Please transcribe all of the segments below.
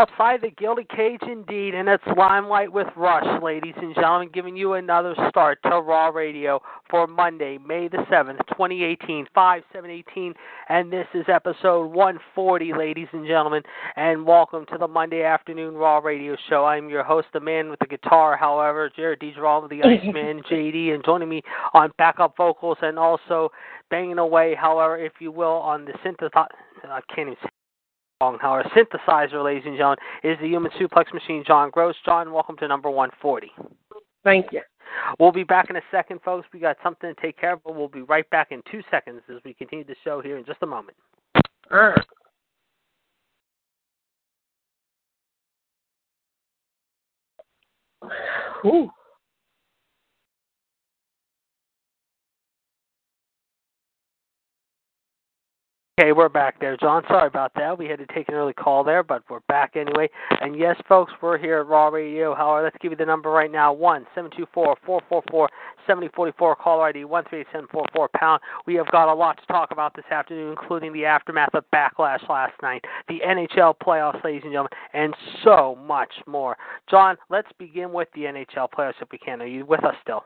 Outside the Gilded Cage, indeed, and it's Limelight with Rush, ladies and gentlemen, giving you another start to Raw Radio for Monday, May the 7th, 2018, 5 7 18, and this is episode 140, ladies and gentlemen, and welcome to the Monday afternoon Raw Radio show. I'm your host, the man with the guitar, however, Jared DeGirolamo, the Iceman, JD, and joining me on backup vocals and also banging away, however, if you will, on the synthesizer. Uh, I can't even say our synthesizer, ladies and gentlemen, is the human suplex machine, John Gross. John, welcome to number 140. Thank you. We'll be back in a second, folks. We got something to take care of, but we'll be right back in two seconds as we continue the show here in just a moment. All right. Ooh. Okay, we're back there, John. Sorry about that. We had to take an early call there, but we're back anyway. And yes, folks, we're here at Raw Radio. However, let's give you the number right now: one seven two four four four four seventy forty four. Caller ID one three seven four four pound. We have got a lot to talk about this afternoon, including the aftermath of Backlash last night, the NHL playoffs, ladies and gentlemen, and so much more. John, let's begin with the NHL playoffs if we can. Are you with us still?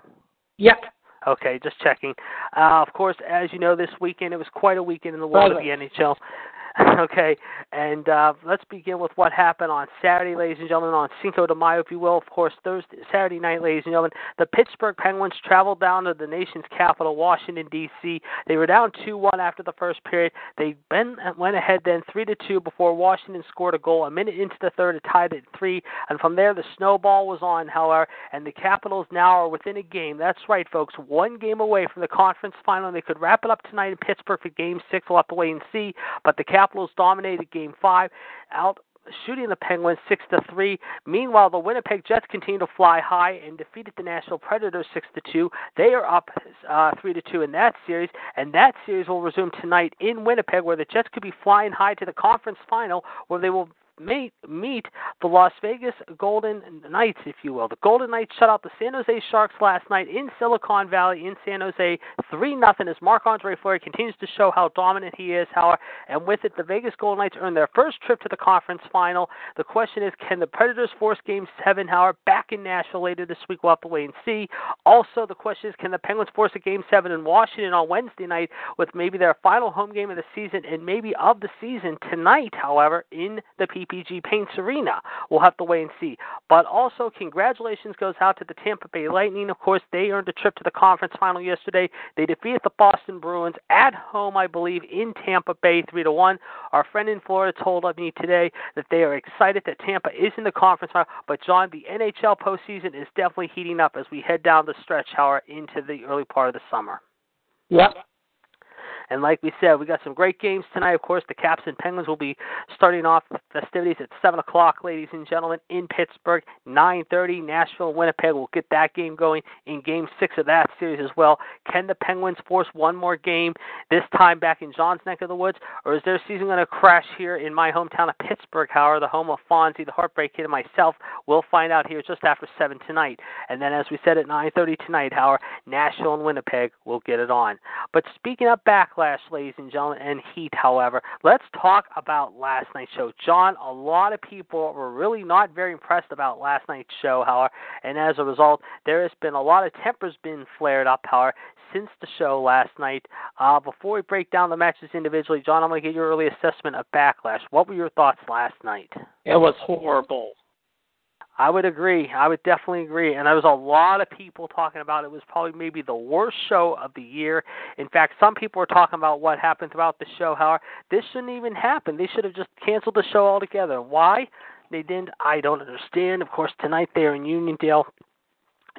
Yep. Okay, just checking. Uh, of course, as you know, this weekend it was quite a weekend in the world of the NHL. okay, and uh, let's begin with what happened on Saturday, ladies and gentlemen, on Cinco de Mayo, if you will. Of course, Thursday, Saturday night, ladies and gentlemen, the Pittsburgh Penguins traveled down to the nation's capital, Washington D.C. They were down two-one after the first period. They ben, went ahead then three to two before Washington scored a goal a minute into the third to tie it at three, and from there the snowball was on, however, and the Capitals now are within a game. That's right, folks, one game away from the conference final. They could wrap it up tonight in Pittsburgh for Game Six. We'll have to wait and see, but the Capitals dominated Game Five, out shooting the Penguins six to three. Meanwhile, the Winnipeg Jets continue to fly high and defeated the Nashville Predators six to two. They are up uh, three to two in that series, and that series will resume tonight in Winnipeg, where the Jets could be flying high to the conference final, where they will meet the Las Vegas Golden Knights, if you will. The Golden Knights shut out the San Jose Sharks last night in Silicon Valley in San Jose, three nothing. As Marc Andre Fleury continues to show how dominant he is, however, and with it, the Vegas Golden Knights earn their first trip to the conference final. The question is, can the Predators force Game Seven, however, back in Nashville later this week? We'll have to wait and see. Also, the question is, can the Penguins force a Game Seven in Washington on Wednesday night with maybe their final home game of the season and maybe of the season tonight, however, in the PPG Paints Arena? We'll have to wait and see. But also, congratulations goes out to the Tampa Bay Lightning. Of course, they earned a trip to the conference final yesterday. They defeated the Boston Bruins at home, I believe, in Tampa Bay, three to one. Our friend in Florida told me today that they are excited that Tampa is in the conference final. But John, the NHL postseason is definitely heating up as we head down the stretch, however, into the early part of the summer. Yep. And like we said, we got some great games tonight. Of course, the Caps and Penguins will be starting off festivities at seven o'clock, ladies and gentlemen, in Pittsburgh. Nine thirty, Nashville, and Winnipeg. We'll get that game going in Game Six of that series as well. Can the Penguins force one more game this time back in John's neck of the woods, or is their season going to crash here in my hometown of Pittsburgh? However, the home of Fonzie, the Heartbreak Kid, and myself, we'll find out here just after seven tonight. And then, as we said at nine thirty tonight, however, Nashville and Winnipeg will get it on. But speaking of backlash, ladies and gentlemen, and heat, however, let's talk about last night's show. John, a lot of people were really not very impressed about last night's show, however, and as a result, there has been a lot of tempers been flared up, however, since the show last night. Uh, before we break down the matches individually, John, I'm going to get your early assessment of Backlash. What were your thoughts last night? It was horrible. I would agree. I would definitely agree. And there was a lot of people talking about it was probably maybe the worst show of the year. In fact, some people were talking about what happened throughout the show. However, this shouldn't even happen. They should have just canceled the show altogether. Why? They didn't. I don't understand. Of course, tonight they're in Uniondale,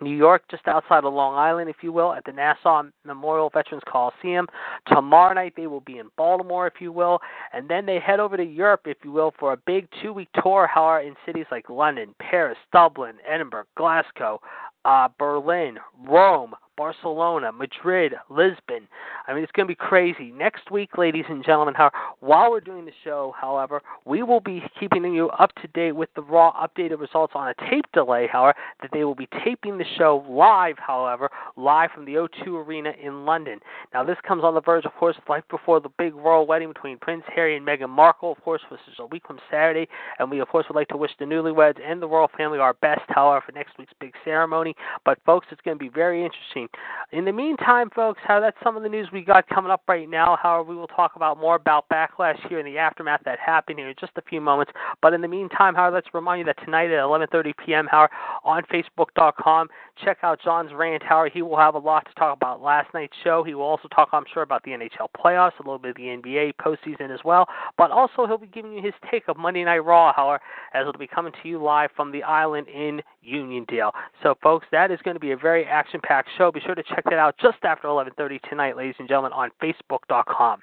New York, just outside of Long Island, if you will, at the Nassau Memorial Veterans Coliseum. Tomorrow night they will be in Baltimore, if you will, and then they head over to Europe, if you will, for a big two-week tour, however, in cities like London, Paris, Dublin, Edinburgh, Glasgow, uh, Berlin, Rome, Barcelona, Madrid, Lisbon. I mean, it's going to be crazy. Next week, ladies and gentlemen, while we're doing the show, however, we will be keeping you up to date with the raw updated results on a tape delay, however, that they will be taping the show live, however, live from the O2 Arena in London. Now, this comes on the verge, of course, right before the big royal wedding between Prince Harry and Meghan Markle, of course, which is a week from Saturday, and we, of course, would like to wish the newlyweds and the royal family our best, however, for next week's big ceremony. But, folks, it's going to be very interesting. In the meantime, folks, how that's some of the news we got coming up right now. However, we will talk about more about backlash here in the aftermath that happened here in just a few moments. But in the meantime, however, let's remind you that tonight at 11:30 p.m. However, on Facebook.com, check out John's rant. However, he will have a lot to talk about last night's show. He will also talk, I'm sure, about the NHL playoffs, a little bit of the NBA postseason as well. But also, he'll be giving you his take of Monday Night Raw. However, as it'll be coming to you live from the island in Uniondale. So, folks, that is going to be a very action-packed show. Be sure to check that out just after 11:30 tonight, ladies and gentlemen, on Facebook.com.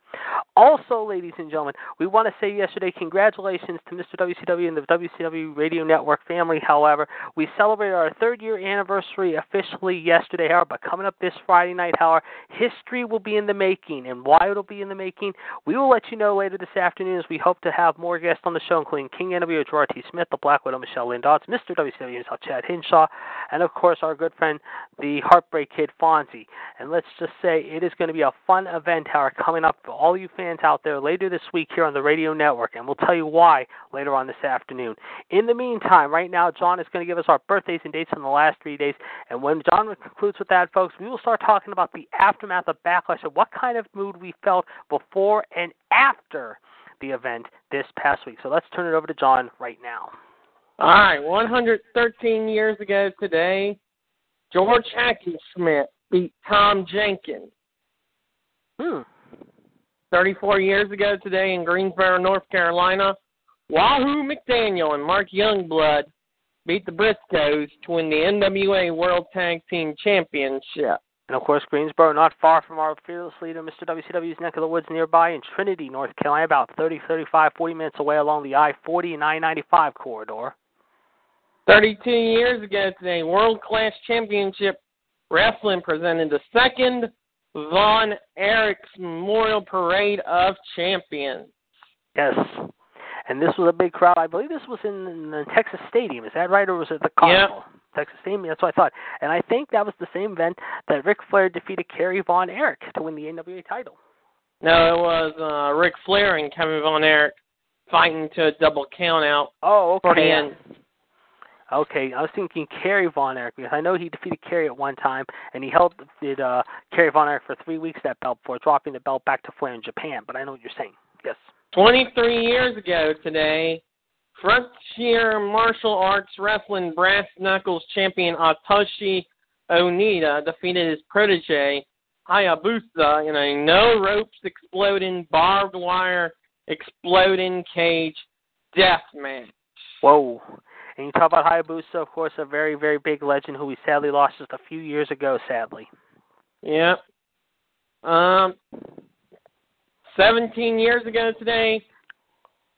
Also, ladies and gentlemen, we want to say yesterday congratulations to Mr. WCW and the WCW Radio Network family. However, we celebrated our third year anniversary officially yesterday. However, but coming up this Friday night, however, history will be in the making, and why it'll be in the making, we will let you know later this afternoon. As we hope to have more guests on the show, including King NWO Gerard T. Smith, the Black Widow Michelle Lynn Dodds, Mr. WCW himself Chad Hinshaw, and of course our good friend the Heartbreak Kid Fonzie. And let's just say it is going to be a fun event, however, coming up for all you fans out there later this week here on the radio network, and we'll tell you why later on this afternoon. In the meantime, right now, John is going to give us our birthdays and dates from the last three days, and when John concludes with that, folks, we will start talking about the aftermath of Backlash and what kind of mood we felt before and after the event this past week. So let's turn it over to John right now. All right, 113 years ago today, George Hackenschmidt beat Tom Jenkins. Hmm. 34 years ago today in Greensboro, North Carolina, Wahoo McDaniel and Mark Youngblood beat the Briscoes to win the NWA World Tag Team Championship. And of course, Greensboro, not far from our fearless leader, Mr. WCW's neck of the woods nearby in Trinity, North Carolina, about 30, 35, 40 minutes away along the I 40 and I 95 corridor. 32 years ago today, World Class Championship Wrestling presented the second Von Erichs Memorial Parade of Champions. Yes. and this was a big crowd. I believe this was in the Texas Stadium. Is that right, or was it the Carnival? Texas Stadium. That's what I thought. And I think that was the same event that Ric Flair defeated Kerry Von Erich to win the NWA title. No, it was uh, Ric Flair and Kevin Von Erich fighting to a double count out Oh, for the okay. I was thinking Kerry Von Erich because I know he defeated Kerry at one time, and he held did uh, Kerry Von Erich for three weeks that belt before dropping the belt back to Flair in Japan. But I know what you're saying. Yes. 23 years ago today, Frontier Martial Arts Wrestling Brass Knuckles champion Atsushi Onita defeated his protege Hayabusa in a no ropes exploding, barbed wire exploding cage death match. Whoa. And you talk about Hayabusa, of course, a very, very big legend who we sadly lost just a few years ago, sadly. Yeah. Um, 17 years ago today,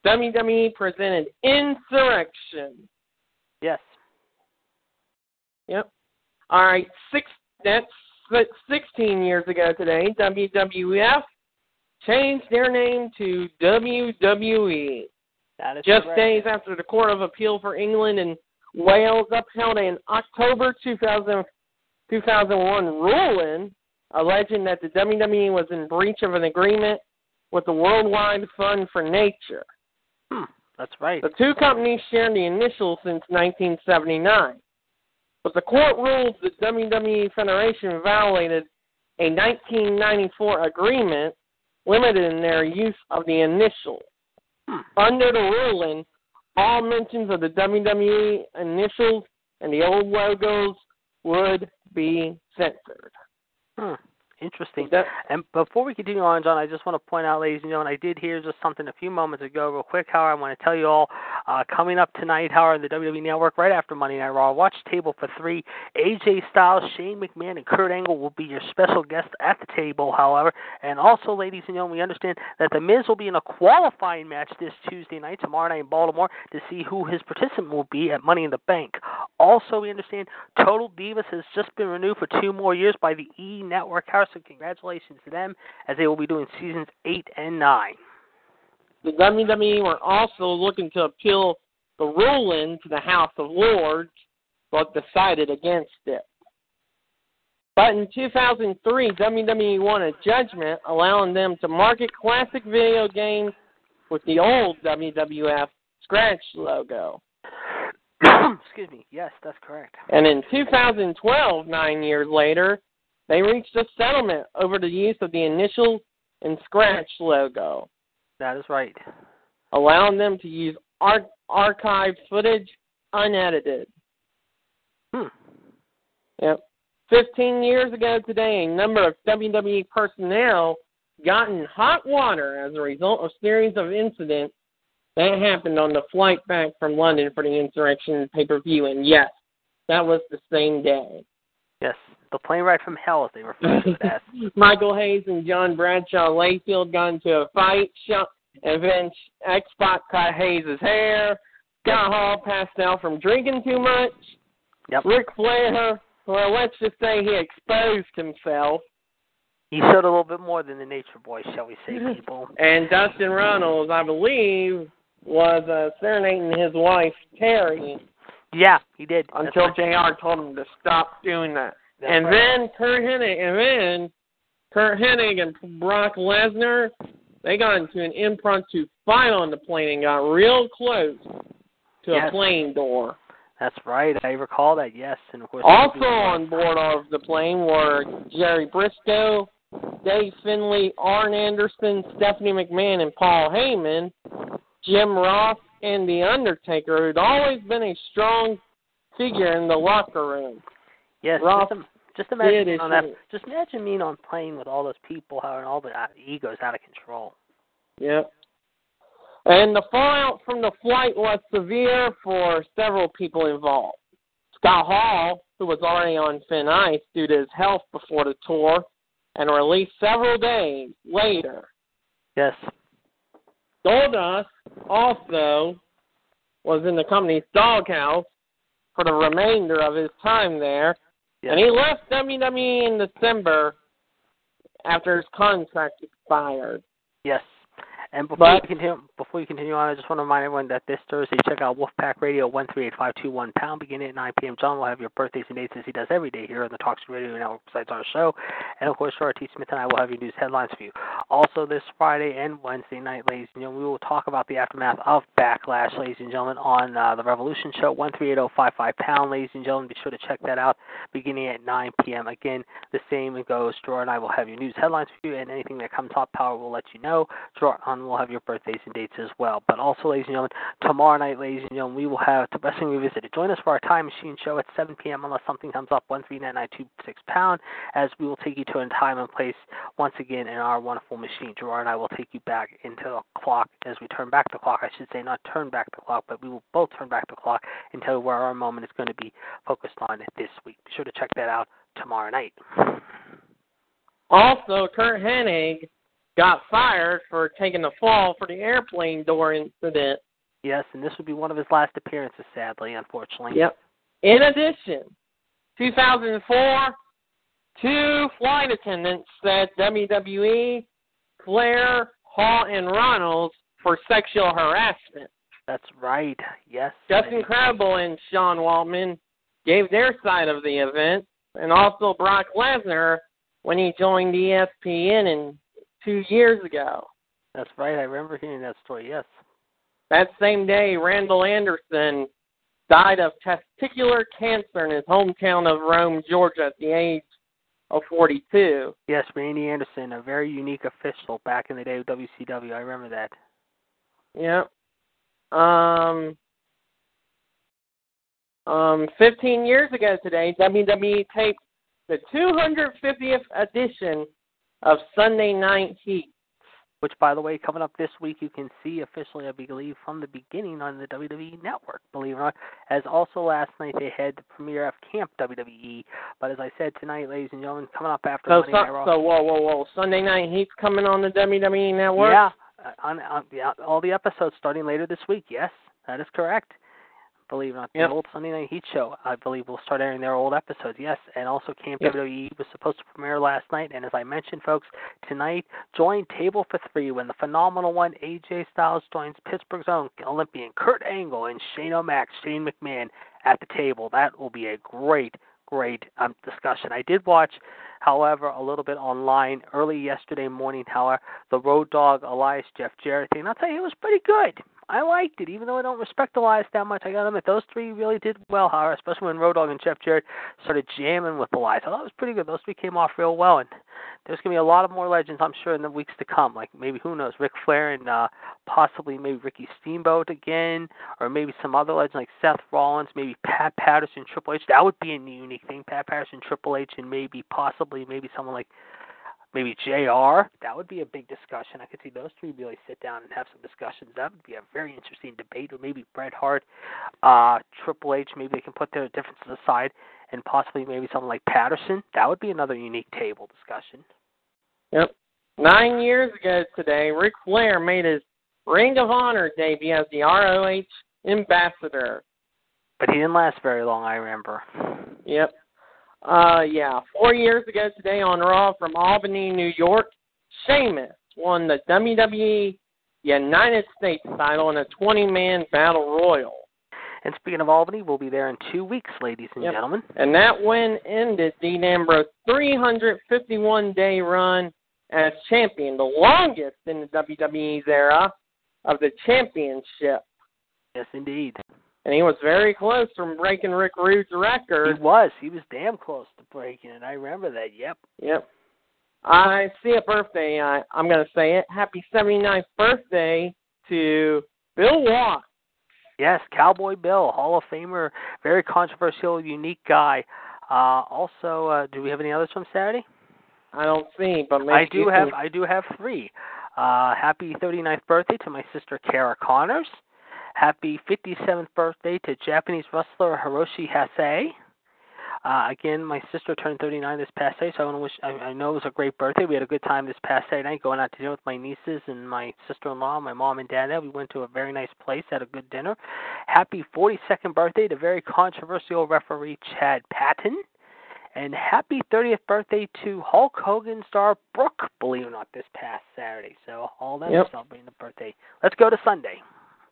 WWE presented Insurrection. Yes. Yep. All right, six. That's 16 years ago today. WWF changed their name to WWE. Just correct. days after the Court of Appeal for England and Wales upheld an October 2000, 2001 ruling alleging that the WWE was in breach of an agreement with the Worldwide Fund for Nature. Hmm, that's right. The two companies share the initials since 1979. But the court ruled the WWE Federation violated a 1994 agreement limiting their use of the initials. Under the ruling, all mentions of the WWE initials and the old logos would be censored. Interesting. That- And before we continue on, John, I just want to point out, ladies and gentlemen, I did hear just something a few moments ago, real quick. How I want to tell you all, uh, coming up tonight, how on the WWE Network, right after Monday Night Raw, watch table for three. AJ Styles, Shane McMahon, and Kurt Angle will be your special guests at the table. However, and also, ladies and gentlemen, we understand that the Miz will be in a qualifying match this Tuesday night, tomorrow night in Baltimore, to see who his participant will be at Money in the Bank. Also, we understand Total Divas has just been renewed for two more years by the E Network House, so congratulations to them as they will be doing seasons eight and nine. The WWE were also looking to appeal the ruling to the House of Lords, but decided against it. But in 2003, WWE won a judgment allowing them to market classic video games with the old WWF scratch logo. Excuse me. Yes, that's correct. And in 2012, nine years later, they reached a settlement over the use of the initials and scratch logo. That is right. allowing them to use ar- archived footage unedited. Hmm. Yep. 15 years ago today, a number of WWE personnel got in hot water as a result of a series of incidents that happened on the flight back from London for the insurrection pay-per-view. And yes, that was the same day. Yes, the plane ride from hell, as they refer to it as. Michael Hayes and John Bradshaw Layfield got into a fight. Shot, and then X Pac cut Hayes' hair. Scott Hall passed out from drinking too much. Yep. Ric Flair, well, let's just say he exposed himself. He showed a little bit more than the Nature Boy, shall we say, people. And Dustin Runnels, I believe, was uh, serenading his wife, Terry, Yeah, he did. Until. JR told him to stop doing that. That's and right. then Curt Hennig, and then Curt Hennig and Brock Lesnar, they got into an impromptu fight on the plane and got real close to Yes. a plane door. That's right. I recall that. Yes, and of course. Also on board of the plane were Jerry Brisco, Dave Finlay, Arn Anderson, Stephanie McMahon, and Paul Heyman, Jim Ross, and The Undertaker, who'd always been a strong figure in the locker room. Yes. Ross just, just imagine being on that. Just imagine being on plane with all those people and all the uh, egos out of control. Yep. And the fallout from the flight was severe for several people involved. Scott Hall, who was already on thin ice due to his health before the tour, and released several days later. Yes. Goldust also was in the company's doghouse for the remainder of his time there, Yes. and he left WWE in December after his contract expired. Yes. And before But- we continue, before you continue on, I just want to remind everyone that this Thursday, check out Wolfpack Radio one three eight five two one pound beginning at 9 p.m. John will have your birthdays and dates as he does every day here on the Talks Radio Network besides our show, and of course, R.T. Smith and I will have your news headlines for you. Also, this Friday and Wednesday night, ladies and gentlemen, we will talk about the aftermath of Backlash, ladies and gentlemen, on uh, the Revolution Show one three eight zero five five pound, ladies and gentlemen. Be sure to check that out beginning at 9 p.m. Again, the same goes. Draw and I will have your news headlines for you, and anything that comes up, Power will let you know. Draw on will have your birthdays and dates as well. But also, ladies and gentlemen, tomorrow night, ladies and gentlemen, we will have the Wrestling Revisited. Join us for our Time Machine show at 7 p.m. unless something comes up, 139926 pound, as we will take you to a time and place once again in our wonderful machine. Gerard and I will take you back into the clock as we turn back the clock. I should say not turn back the clock, but we will both turn back the clock and tell you where our moment is going to be focused on this week. Be sure to check that out tomorrow night. Also, Curt Hennig got fired for taking the fall for the airplane door incident. Yes, and this would be one of his last appearances, sadly, unfortunately. Yep. In addition, 2004, two flight attendants said WWE, Flair, Hall, and Runnels for sexual harassment. That's right. Yes. Justin Credible and Sean Waltman gave their side of the event, and also Brock Lesnar when he joined ESPN in two years ago. That's right. I remember hearing that story. Yes. That same day, Randall Anderson died of testicular cancer in his hometown of Rome, Georgia, at the age of 42. Yes, Randy Anderson, a very unique official back in the day of WCW. I remember that. Yep. Um, um, 15 years ago today, WWE taped the 250th edition of Sunday Night Heat. Which, by the way, coming up this week, you can see officially, I believe, from the beginning on the WWE Network, believe it or not. As also last night they had the premiere of Camp WWE. But as I said tonight, ladies and gentlemen, coming up after So, Monday Night Raw. so whoa, whoa, whoa! Sunday Night Heat's coming on the WWE Network. Yeah, uh, on, on yeah, all the episodes starting later this week. Yes, that is correct. Believe it or not, Yep. the old Sunday Night Heat show, I believe, will start airing their old episodes. Yes, and also Camp Yep. WWE was supposed to premiere last night, and as I mentioned, folks, tonight join Table for Three when the phenomenal one AJ Styles joins Pittsburgh's own Olympian Kurt Angle and Shane O'Mac, Shane McMahon at the table. That will be a great, great um, discussion. I did watch, however, a little bit online early yesterday morning. However, the Road Dog Elias Jeff Jarrett thing. and I'll tell you, it was pretty good. I liked it, even though I don't respect the Elias that much. I got to admit, those three really did well, however, especially when Road Dog and Jeff Jarrett started jamming with Elias. I thought it was pretty good. Those three came off real well, and there's to be a lot of more legends, I'm sure, in the weeks to come. Like maybe, who knows, Ric Flair and uh, possibly maybe Ricky Steamboat again, or maybe some other legends like Seth Rollins, maybe Pat Patterson, Triple H. That would be a unique thing. Pat Patterson, Triple H, and maybe possibly maybe someone like maybe JR. That would be a big discussion. I could see those three really sit down and have some discussions. That would be a very interesting debate. Or maybe Bret Hart, uh, Triple H. Maybe they can put their differences aside and possibly maybe someone like Patterson. That would be another unique table discussion. Yep. Nine years ago today, Ric Flair made his Ring of Honor debut as the ROH ambassador. But he didn't last very long, I remember. Yep. Uh, yeah. Four years ago today on Raw from Albany, New York, Sheamus won the WWE United States title in a 20-man battle royal. And speaking of Albany, we'll be there in two weeks, ladies and Yep. gentlemen. And that win ended Dean Ambrose' 351-day run as champion, the longest in the WWE's era of the championship. Yes, indeed. And he was very close from breaking Rick Rude's record. He was. He was damn close to breaking it. I remember that. Yep. Yep. I see a birthday. I, I'm going to say it. Happy 79th birthday to Bill Watts. Yes, Cowboy Bill, Hall of Famer, very controversial, unique guy. Uh, also, uh, do we have any others from Saturday? I don't see, but maybe I do have. can- I do have three. Uh, happy 39th birthday to my sister Kara Connors. Happy 57th birthday to Japanese wrestler Hiroshi Hase. Uh, again, my sister turned 39 this past day, so I want to wish. I, I know it was a great birthday. We had a good time this past Saturday night, going out to dinner with my nieces and my sister-in-law, my mom and dad. We went to a very nice place, had a good dinner. Happy 42nd birthday to very controversial referee Chad Patton. And happy 30th birthday to Hulk Hogan star Brooke, believe it or not, this past Saturday. So all them Yep. celebrating the birthday. Let's go to Sunday.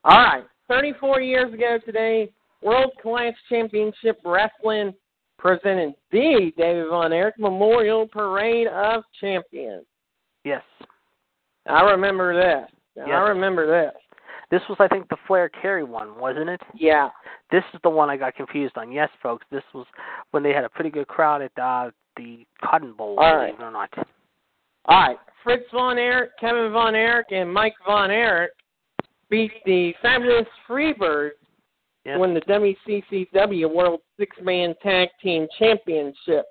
All right. 34 years ago today, World Class Championship Wrestling presented the David Von Erich Memorial Parade of Champions. Yes. I remember that. Yes. I remember that. This was, I think, the Flair Kerry one, wasn't it? Yeah. This is the one I got confused on. Yes, folks, this was when they had a pretty good crowd at uh, the Cotton Bowl, All believe right. it or not. All right. Fritz Von Erich, Kevin Von Erich, and Mike Von Erich beat the Fabulous Freebirds Yes. win the WCCW World Six Man Tag Team Championship.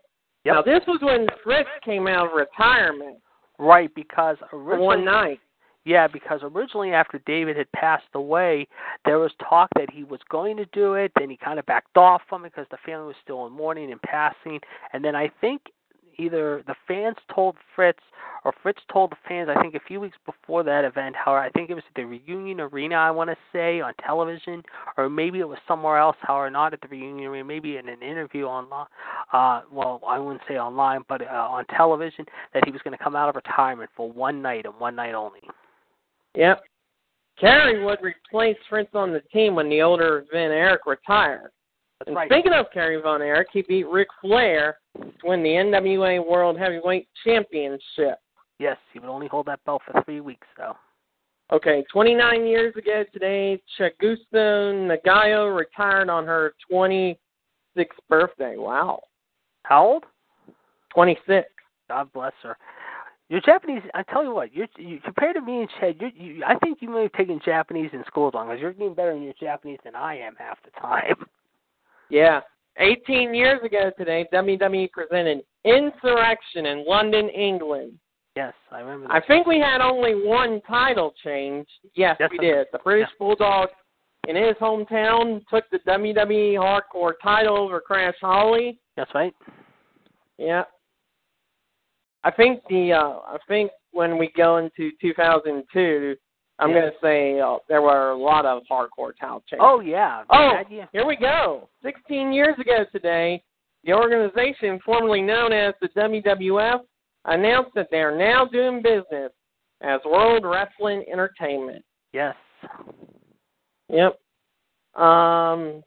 Yep. Now, this was when Fritz came out of retirement Right, because originally, one night. yeah, because originally after David had passed away, there was talk that he was going to do it. Then he kind of backed off from it because the family was still in mourning and passing. And then I think either the fans told Fritz or Fritz told the fans. I think a few weeks before that event, how I think it was at the Reunion Arena. I want to say on television, or maybe it was somewhere else. However, not at the Reunion Arena. Maybe in an interview online. Uh, well, I wouldn't say online, but uh, on television, that he was going to come out of retirement for one night and one night only. Yep. Kerry would replace Fritz on the team when the older Von Erich retired. That's And right. speaking of Kerry Von Erich, he beat Ric Flair to win the NWA World Heavyweight Championship. Yes, he would only hold that belt for three weeks, though. Okay, 29 years ago today, Chigusa Nagayo retired on her 26th birthday. Wow. How old? 26. God bless her. Your Japanese, I tell you what, you're, you compared to me and Chad, you, you, I think you may have taken Japanese in school as long as you're getting better in your Japanese than I am half the time. Yeah. 18 years ago today, WWE presented Insurrection in London, England. Yes, I remember. I think we had only one title change. Yes, Yes, we I- did. The British yeah. Bulldog in his hometown took the WWE Hardcore title over Crash Holly. That's right. Yeah. I think the uh I think when we go into 2002, I'm Yeah. going to say uh, there were a lot of hardcore title changes. Oh yeah. Oh, yeah. here we go. 16 years ago today, the organization formerly known as the WWF announced that they are now doing business as World Wrestling Entertainment. Yes. Yep. Um.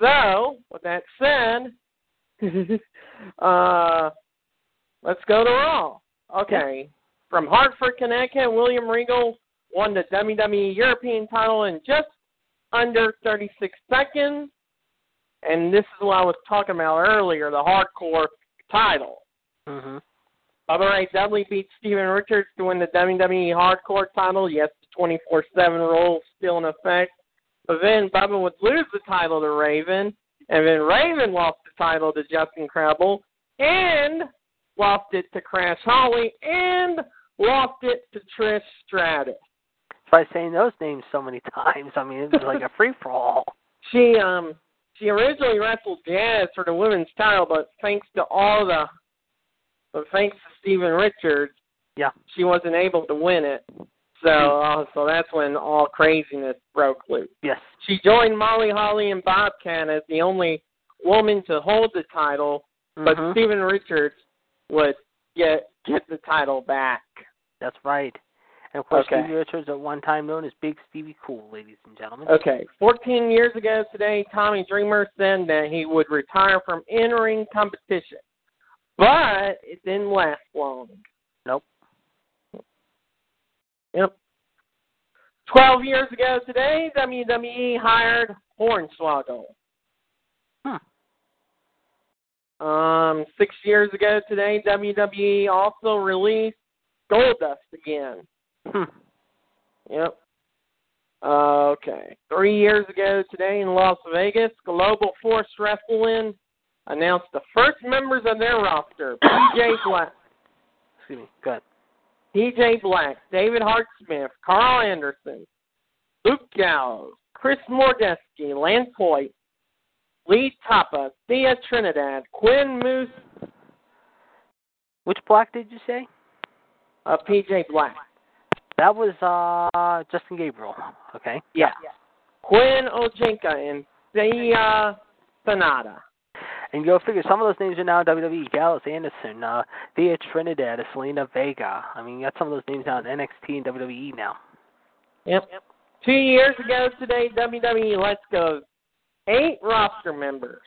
So, with that said, uh, let's go to Raw. Okay. From Hartford, Connecticut, William Regal won the WWE European title in just under 36 seconds. And this is what I was talking about earlier, the hardcore title. Mhm. Bubba Ray Dudley beat Steven Richards to win the WWE Hardcore title. Yes, the 24-7 rule still in effect. But then Bubba would lose the title to Raven, and then Raven lost the title to Justin Credible, and lost it to Crash Holly, and lost it to Trish Stratus. By saying those names so many times, I mean it was like a free for all. She um she originally wrestled Jazz for the women's title, but thanks to all the but thanks to Steven Richards, Yeah. she wasn't able to win it. So uh, so that's when all craziness broke loose. Yes. She joined Molly Holly and Bob Bobcat as the only woman to hold the title, but Mhm. Steven Richards would get get the title back. That's right. And of course, Okay. Stevie Richards, at one time known as Big Stevie Cool, ladies and gentlemen. Okay, 14 years ago today, Tommy Dreamer said that he would retire from in-ring competition, but it didn't last long. Nope. Yep. 12 years ago today, WWE hired Hornswoggle. Hmm. Um, six years ago today, WWE also released Goldust again. Hmm. Yep. Uh, okay. Three years ago today in Las Vegas, Global Force Wrestling announced the first members of their roster: PJ Black, Excuse me. Good. PJ Black, David Hart Smith, Karl Anderson, Luke Gallows, Chris Mordetzky, Lance Hoyt, Lee Tapa, Thea Trinidad, Quinn Moose, Which black did you say? uh, PJ Black. That was uh Justin Gabriel. Okay. Yeah. Quinn Ojinnaka and Thea Sonata. And go figure, some of those names are now WWE. Gallows Anderson, uh, Thea Trinidad, Zelina Vega. I mean, you got some of those names now in NXT and WWE now. Yep. Two years ago today, WWE Let's Go, eight roster members.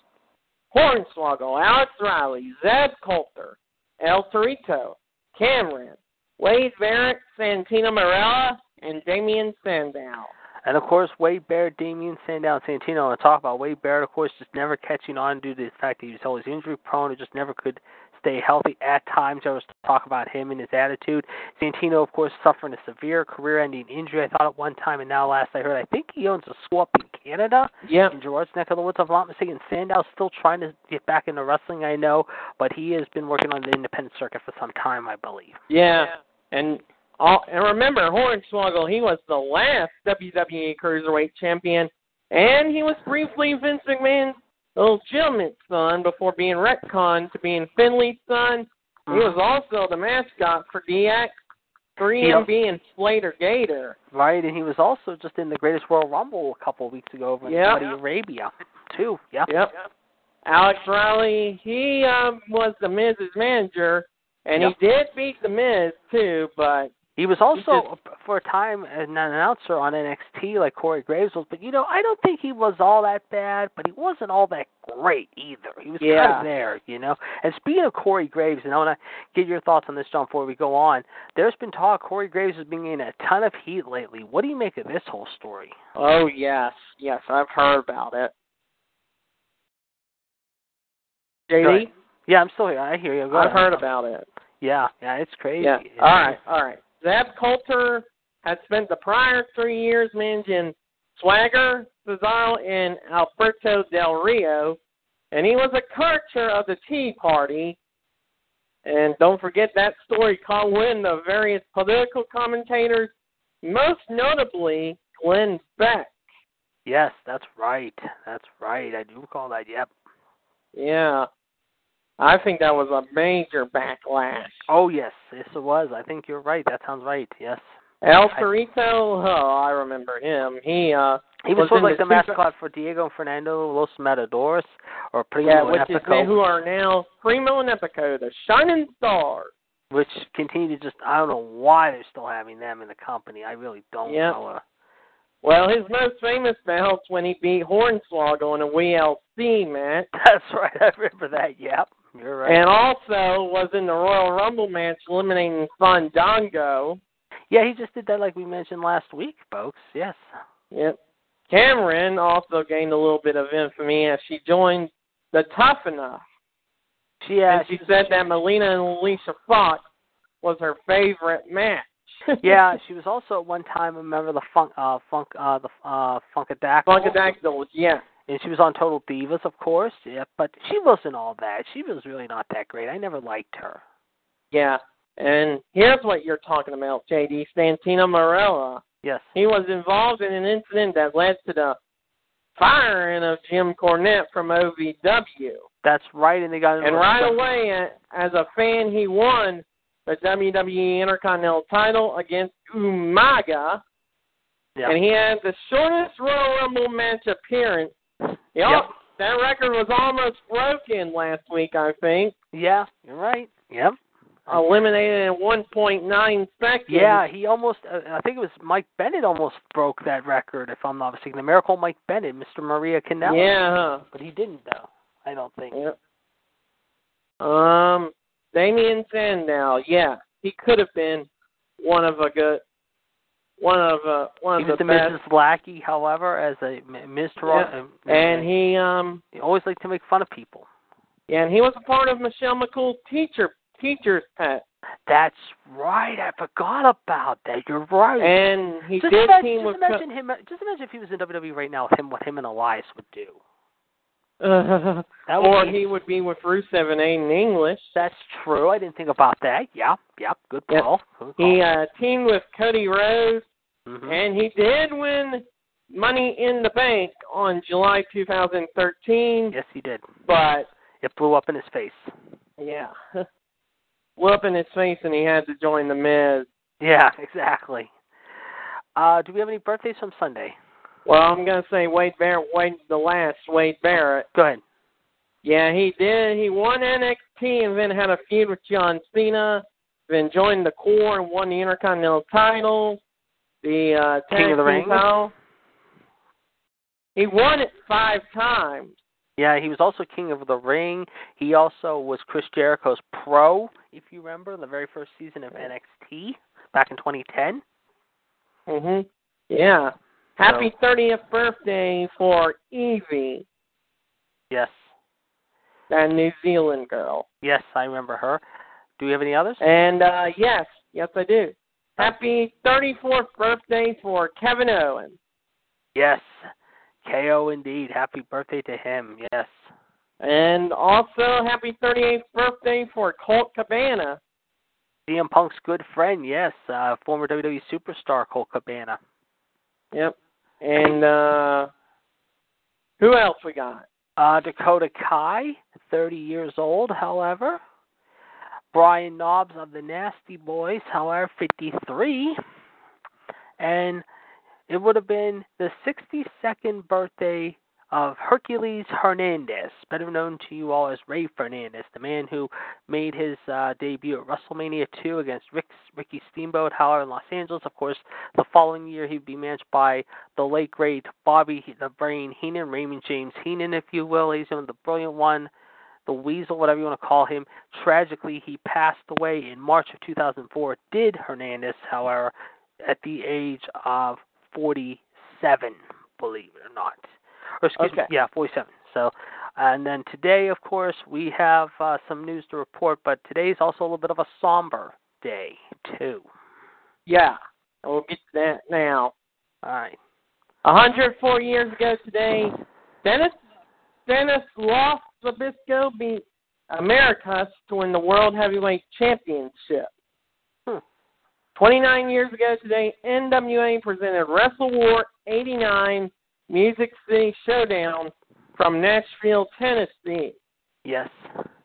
Hornswoggle, Alex Riley, Zeb Colter, El Torito, Cameron, Wade Barrett, Santino Marella, and Damien Sandow. And of course, Wade Barrett, Damien Sandow, and Santino. And talk about Wade Barrett, of course, just never catching on due to the fact that he was always injury prone and just never could stay healthy at times. I was to talk about him and his attitude. Santino, of course, suffering a severe career-ending injury. I thought at one time, and now last I heard, I think he owns a swap in Canada, Yeah. in Gerard's neck of the woods. If I'm not mistaken, Sandow's still trying to get back into wrestling. I know, but he has been working on the independent circuit for some time, I believe. Yeah. And all, and remember, Hornswoggle, he was the last WWE Cruiserweight champion, and he was briefly Vince McMahon's little legitimate son before being retconned to being Finlay's son. He was also the mascot for DX, 3MB, and Slater Gator. Right, and he was also just in the Greatest World Rumble a couple of weeks ago over in. Saudi Arabia, too. Yeah. Yep. Alex Riley, he um, was the Miz's manager, and Yep. he did beat the Miz too, but He was also for a time an announcer on NXT like Corey Graves was, but you know I don't think he was all that bad, but he wasn't all that great either. He was kind of there, you know. And speaking of Corey Graves, and I want to get your thoughts on this, John, before we go on. There's been talk Corey Graves has been getting a ton of heat lately. What do you make of this whole story? oh yes, yes, I've heard about it. JD. Yeah, I'm still here. I hear you. Go I've ahead. heard about it. Yeah, yeah, it's crazy. Yeah. All right, all right. Zeb Colter had spent the prior three years managing Swagger, Cesaro, and Alberto Del Rio, and he was a culture of the Tea Party. And don't forget that story caught wind of various political commentators, most notably Glenn Beck. Yes, that's right. That's right. I do recall that. Yep. Yeah. I think that was a major backlash. Oh yes, yes it was. I think you're right. That sounds right. Yes. El Torito, oh, I remember him. He uh He was, Was sort of like the the mascot for Diego and Fernando Los Matadores or Primo Yeah, and which is Epico, who are now Primo and Epico, the Shining Stars. which continue to just I don't know why they're still having them in the company. I really don't Yeah. know. Uh, Well, his most famous belts when he beat Hornswoggle in a WLC match, that's right. I remember that. Yep. You're right. and also was in the Royal Rumble match eliminating Fandango. yeah, he just did that like we mentioned last week, folks. Yes. Yep. Cameron also gained a little bit of infamy as she joined the Tough Enough, She uh, and she said that Melina and Alicia Fox was her favorite match. yeah, she was also at one time a member of the funk uh funk uh the uh Funkadactyls. Funkadactyls, yeah. And she was on Total Divas, of course. Yeah, but she wasn't all that. She was really not that great. I never liked her. Yeah. And here's what you're talking about, JD. Santino Marella. Yes. He was involved in an incident that led to the firing of Jim Cornette from OVW. That's right, and they got And right away, as a fan, he won the WWE Intercontinental title against Umaga. Yeah. And he had the shortest Royal Rumble match appearance. Yep. Yep. That record was almost broken last week, I think. Yeah, you're right. Yep. Eliminated in 1.9 seconds. Yeah, he almost. Uh, I think it was Mike Bennett almost broke that record, if I'm not mistaken. The Miracle Mike Bennett, Mr. Maria Canella. Yeah. huh. But he didn't though. I don't think. Yep. Um, Damien Sandow, yeah, he could have been one of a good, one of uh, one He of was the best. Mrs. Lackey, however, as a M- Ms. Toronto. And he, um, he always liked to make fun of people. yeah, and he was a part of Michelle McCool's teacher teacher's pet, That's right. I forgot about that. You're right. and he just did imagine, team just with. imagine him. Just imagine if he was in WWE right now with him, what him and Elias would do. Co- That would or be- he would be with Rusev and Aiden English. That's true. I didn't think about that. Yeah, yeah. Good Yep. call. Good He uh, teamed with Cody Rhodes, Mhm. and he did win Money in the Bank on July 2013. yes, he did. But It blew up in his face. Yeah. Blew up in his face and he had to join the Miz. Yeah, exactly. Uh, do we have any birthdays from Sunday? Well, I'm gonna say Wade Barrett, Wade the last Wade Barrett. Go ahead. Yeah, he did. He won NXT and then had a feud with John Cena. Then joined the Core and won the Intercontinental title. The uh, King of the Ring. Title. He won it five times. Yeah, he was also King of the Ring. He also was Chris Jericho's pro, if you remember, the very first season of NXT back in 2010. Mhm. Yeah. Happy 30th birthday for Evie, Yes. that New Zealand girl. Yes, I remember her. Do we have any others? And uh yes, yes I do. Happy 34th birthday for Kevin Owens. Yes. KO indeed. Happy birthday to him. Yes. And also happy 38th birthday for Colt Cabana. CM Punk's good friend, yes. Uh, former WWE superstar Colt Cabana. Yep. And uh who else we got? Uh, Dakota Kai, 30 years old, however. Brian Knobbs of the Nasty Boys, however, 53. And it would have been the 62nd birthday of Hercules Hernandez, better known to you all as Ray Fernandez, the man who made his uh, debut at WrestleMania 2 against Rick, Ricky Steamboat, however, in Los Angeles. Of course, the following year he'd be matched by the late great Bobby the Brain Heenan, Raymond James Heenan, if you will. He's one of the brilliant one, the Weasel, whatever you want to call him. Tragically, he passed away in March of 2004. Did Hernandez, however, at the age of 47, believe it or not. Or excuse Okay. me, yeah, 47. So, and then today, of course, we have uh, some news to report, but today's also a little bit of a somber day, too. Yeah. We'll get to that now. All right. 104 years ago today, Dennis Dennis Lost Zabisco beat Americus to win the World Heavyweight Championship. Hmm. 29 years ago today, NWA presented Wrestle War 89 Music City Showdown from Nashville, Tennessee. Yes.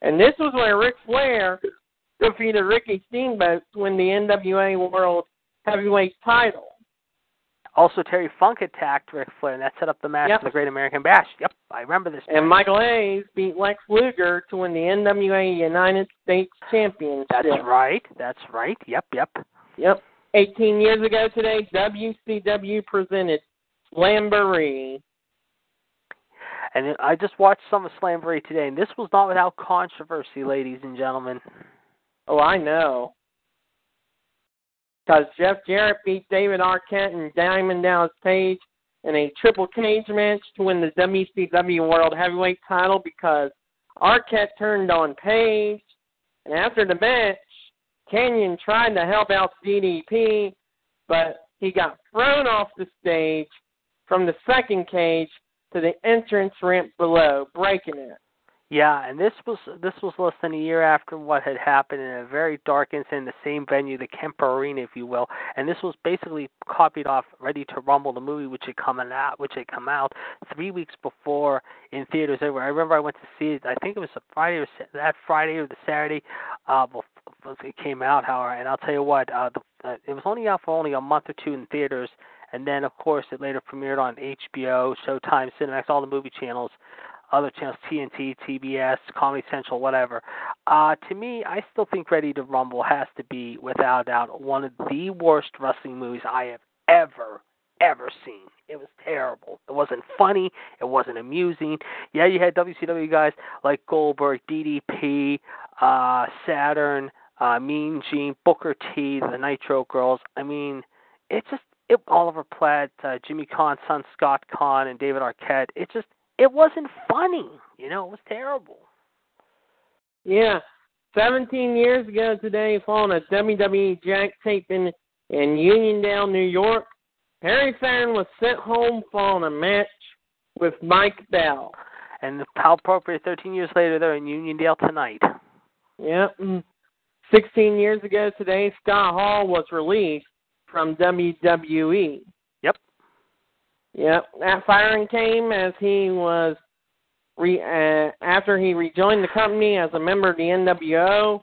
And this was where Ric Flair defeated Ricky Steamboat to win the NWA World Heavyweight title. Also, Terry Funk attacked Ric Flair, and that set up the match Yep. for the Great American Bash. Yep, I remember this. And match. Michael Hayes beat Lex Luger to win the NWA United States Championship. That's right. That's right. Yep, yep. Yep. 18 years ago today, WCW presented Slamboree. And I just watched some of Slamboree today, and this was not without controversy, ladies and gentlemen. Oh, I know. Because Jeff Jarrett beat David Arquette and Diamond Dallas Page in a triple cage match to win the WCW World Heavyweight title because Arquette turned on Page. And after the match, Kanyon tried to help out DDP, but he got thrown off the stage from the second cage to the entrance ramp below, breaking it. Yeah, and this was this was less than a year after what had happened in a very dark incident in the same venue, the Kemper Arena, if you will. And this was basically copied off Ready to Rumble, the movie, which had come out, which had come out three weeks before in theaters everywhere. I remember I went to see it. I think it was a Friday or that Friday or the Saturday. Uh, before it came out, however, and I'll tell you what, uh, the, uh, it was only out for only a month or two in theaters. And then, of course, it later premiered on HBO, Showtime, Cinemax, all the movie channels other channels, TNT, TBS, Comedy Central, whatever. Uh, to me, I still think Ready to Rumble has to be, without a doubt, one of the worst wrestling movies I have ever, ever seen. It was terrible. It wasn't funny. It wasn't amusing. Yeah, you had WCW guys like Goldberg, DDP, uh, Saturn, uh, Mean Gene, Booker T, the Nitro Girls. I mean, it's just it, Oliver Platt, uh, Jimmy Caan's son Scott Caan, and David Arquette. It just it wasn't funny. You know, it was terrible. Yeah. 17 years ago today, following a WWE Jack taping in Uniondale, New York, Perry Saturn was sent home following a match with Mike Bell. And how appropriate, 13 years later, they're in Uniondale tonight. Yep. Mm. 16 years ago today, Scott Hall was released from WWE. Yep. That firing came as he was re, uh, after he rejoined the company as a member of the NWO,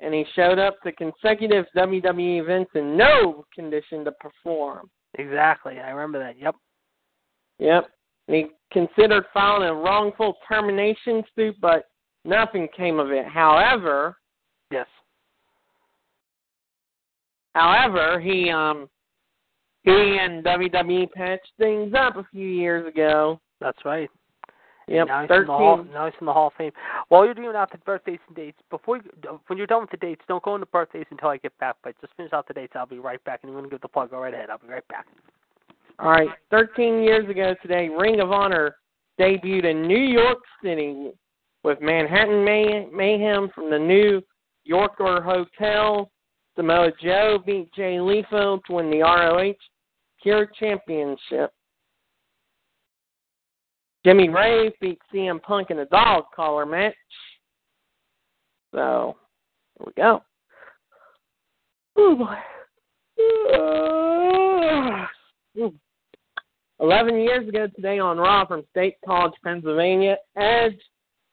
and he showed up to consecutive WWE events in no condition to perform. Exactly. I remember that. Yep. Yep. And he considered filing a wrongful termination suit, but nothing came of it. However, Yes. however, he um and WWE patched things up a few years ago. That's right. Yep, now he's, in the Hall, now he's in the Hall of Fame. While you're doing out the birthdays and dates, before you, when you're done with the dates, don't go into birthdays until I get back. But just finish out the dates. I'll be right back. And I'm going to give the plug? Go right ahead. I'll be right back. All right, 13 years ago today, Ring of Honor debuted in New York City with Manhattan May- Mayhem from the New Yorker Hotel. Samoa Joe beat Jay Lethal to win the ROH Pure Championship. Jimmy Rave beat CM Punk in a dog collar match. So, here we go. Oh boy. 11 years ago today on Raw from State College, Pennsylvania, Edge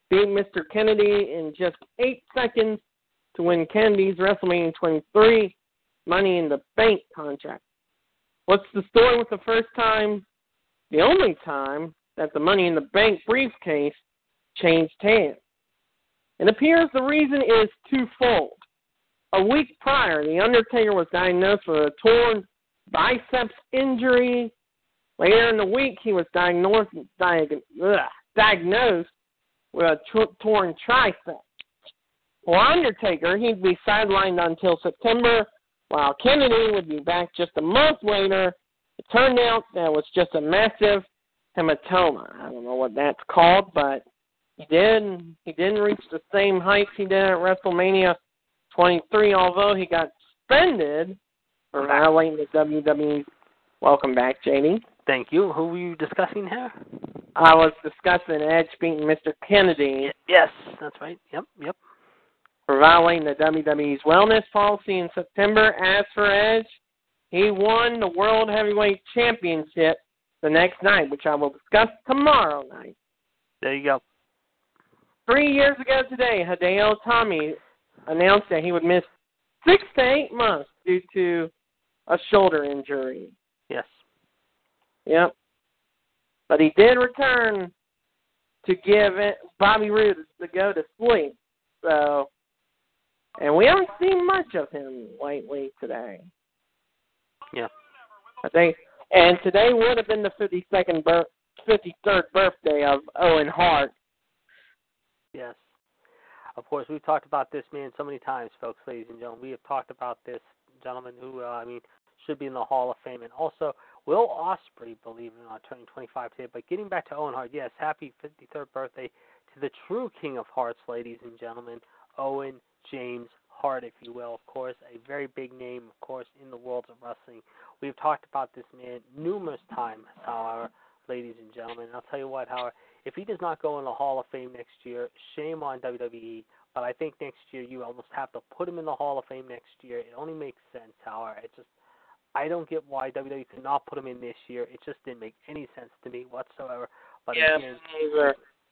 beat Mr. Kennedy in just eight seconds to win Kennedy's WrestleMania 23 Money in the Bank contract. What's the story with the first time, the only time, that the Money in the Bank briefcase changed hands? It appears the reason is twofold. A week prior, The Undertaker was diagnosed with a torn biceps injury Later in the week, he was diagnosed, diagnosed with a torn tricep. For Undertaker, he'd be sidelined until September, while Kennedy would be back just a month later. It turned out that was just a massive hematoma. I don't know what that's called, but he did. He didn't reach the same heights he did at WrestleMania 23, although he got suspended for violating the WWE. Welcome back, JD. Thank you. Who were you discussing here? I was discussing Edge beating Mr. Kennedy Yes, that's right. Yep, yep. For violating the WWE's wellness policy in September. As for Edge, he won the World Heavyweight Championship the next night, which I will discuss tomorrow night. There you go. Three years ago today, Hideo Itami announced that he would miss six to eight months due to a shoulder injury. Yes. Yep. But he did return to give it Bobby Roode to go to sleep. So, and we haven't seen much of him lately today. Yeah. I think, and today would have been the 52nd, bir- 53rd birthday of Owen Hart. Yes. Of course, we've talked about this man so many times, folks, ladies and gentlemen. We have talked about this gentleman who, uh, I mean, should be in the Hall of Fame, and also Will Ospreay, believe it or not, turning 25 today. But getting back to Owen Hart, yes, happy 53rd birthday to the true King of Hearts, ladies and gentlemen, Owen James Hart, if you will. Of course, a very big name, of course, in the world of wrestling. We've talked about this man numerous times, however, ladies and gentlemen. And I'll tell you what, however, if he does not go in the Hall of Fame next year, shame on WWE. But I think next year you almost have to put him in the Hall of Fame next year. It only makes sense, however. It just I don't get why WWE could not put him in this year. It just didn't make any sense to me whatsoever. But Yeah, again,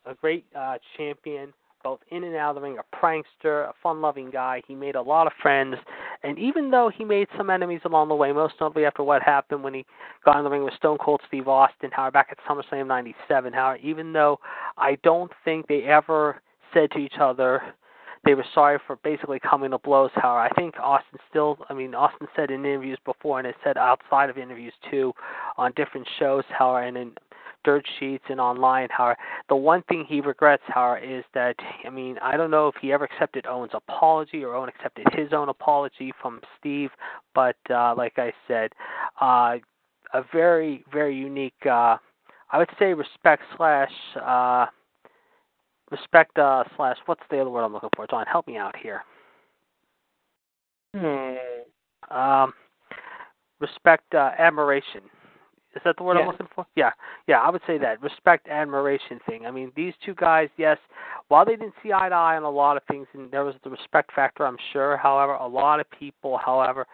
a great uh, champion, both in and out of the ring, a prankster, a fun-loving guy. He made a lot of friends, and even though he made some enemies along the way, most notably after what happened when he got in the ring with Stone Cold Steve Austin, how back at SummerSlam '97, how even though I don't think they ever said to each other they were sorry for basically coming to blows. However, I think Austin still, I mean, Austin said in interviews before, and has said outside of interviews too, on different shows, however, and in dirt sheets and online, however, the one thing he regrets, however, is that, I mean, I don't know if he ever accepted Owen's apology or Owen accepted his own apology from Steve, but uh, like I said, uh, a very, very unique, uh, I would say respect slash, uh, respect uh, slash what's the other word I'm looking for? John, help me out here. Hmm. Um, respect, uh, admiration. Is that the word I'm Yeah. looking for? Yeah, yeah, I would say that respect, admiration thing. I mean, these two guys, yes, while they didn't see eye to eye on a lot of things, and there was the respect factor, I'm sure. However, a lot of people, however,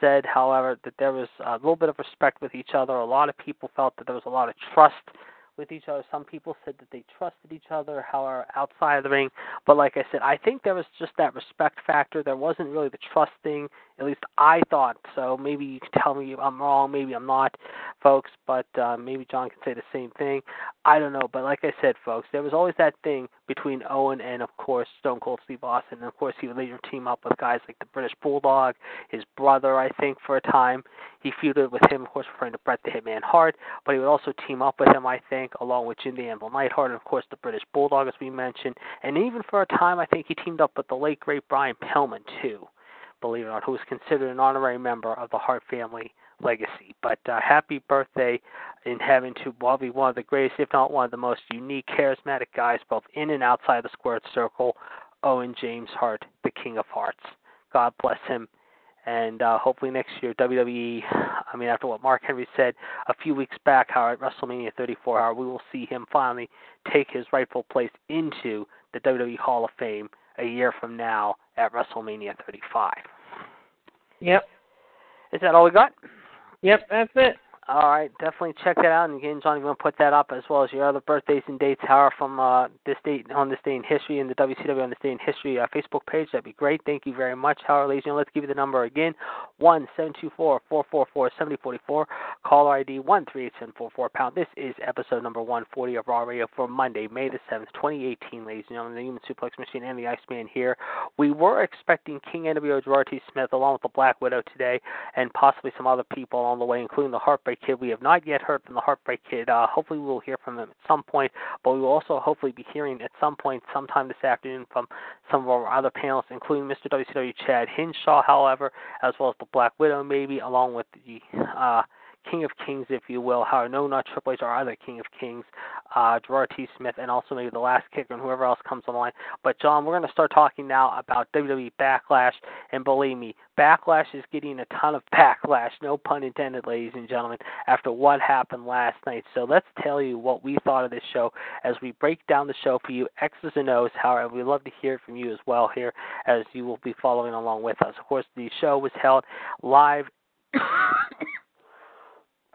said, however, that there was a little bit of respect with each other. A lot of people felt that there was a lot of trust with each other. Some people said that they trusted each other, however, outside of the ring. But like I said, I think there was just that respect factor. There wasn't really the trust thing. At least I thought so. Maybe you can tell me I'm wrong. Maybe I'm not, folks. But uh, maybe John can say the same thing. I don't know. But like I said, folks, there was always that thing between Owen and, of course, Stone Cold Steve Austin. And of course, he would later team up with guys like the British Bulldog, his brother, I think, for a time. He feuded with him, of course, referring to Bret the Hitman Hart. But he would also team up with him, I think, along with Jim the Anvil Neidhart, and of course, the British Bulldog, as we mentioned. And even for a time, I think he teamed up with the late great Brian Pillman too believe it or not, who was considered an honorary member of the Hart family legacy. But uh, happy birthday in heaven to probably one of the greatest, if not one of the most unique, charismatic guys, both in and outside the squared circle, Owen James Hart, the King of Hearts. God bless him. And uh, hopefully next year, WWE, I mean, after what Mark Henry said a few weeks back, how at WrestleMania 34, how we will see him finally take his rightful place into the WWE Hall of Fame a year from now at WrestleMania 35. Yep. Is that all we got? Yep, that's it. All right, definitely check that out. And again, Johnny, we're going to put that up as well as your other birthdays and dates, however, from uh, this date on this day in history and the WCW on this day in history uh, Facebook page. That'd be great. Thank you very much, Howard. Gentlemen. let's give you the number again: one seven two four four four four seventy forty four. Caller ID one three eight seven four four pound. This is episode number one forty of Raw Radio for Monday, May the seventh, twenty eighteen. Ladies and gentlemen, the Human Suplex Machine and the Iceman here. We were expecting King NWO Gerard T. Smith along with the Black Widow today, and possibly some other people on the way, including the Heartbreak Kid. We have not yet heard from the Heartbreak Kid. Uh, hopefully, we will hear from him at some point, but we will also hopefully be hearing at some point, sometime this afternoon, from some of our other panelists, including Mr. WCW Chad Hinshaw, however, as well as the Black Widow, maybe, along with the uh, King of Kings, if you will. How no, not Triple H, our other King of Kings, uh, Gerard T. Smith, and also maybe the last kicker and whoever else comes online. But John, we're going to start talking now about WWE Backlash, and believe me, Backlash is getting a ton of backlash, no pun intended, ladies and gentlemen, after what happened last night. So let's tell you what we thought of this show as we break down the show for you, X's and O's. However, we'd love to hear from you as well here, as you will be following along with us. Of course, the show was held live.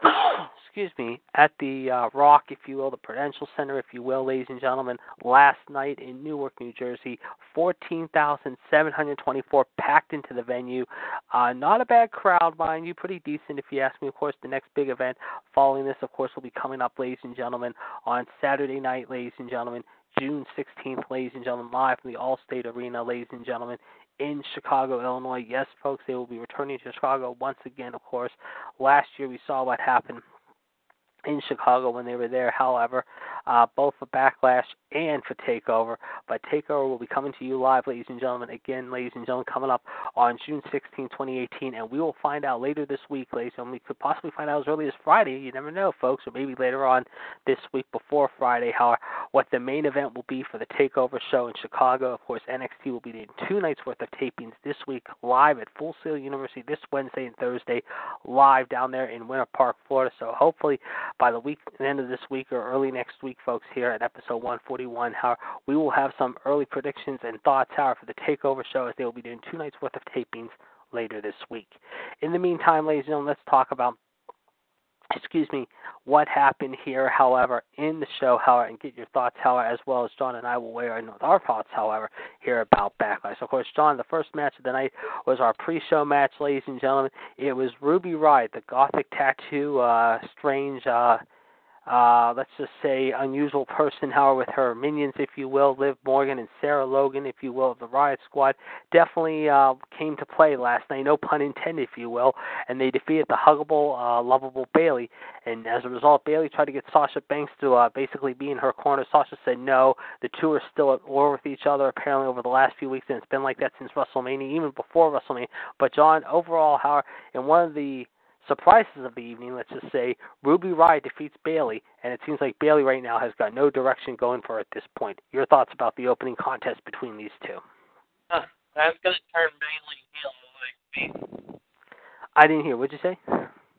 excuse me, at the uh, Rock, if you will, the Prudential Center, if you will, ladies and gentlemen, last night in Newark, New Jersey. 14,724 packed into the venue. Uh, not a bad crowd, mind you, pretty decent if you ask me. Of course, the next big event following this, of course, will be coming up, ladies and gentlemen, on Saturday night, ladies and gentlemen. June 16th, ladies and gentlemen, live from the Allstate Arena, ladies and gentlemen, in Chicago, Illinois. Yes, folks, they will be returning to Chicago once again, of course. Last year we saw what happened in Chicago when they were there. However, uh, both for Backlash and for Takeover. But Takeover will be coming to you live, ladies and gentlemen. Again, ladies and gentlemen, coming up on June 16, 2018, and we will find out later this week, ladies and gentlemen. We could possibly find out as early as Friday. You never know, folks, or maybe later on this week before Friday. How what the main event will be for the Takeover show in Chicago. Of course, NXT will be doing two nights worth of tapings this week live at Full Sail University this Wednesday and Thursday, live down there in Winter Park, Florida. So hopefully by the week, the end of this week or early next week, folks, here at episode 141. How we will have some early predictions and thoughts, however, for the Takeover show as they will be doing two nights worth of tapings later this week. In the meantime, ladies and gentlemen, let's talk about excuse me, what happened here, however, in the show, however, and get your thoughts, however, as well as John and I will weigh in with our thoughts, however, here about Backlash. Of course, John, the first match of the night was our pre-show match, ladies and gentlemen. It was Ruby Riott, the gothic tattoo, uh, strange, uh, uh, let's just say, unusual person, however, with her minions, if you will, Liv Morgan and Sarah Logan, if you will, of the Riott Squad, definitely uh, came to play last night, no pun intended, if you will, and they defeated the huggable, uh, lovable Bayley. And as a result, Bayley tried to get Sasha Banks to uh, basically be in her corner. Sasha said no. The two are still at war with each other, apparently, over the last few weeks, and it's been like that since WrestleMania, even before WrestleMania. But, John, overall, however, in one of the surprises of the evening, let's just say, Ruby Riott defeats Bayley, and it seems like Bayley right now has got no direction going for her at this point. Your thoughts about the opening contest between these two? Huh, that's going to turn Bayley heel. I didn't hear. What'd you say?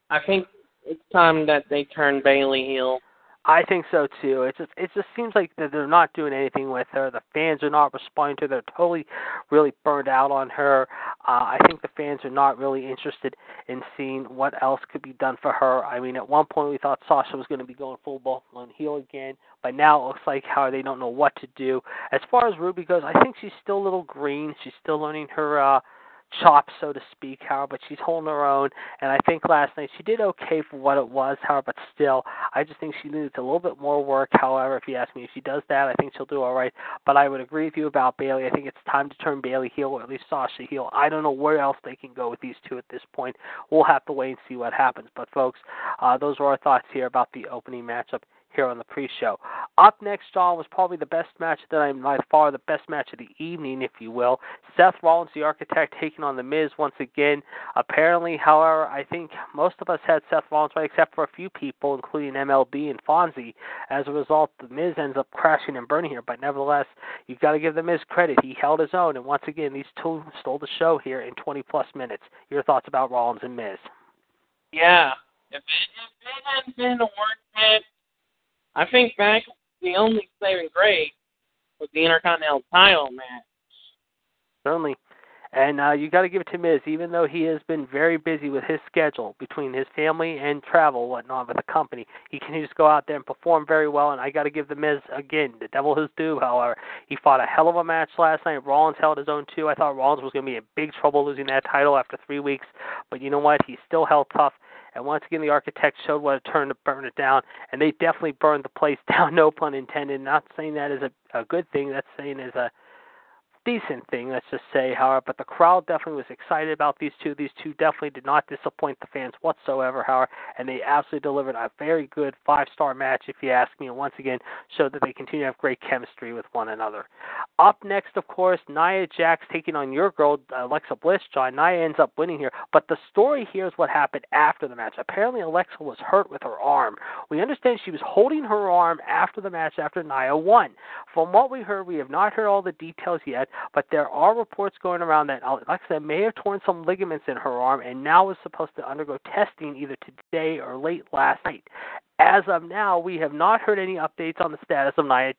I think it's time that they turn Bayley heel. I think so too. It just it just seems like that they're not doing anything with her. The fans are not responding to her. They're totally really burned out on her. Uh, I think the fans are not really interested in seeing what else could be done for her. I mean, at one point we thought Sasha was going to be going full blown heel again, but now it looks like how they don't know what to do. As far as Ruby goes, I think she's still a little green. She's still learning her uh chops, so to speak, however, but she's holding her own. And I think last night she did okay for what it was, however, but still, I just think she needs a little bit more work. However, if you ask me if she does that, I think she'll do all right. But I would agree with you about Bayley. I think it's time to turn Bayley heel, or at least Sasha heel. I don't know where else they can go with these two at this point. We'll have to wait and see what happens. But folks, uh, those are our thoughts here about the opening matchup here on the pre-show. Up next, John, was probably the best match that I'm by far the best match of the evening, if you will. Seth Rollins, the Architect, taking on the Miz once again. Apparently, however, I think most of us had Seth Rollins right, except for a few people, including MLB and Fonzie. As a result, the Miz ends up crashing and burning here. But nevertheless, you've got to give the Miz credit. He held his own, and once again, these two stole the show here in 20 plus minutes. Your thoughts about Rollins and Miz? Yeah, if it, if it hadn't been a work I think back the only saving grace was the Intercontinental title match. Certainly. And uh, you got to give it to Miz, even though he has been very busy with his schedule between his family and travel, whatnot, with the company. He can just go out there and perform very well. And I got to give the Miz again the devil his due. However, he fought a hell of a match last night. Rollins held his own too. I thought Rollins was going to be in big trouble losing that title after three weeks, but you know what? He still held tough. And once again, the architects showed what it turned to burn it down, and they definitely burned the place down. No pun intended. Not saying that is a, a good thing. That's saying is a decent thing, let's just say, however. But the crowd definitely was excited about these two. These two definitely did not disappoint the fans whatsoever, however, and they absolutely delivered a very good five star match, if you ask me, and once again showed that they continue to have great chemistry with one another. Up next, of course, Nia Jax taking on your girl, uh, Alexa Bliss, John. Nia ends up winning here, but the story here is what happened after the match. Apparently, Alexa was hurt with her arm. We understand she was holding her arm after the match after Nia won. From what we heard, we have not heard all the details yet, but there are reports going around that uh, Alexa may have torn some ligaments in her arm and now is supposed to undergo testing either today or late last night. As of now, we have not heard any updates on the status of Nia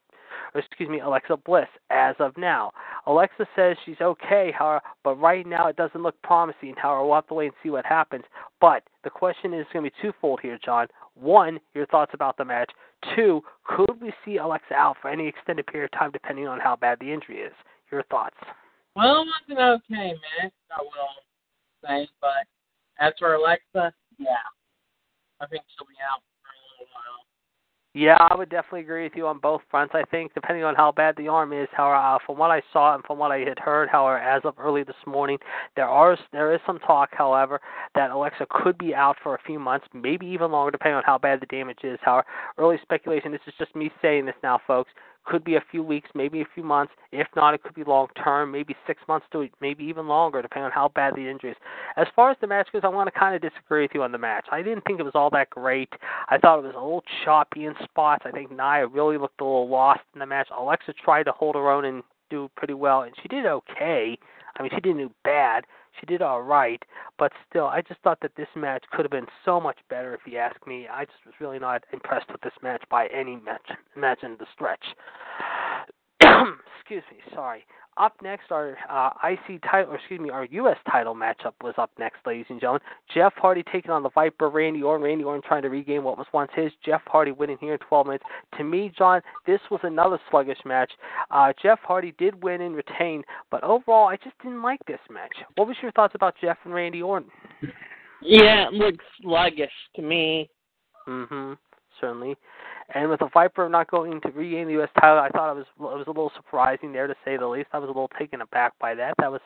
excuse me, Alexa Bliss as of now. Alexa says she's okay, however, but right now it doesn't look promising. However, we'll have to wait and see what happens. But the question is going to be twofold here, John. One, your thoughts about the match. Two, could we see Alexa out for any extended period of time depending on how bad the injury is? Your thoughts? Well, it was an okay match, I will say, but as for Alexa, yeah, I think she'll be out for a little while. Yeah, I would definitely agree with you on both fronts. I think depending on how bad the arm is, however, uh, from what I saw and from what I had heard, however, as of early this morning, there are there is some talk, however, that Alexa could be out for a few months, maybe even longer, depending on how bad the damage is. However, early speculation. This is just me saying this now, folks could be a few weeks, maybe a few months. If not, it could be long term, maybe six months to maybe even longer, depending on how bad the injury is. As far as the match goes, I want to kind of disagree with you on the match. I didn't think it was all that great. I thought it was a little choppy in spots. I think Nia really looked a little lost in the match. Alexa tried to hold her own and do pretty well, and she did okay. I mean, she didn't do bad. She did all right, but still, I just thought that this match could have been so much better. If you ask me, I just was really not impressed with this match by any match. Imagine the stretch. Excuse me, sorry. Up next, our uh, IC title, or excuse me, our U.S. title matchup was up next, ladies and gentlemen. Jeff Hardy taking on the Viper, Randy Orton. Randy Orton trying to regain what was once his. Jeff Hardy winning here in 12 minutes. To me, John, this was another sluggish match. Uh, Jeff Hardy did win and retain, but overall, I just didn't like this match. What was your thoughts about Jeff and Randy Orton? Yeah, it looks sluggish to me. Mm-hmm. Certainly. And with the Viper not going to regain the U.S. title, I thought it was it was a little surprising there to say the least. I was a little taken aback by that. That was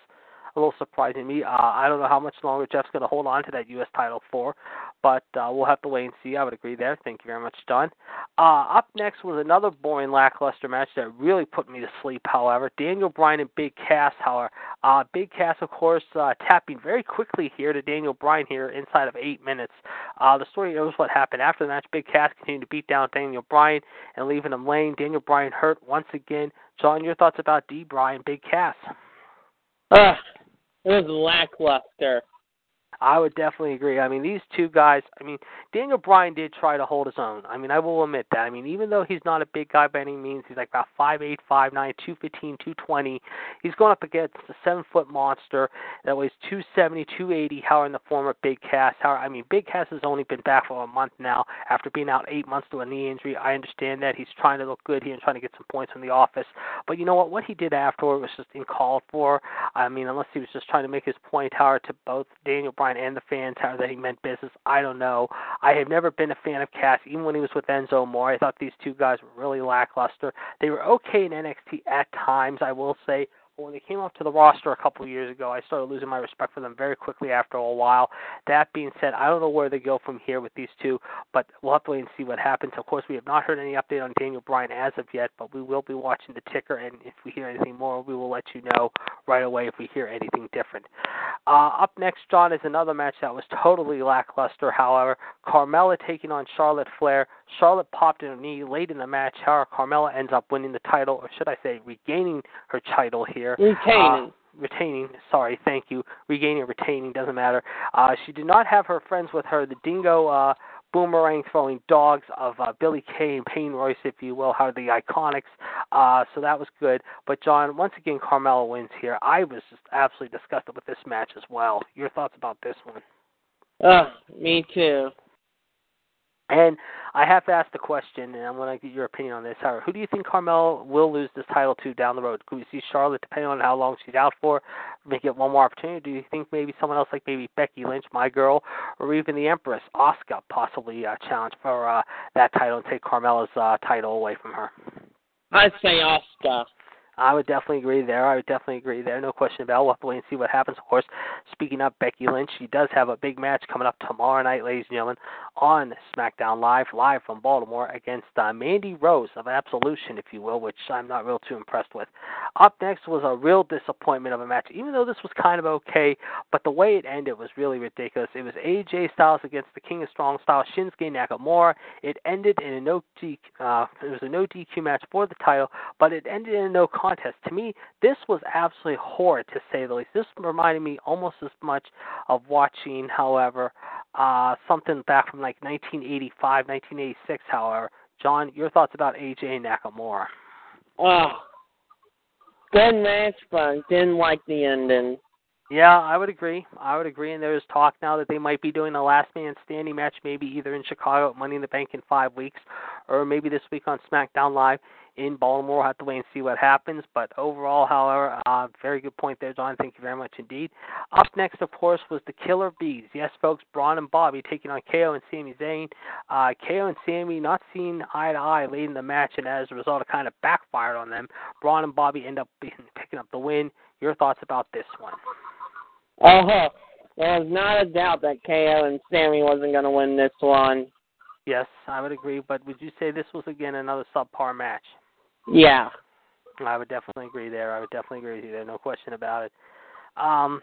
a little surprising me. Uh, I don't know how much longer Jeff's going to hold on to that U.S. title for, but uh, we'll have to wait and see. I would agree there. Thank you very much, Don. Uh, up next was another boring, lackluster match that really put me to sleep. However, Daniel Bryan and Big Cass. However, uh, Big Cass, of course, uh, tapping very quickly here to Daniel Bryan here inside of eight minutes. Uh, the story is what happened after the match. Big Cass continued to beat down Daniel Bryan and leaving him laying. Daniel Bryan hurt once again. John, your thoughts about D. Bryan, Big Cass? Uh, it was lackluster. I would definitely agree. I mean, these two guys. I mean, Daniel Bryan did try to hold his own. I mean, I will admit that. I mean, even though he's not a big guy by any means, he's like about five eight, five nine, two fifteen, two twenty. He's going up against a seven foot monster that weighs two seventy, two eighty. However, in the former Big Cass. How I mean, Big Cass has only been back for a month now after being out eight months to a knee injury. I understand that he's trying to look good here and trying to get some points from the office. But you know what? What he did afterward was just uncalled for. I mean, unless he was just trying to make his point, Howard, to both Daniel Bryan and the fans, Howard, that he meant business. I don't know. I have never been a fan of Cass, even when he was with Enzo Amore. I thought these two guys were really lackluster. They were okay in NXT at times, I will say, but when they came up to the roster a couple of years ago, I started losing my respect for them very quickly after a while. That being said, I don't know where they go from here with these two, but we'll have to wait and see what happens. Of course, we have not heard any update on Daniel Bryan as of yet, but we will be watching the ticker, and if we hear anything more, we will let you know right away if we hear anything different. Uh, up next, John, is another match that was totally lackluster. However, Carmella taking on Charlotte Flair. Charlotte popped in a knee late in the match. However, Carmella ends up winning the title, or should I say, regaining her title here. Retaining. Uh, retaining. Sorry, thank you. Regaining, retaining doesn't matter. Uh, she did not have her friends with her. The Dingo uh, boomerang throwing dogs of uh, Billie Kay and Peyton Royce, if you will, how the Iconics. Uh, so that was good. But John, once again, Carmella wins here. I was just absolutely disgusted with this match as well. Your thoughts about this one? Uh, me too. And I have to ask the question, and I'm going to get your opinion on this. Who do you think Carmel will lose this title to down the road? Could we see Charlotte, depending on how long she's out for, make it one more opportunity? Do you think maybe someone else, like maybe Becky Lynch, my girl, or even the Empress, Asuka, possibly uh, challenge for uh, that title and take Carmella's uh, title away from her? I'd say Asuka. I would definitely agree there. I would definitely agree there. No question about it. We'll have to wait and see what happens. Of course, speaking of Becky Lynch, she does have a big match coming up tomorrow night, ladies and gentlemen, on SmackDown Live, live from Baltimore against uh, Mandy Rose of Absolution, if you will, which I'm not real too impressed with. Up next was a real disappointment of a match, even though this was kind of okay, but the way it ended was really ridiculous. It was AJ Styles against the King of Strong Style, Shinsuke Nakamura. It ended in a no DQ, uh, it was a no DQ match for the title, but it ended in a no contest. To me, this was absolutely horrid to say the least. This reminded me almost as much of watching, however, uh, something back from like 1985, 1986. However, John, your thoughts about AJ Nakamura? Oh, good match, but didn't like the ending. Yeah, I would agree. I would agree. And there's talk now that they might be doing a last man standing match, maybe either in Chicago at Money in the Bank in five weeks, or maybe this week on SmackDown Live in Baltimore. We'll have to wait and see what happens. But overall, however, uh, very good point there, John. Thank you very much indeed. Up next, of course, was the Killer Bees. Yes, folks, Braun and Bobby taking on KO and Sami Zayn. Uh, KO and Sami not seeing eye to eye late in the match, and as a result, it kind of backfired on them. Braun and Bobby end up picking up the win. Your thoughts about this one? Uh huh. There's not a doubt that KO and Sami wasn't going to win this one. Yes, I would agree. But would you say this was again another subpar match? Yeah. I would definitely agree there. I would definitely agree with you there. No question about it. Um,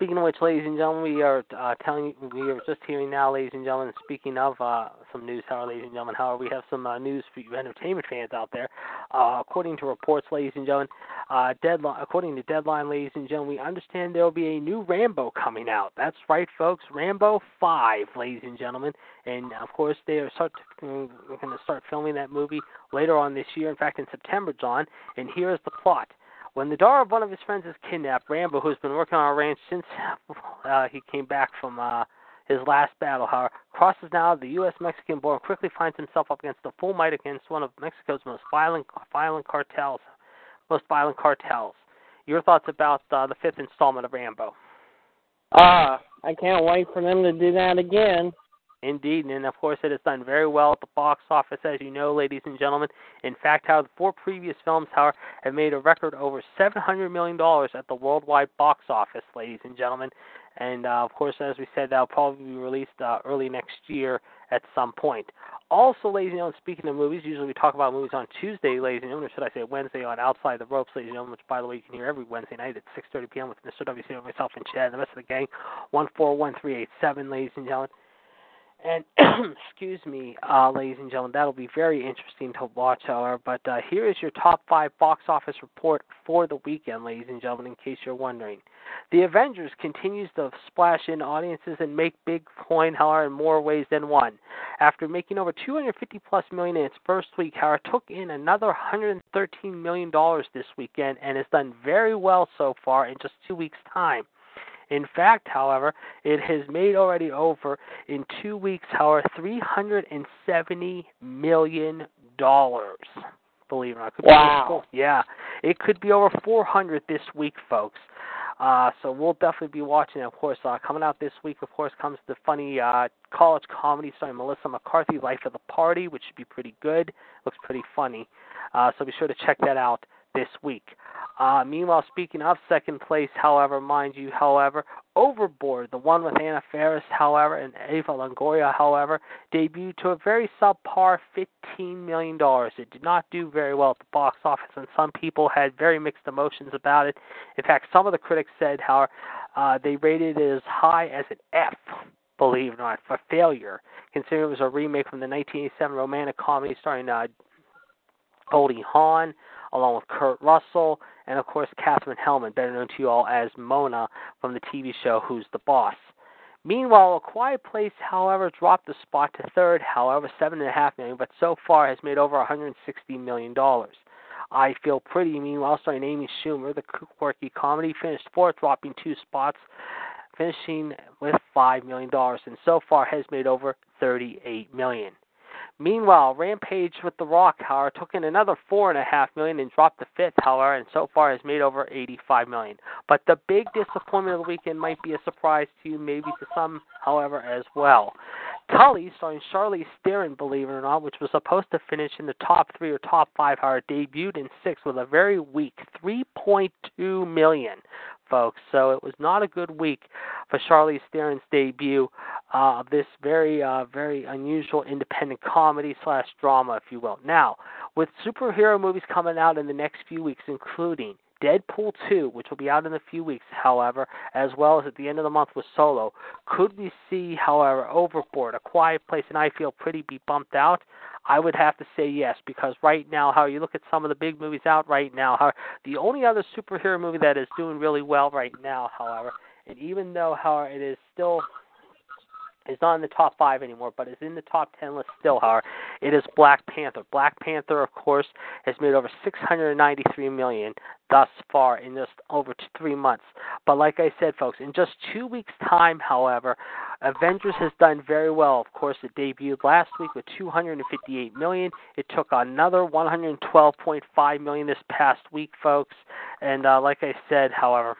speaking of which, ladies and gentlemen, we are uh, telling we are just hearing now, ladies and gentlemen. Speaking of uh, some news, how ladies and gentlemen, how we have some uh, news for you entertainment fans out there. Uh, according to reports, ladies and gentlemen, uh, deadline. According to Deadline, ladies and gentlemen, we understand there will be a new Rambo coming out. That's right, folks. Rambo Five, ladies and gentlemen, and of course they are start to, going to start filming that movie later on this year. In fact, in September, John. And here is the plot. When the daughter of one of his friends is kidnapped, Rambo, who's been working on a ranch since uh, he came back from uh, his last battle, however, crosses now the U.S. Mexican border, and quickly finds himself up against the full might against one of Mexico's most violent violent cartels, most violent cartels. Your thoughts about uh, the fifth installment of Rambo? Uh, I can't wait for them to do that again. Indeed, and of course it has done very well at the box office, as you know, ladies and gentlemen. In fact, how the four previous films, however, have made a record over $700 million at the worldwide box office, ladies and gentlemen. And uh, of course, as we said, that'll probably be released uh, early next year at some point. Also, ladies and gentlemen, speaking of movies, usually we talk about movies on Tuesday, ladies and gentlemen, or should I say Wednesday on Outside the Ropes, ladies and gentlemen, which, by the way, you can hear every Wednesday night at 6.30 p.m. with Mr. WC, myself, and Chad, and the rest of the gang, 141387, ladies and gentlemen. And excuse me, uh, ladies and gentlemen, that'll be very interesting to watch, however. But uh, here is your top five box office report for the weekend, ladies and gentlemen, in case you're wondering. The Avengers continues to splash in audiences and make big coin, however, in more ways than one. After making over 250 plus million in its first week, however, took in another 113 million dollars this weekend and has done very well so far in just two weeks' time. In fact, however, it has made already over in two weeks, however, three hundred and seventy million dollars. Believe it or not, could wow. Be, yeah, it could be over four hundred this week, folks. Uh, so we'll definitely be watching. Of course, uh, coming out this week, of course, comes the funny uh, college comedy starring Melissa McCarthy, Life of the Party, which should be pretty good. Looks pretty funny. Uh, so be sure to check that out this week. Uh, meanwhile, speaking of second place, however, mind you, however, Overboard, the one with Anna Faris, however, and Eva Longoria, however, debuted to a very subpar $15 million. It did not do very well at the box office, and some people had very mixed emotions about it. In fact, some of the critics said, however, uh, they rated it as high as an F, believe it or not, for failure, considering it was a remake from the 1987 romantic comedy starring uh, Goldie Hawn, along with Kurt Russell, and of course Katherine Helmond, better known to you all as Mona from the TV show Who's the Boss. Meanwhile, A Quiet Place, however, dropped the spot to third, however, seven and a half million, but so far has made over 160 million dollars. I Feel Pretty, meanwhile, starring Amy Schumer, the quirky comedy, finished fourth, dropping two spots, finishing with five million dollars, and so far has made over 38 million. Meanwhile, Rampage with The Rock, however, took in another four and a half million and dropped to fifth, however, and so far has made over eighty-five million. But the big disappointment of the weekend might be a surprise to you, maybe to some, however, as well. Tully, starring Charlize Theron, believe it or not, which was supposed to finish in the top three or top five, however, debuted in sixth with a very weak 3.2 million folks. So it was not a good week for Charlize Theron's debut uh, of this very, uh, very unusual independent comedy slash drama, if you will. Now, with superhero movies coming out in the next few weeks, including Deadpool 2, which will be out in a few weeks, however, as well as at the end of the month with Solo. Could we see, however, Overboard, A Quiet Place, and I Feel Pretty be bumped out? I would have to say yes, because right now, how you look at some of the big movies out right now, how the only other superhero movie that is doing really well right now, however, and even though how it is still is not in the top five anymore, but is in the top ten list still. However, it is Black Panther. Black Panther, of course, has made over 693 million thus far in just over three months. But like I said, folks, in just two weeks' time, however, Avengers has done very well. Of course, it debuted last week with 258 million. It took another 112.5 million this past week, folks. And uh, like I said, however,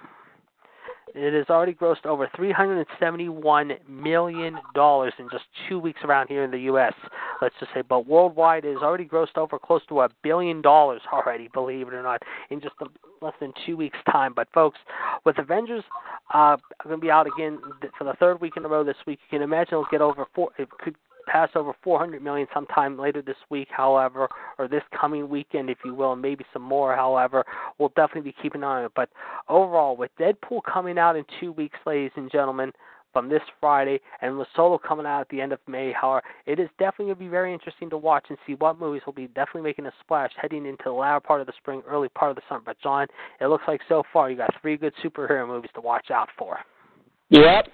it has already grossed over $371 million in just two weeks around here in the U.S., let's just say. But worldwide, it has already grossed over close to a billion dollars already, believe it or not, in just a, less than two weeks' time. But, folks, with Avengers uh, going to be out again for the third week in a row this week, you can imagine it'll get over four, it could pass over 400 million sometime later this week, however, or this coming weekend, if you will, and maybe some more, however. We'll definitely be keeping an eye on it. But overall, with Deadpool coming out in two weeks, ladies and gentlemen, from this Friday, and with Solo coming out at the end of May, however, it is definitely going to be very interesting to watch and see what movies will be definitely making a splash heading into the latter part of the spring, early part of the summer. But, John, it looks like so far you got three good superhero movies to watch out for. Yep,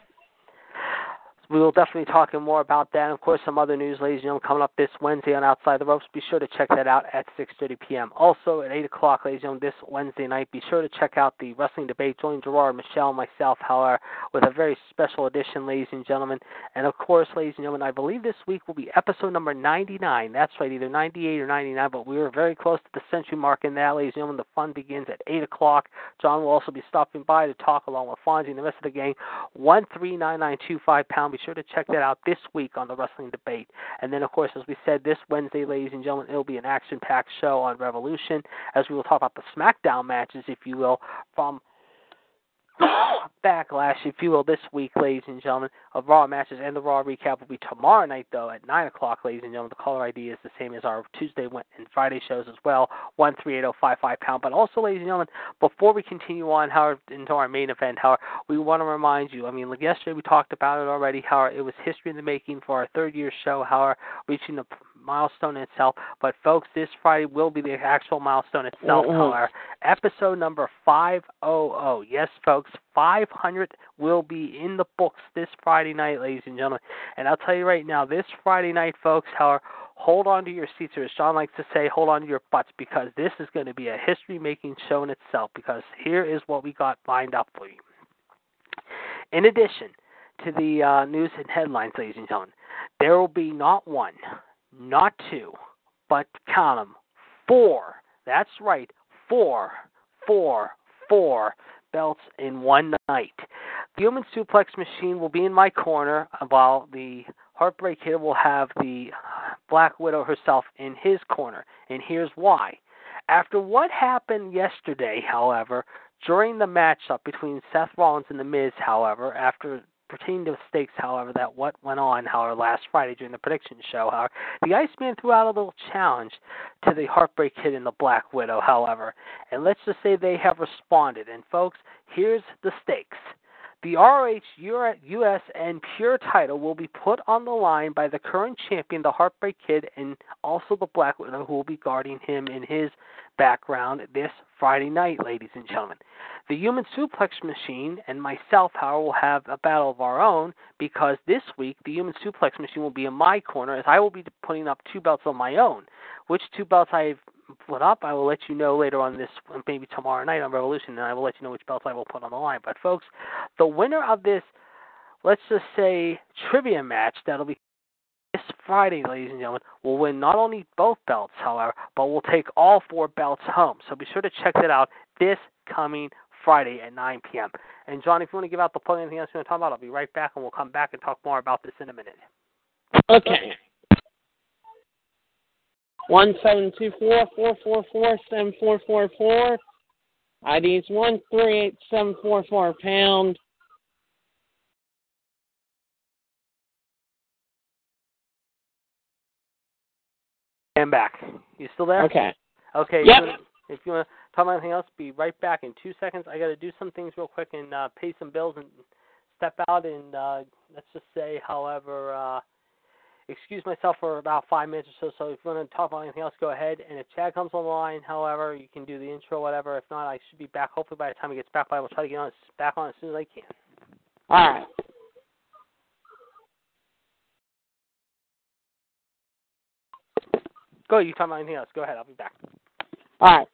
we will definitely be talking more about that. And of course, some other news, ladies and gentlemen, coming up this Wednesday on Outside the Ropes. Be sure to check that out at 6:30 p.m. Also at 8 o'clock, ladies and gentlemen, this Wednesday night. Be sure to check out the wrestling debate. Join Gerard, Michelle, and myself, however, with a very special edition, ladies and gentlemen. And of course, ladies and gentlemen, I believe this week will be episode number 99. That's right, either 98 or 99. But we are very close to the century mark in that, ladies and gentlemen. The fun begins at 8 o'clock. John will also be stopping by to talk along with Fonzie and the rest of the gang. One three nine nine two five pound. Be sure to check that out this week on the Wrestling Debate. And then, of course, as we said, this Wednesday, ladies and gentlemen, it'll be an action packed show on Revolution as we will talk about the SmackDown matches, if you will, from backlash, if you will, this week, ladies and gentlemen, of Raw matches, and the Raw recap will be tomorrow night, though, at 9 o'clock, ladies and gentlemen. The caller ID is the same as our Tuesday and Friday shows as well, 138055 pound. But also, ladies and gentlemen, before we continue on Howard, into our main event, Howard, we want to remind you, I mean, like yesterday we talked about it already, how it was history in the making for our third year show, how reaching the milestone itself. But folks, this Friday will be the actual milestone itself. Mm-hmm. However, episode number 500. Yes, folks, 500 will be in the books this Friday night, ladies and gentlemen. And I'll tell you right now, this Friday night, folks, however, hold on to your seats, or as Sean likes to say, hold on to your butts, because this is going to be a history-making show in itself. Because here is what we got lined up for you. In addition to the uh, news and headlines, ladies and gentlemen, there will be not one, not two, but count them, four. That's right, four, four, four belts in one night. The Human Suplex Machine will be in my corner, while the Heartbreak Kid will have the Black Widow herself in his corner. And here's why. After what happened yesterday, however, during the matchup between Seth Rollins and The Miz, however, after pertaining to stakes, however, that what went on, however, last Friday during the prediction show, however, the Iceman threw out a little challenge to the Heartbreak Kid and the Black Widow, however, and let's just say they have responded. And folks, here's the stakes. The ROH US and Pure title will be put on the line by the current champion, the Heartbreak Kid, and also the Black Widow, who will be guarding him in his background this Friday night, ladies and gentlemen. The Human Suplex Machine and myself, however, will have a battle of our own because this week the Human Suplex Machine will be in my corner as I will be putting up two belts of my own. Which two belts I've put up, I will let you know later on this, maybe tomorrow night on Revolution, and I will let you know which belts I will put on the line. But folks, the winner of this, let's just say, trivia match that'll be Friday, ladies and gentlemen, will win not only both belts, however, but will take all four belts home. So be sure to check that out this coming Friday at 9 p.m. And John, if you want to give out the plug, anything else you want to talk about, I'll be right back, and we'll come back and talk more about this in a minute. Okay. One seven two four four four four seven four four four. ID is one three eight seven four four pound. And back. You still there? Okay. Okay. Yep. If you wanna- If you want to talk about anything else, be right back in two seconds. I got to do some things real quick and uh, pay some bills and step out. And uh, let's just say, however, uh, excuse myself for about five minutes or so. So if you want to talk about anything else, go ahead. And if Chad comes on the line, however, you can do the intro, whatever. If not, I should be back. Hopefully by the time he gets back, I will try to get on back on as soon as I can. All right. Go. You talk about anything else? Go ahead. I'll be back. All right.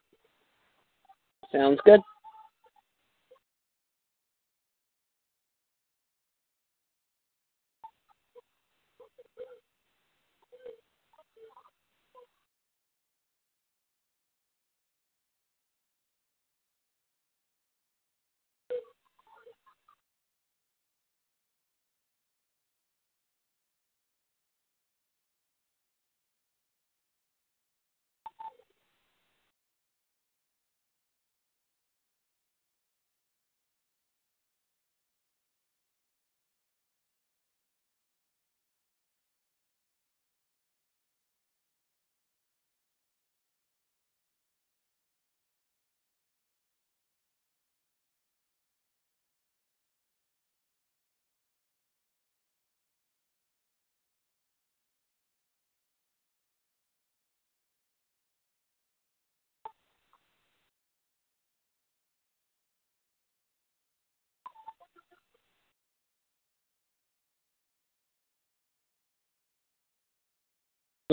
Sounds good.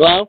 Hello?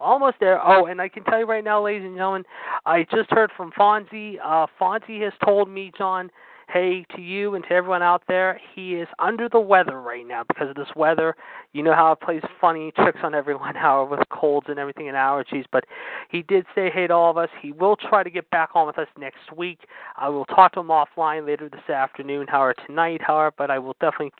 Almost there. Oh, and I can tell you right now, ladies and gentlemen, I just heard from Fonzie. Uh, Fonzie has told me, John, hey, to you and to everyone out there, he is under the weather right now because of this weather. You know how it plays funny tricks on everyone, how with colds and everything and allergies. But he did say hey to all of us. He will try to get back on with us next week. I will talk to him offline later this afternoon, however, tonight, however, but I will definitely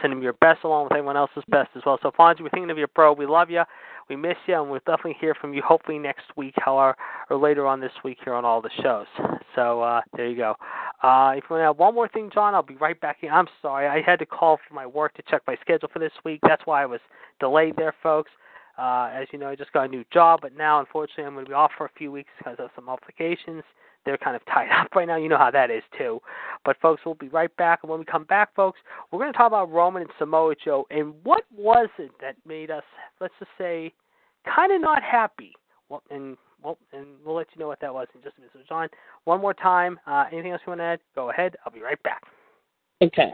send him your best along with everyone else's best as well. So, Fonzie, we're thinking of you, bro. We love you. We miss you, and we'll definitely hear from you hopefully next week, however, or later on this week here on all the shows. So uh, there you go. Uh, if you want to have one more thing, John, I'll be right back. I'm sorry, I had to call for my work to check my schedule for this week. That's why I was delayed there, folks. Uh, as you know, I just got a new job, but now unfortunately I'm going to be off for a few weeks because of some obligations. They're kind of tied up right now. You know how that is too. But folks, we'll be right back. And when we come back, folks, we're going to talk about Roman and Samoa Joe and what was it that made us, let's just say, kind of not happy. Well, and well, and we'll let you know what that was in just a minute. John, one more time. Uh, anything else you want to add? Go ahead. I'll be right back. Okay.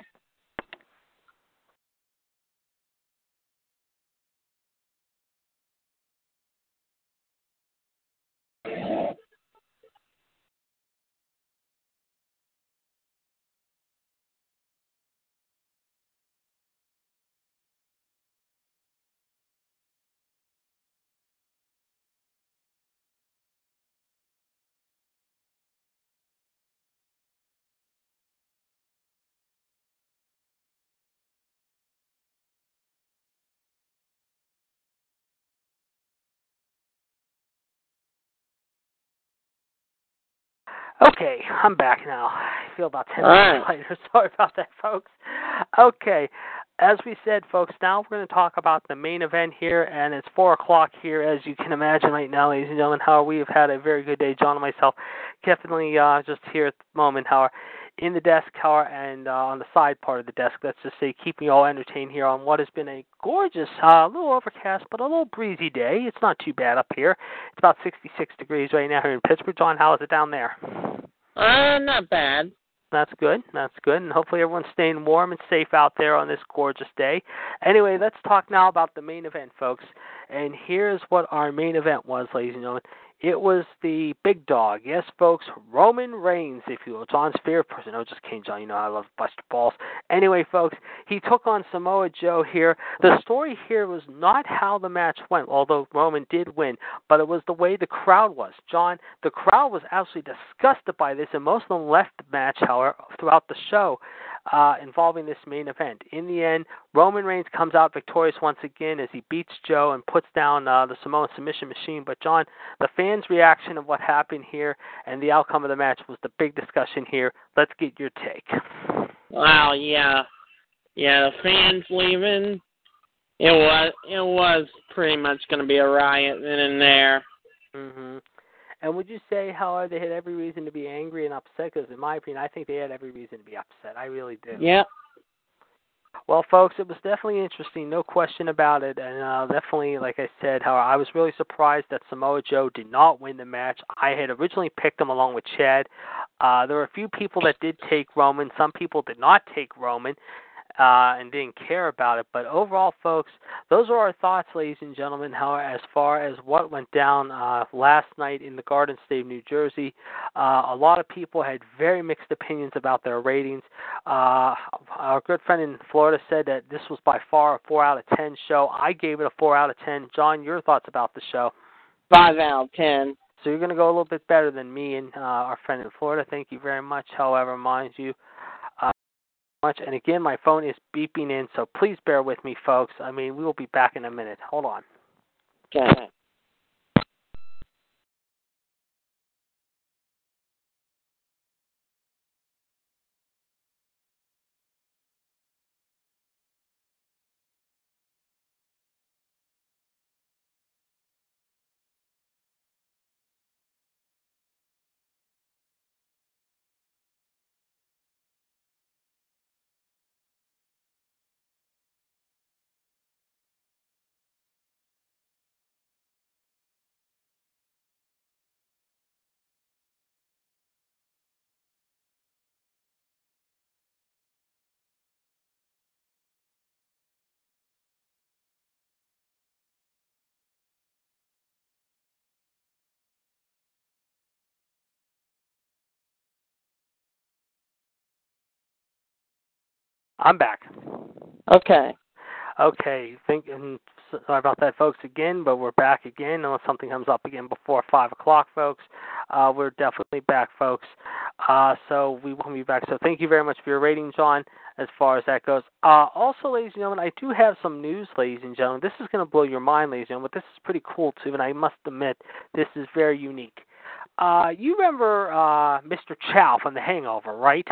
Okay, I'm back now. I feel about 10 All minutes right. later. Sorry about that, folks. Okay, as we said, folks, now we're going to talk about the main event here, and it's 4 o'clock here, as you can imagine right now, ladies and gentlemen, how we have had a very good day, John and myself, definitely uh, just here at the moment, how in the desk tower and uh, on the side part of the desk. Let's just say keeping you all entertained here on what has been a gorgeous, a uh, little overcast, but a little breezy day. It's not too bad up here. It's about 66 degrees right now here in Pittsburgh. John, how is it down there? Uh, not bad. That's good. That's good. And hopefully everyone's staying warm and safe out there on this gorgeous day. Anyway, let's talk now about the main event, folks. And here's what our main event was, ladies and gentlemen. It was the big dog. Yes, folks, Roman Reigns, if you will. John's favorite person. No, just kidding, John. You know I love Buster Balls. Anyway, folks, he took on Samoa Joe here. The story here was not how the match went, although Roman did win, but it was the way the crowd was. John, the crowd was absolutely disgusted by this, and most of them left the match, however, throughout the show uh, involving this main event. In the end, Roman Reigns comes out victorious once again as he beats Joe and puts down uh, the Samoan submission machine. But John, the fans' reaction of what happened here and the outcome of the match was the big discussion here. Let's get your take. Wow, yeah, yeah. The fans leaving. It was it was pretty much going to be a riot then and there. hmm And would you say, however, they had every reason to be angry and upset? Because in my opinion, I think they had every reason to be upset. I really do. Yeah. Well, folks, it was definitely interesting, no question about it, and uh, definitely, like I said, how I was really surprised that Samoa Joe did not win the match. I had originally picked him along with Chad. Uh, there were a few people that did take Roman. Some people did not take Roman uh, and didn't care about it. But overall, folks, those are our thoughts, ladies and gentlemen. How as far as what went down uh, last night in the Garden State of New Jersey, uh, a lot of people had very mixed opinions about their ratings. Uh, our good friend in Florida said that this was by far a four out of ten show. I gave it a four out of ten. John, your thoughts about the show? Five out of ten. So you're going to go a little bit better than me and uh, our friend in Florida. Thank you very much. However, mind you, much. And again, my phone is beeping in, so please bear with me, folks. I mean, we will be back in a minute. Hold on. I'm back. Okay. Okay, think and sorry about that, folks. Again, but we're back again. Unless something comes up again before five o'clock, folks. Uh, we're definitely back, folks. Uh, so we will be back. So thank you very much for your rating, John. As far as that goes. Uh, also, ladies and gentlemen, I do have some news, ladies and gentlemen. This is going to blow your mind, ladies and gentlemen. But this is pretty cool too, and I must admit, this is very unique. Uh, you remember uh, Mr. Chow from The Hangover, right?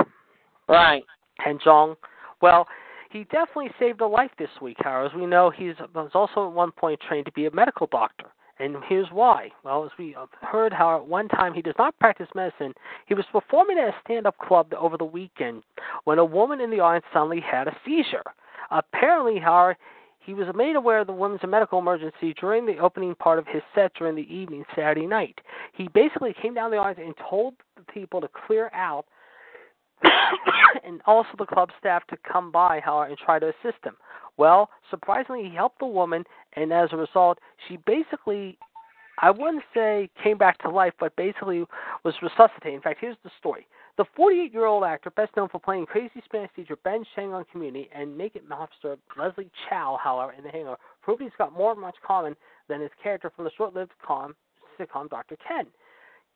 Right. Han Jong. Well, he definitely saved a life this week, Howard. As we know, he was also at one point trained to be a medical doctor. And here's why. Well, as we heard how at one time he does not practice medicine, he was performing at a stand up club over the weekend when a woman in the audience suddenly had a seizure. Apparently, however, he was made aware of the woman's medical emergency during the opening part of his set during the evening Saturday night. He basically came down the audience and told the people to clear out and also the club staff to come by however, and try to assist him. Well, surprisingly, he helped the woman, and as a result, she basically, I wouldn't say came back to life, but basically was resuscitated. In fact, here's the story. The 48 year old actor, best known for playing crazy Spanish teacher Ben Chang on Community and naked mobster Leslie Chow, however, in The Hangover, proved he's got more much common than his character from the short lived sitcom Dr. Ken.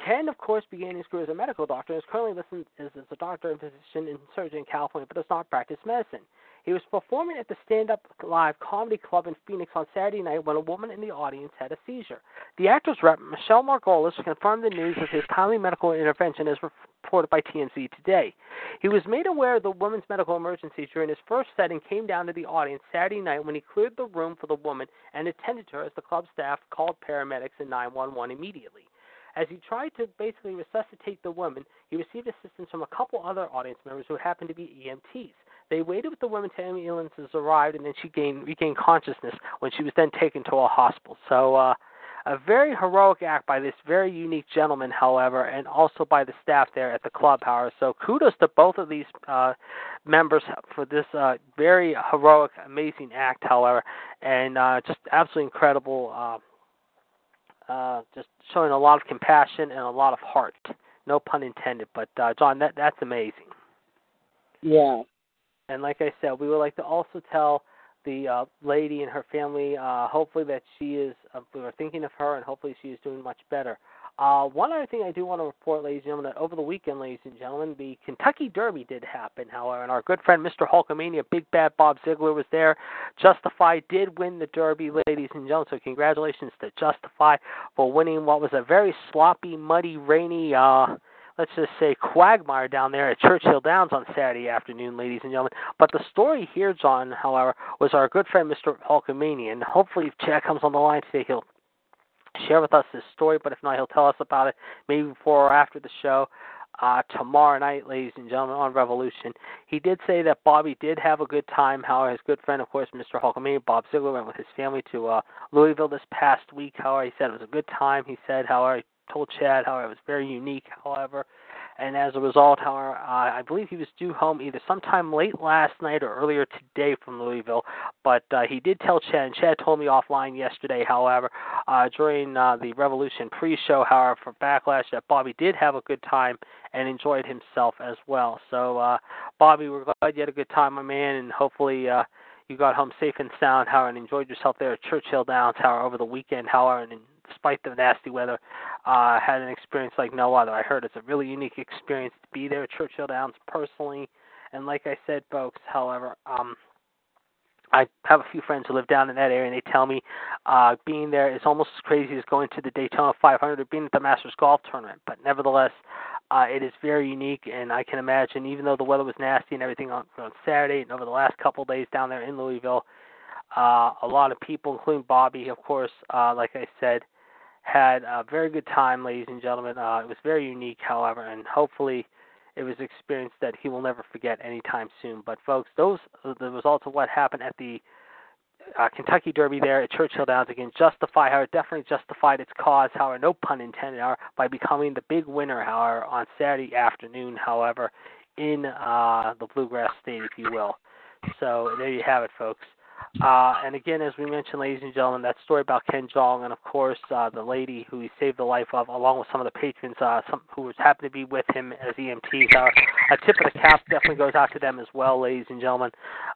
Ken, of course, began his career as a medical doctor and is currently listed as, a doctor and physician and surgeon in California, but does not practice medicine. He was performing at the Stand Up Live Comedy Club in Phoenix on Saturday night when a woman in the audience had a seizure. The actor's rep, Michelle Margolis, confirmed the news of his timely medical intervention as reported by TMZ today. He was made aware of the woman's medical emergency during his first set and came down to the audience Saturday night when he cleared the room for the woman and attended her as the club staff called paramedics and 911 immediately. As he tried to basically resuscitate the woman, he received assistance from a couple other audience members who happened to be EMTs. They waited with the woman until ambulances arrived, and then she gained regained consciousness when she was then taken to a hospital. So, uh, a very heroic act by this very unique gentleman, however, and also by the staff there at the club, however. So, kudos to both of these uh, members for this uh, very heroic, amazing act, however, and uh, just absolutely incredible. Uh, uh, just showing a lot of compassion and a lot of heart. No pun intended, but uh, John, that that's amazing. Yeah. And like I said, we would like to also tell the uh, lady and her family, uh, hopefully that she is, uh, we are thinking of her, and hopefully she is doing much better. Uh, one other thing I do want to report, ladies and gentlemen, that over the weekend, ladies and gentlemen, the Kentucky Derby did happen, however, and our good friend Mr. Hulkamania, Big Bad Bob Ziegler, was there. Justify did win the Derby, ladies and gentlemen, so congratulations to Justify for winning what was a very sloppy, muddy, rainy, uh, let's just say quagmire down there at Churchill Downs on Saturday afternoon, ladies and gentlemen. But the story here, John, however, was our good friend Mr. Hulkamania, and hopefully if Chad comes on the line today, he'll share with us his story, but if not, he'll tell us about it maybe before or after the show. Uh, tomorrow night, ladies and gentlemen, on Revolution. He did say that Bobby did have a good time. However, his good friend, of course, Mr. Hulkamania, Bob Ziegler, went with his family to uh, Louisville this past week. However, he said it was a good time. He said, however, he told Chad, however, it was very unique, however, and as a result, however, uh, I believe he was due home either sometime late last night or earlier today from Louisville. But uh, he did tell Chad, and Chad told me offline yesterday, however, uh, during uh, the Revolution pre-show, however, for Backlash, that Bobby did have a good time and enjoyed himself as well. So, uh, Bobby, we're glad you had a good time, my man, and hopefully. Uh, you got home safe and sound, however, and enjoyed yourself there at Churchill Downs, however, over the weekend, however, and despite the nasty weather, uh, had an experience like no other. I heard it's a really unique experience to be there at Churchill Downs personally. And like I said, folks, however, um, I have a few friends who live down in that area, and they tell me uh, being there is almost as crazy as going to the Daytona 500 or being at the Masters Golf Tournament. But nevertheless, uh, it is very unique, and I can imagine, even though the weather was nasty and everything on, on Saturday and over the last couple of days down there in Louisville, uh, a lot of people, including Bobby, of course, uh, like I said, had a very good time, ladies and gentlemen. Uh, it was very unique, however, and hopefully it was an experience that he will never forget anytime soon. But folks, those the results of what happened at the uh, Kentucky Derby there at Churchill Downs again justify how it definitely justified its cause, however, no pun intended, however, by becoming the big winner, however, on Saturday afternoon, however, in uh, the Bluegrass State, if you will. So there you have it, folks. Uh, and again, as we mentioned, ladies and gentlemen, that story about Ken Jeong and of course uh, the lady who he saved the life of, along with some of the patrons uh, some, who was happened to be with him as EMTs. Uh, a tip of the cap definitely goes out to them as well, ladies and gentlemen.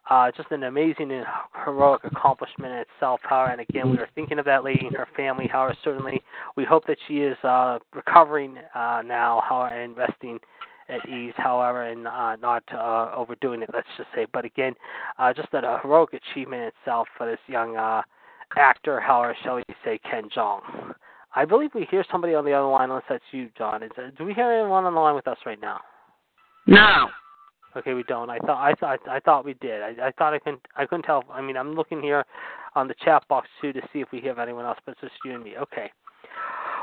Uh, just an amazing and heroic accomplishment in itself. However, and again, we are thinking of that lady and her family. However, certainly we hope that she is uh, recovering uh, now. However, and resting at ease, however, and uh, not uh, overdoing it, let's just say. But again, uh, just a heroic achievement itself for this young uh, actor, however, shall we say, Ken Jeong. I believe we hear somebody on the other line, unless that's you, John. Is, uh, do we hear anyone on the line with us right now? No. Okay, we don't. I thought I thought I thought we did. I, I thought I couldn't I couldn't tell. I mean, I'm looking here on the chat box too to see if we have anyone else, but it's just you and me. Okay.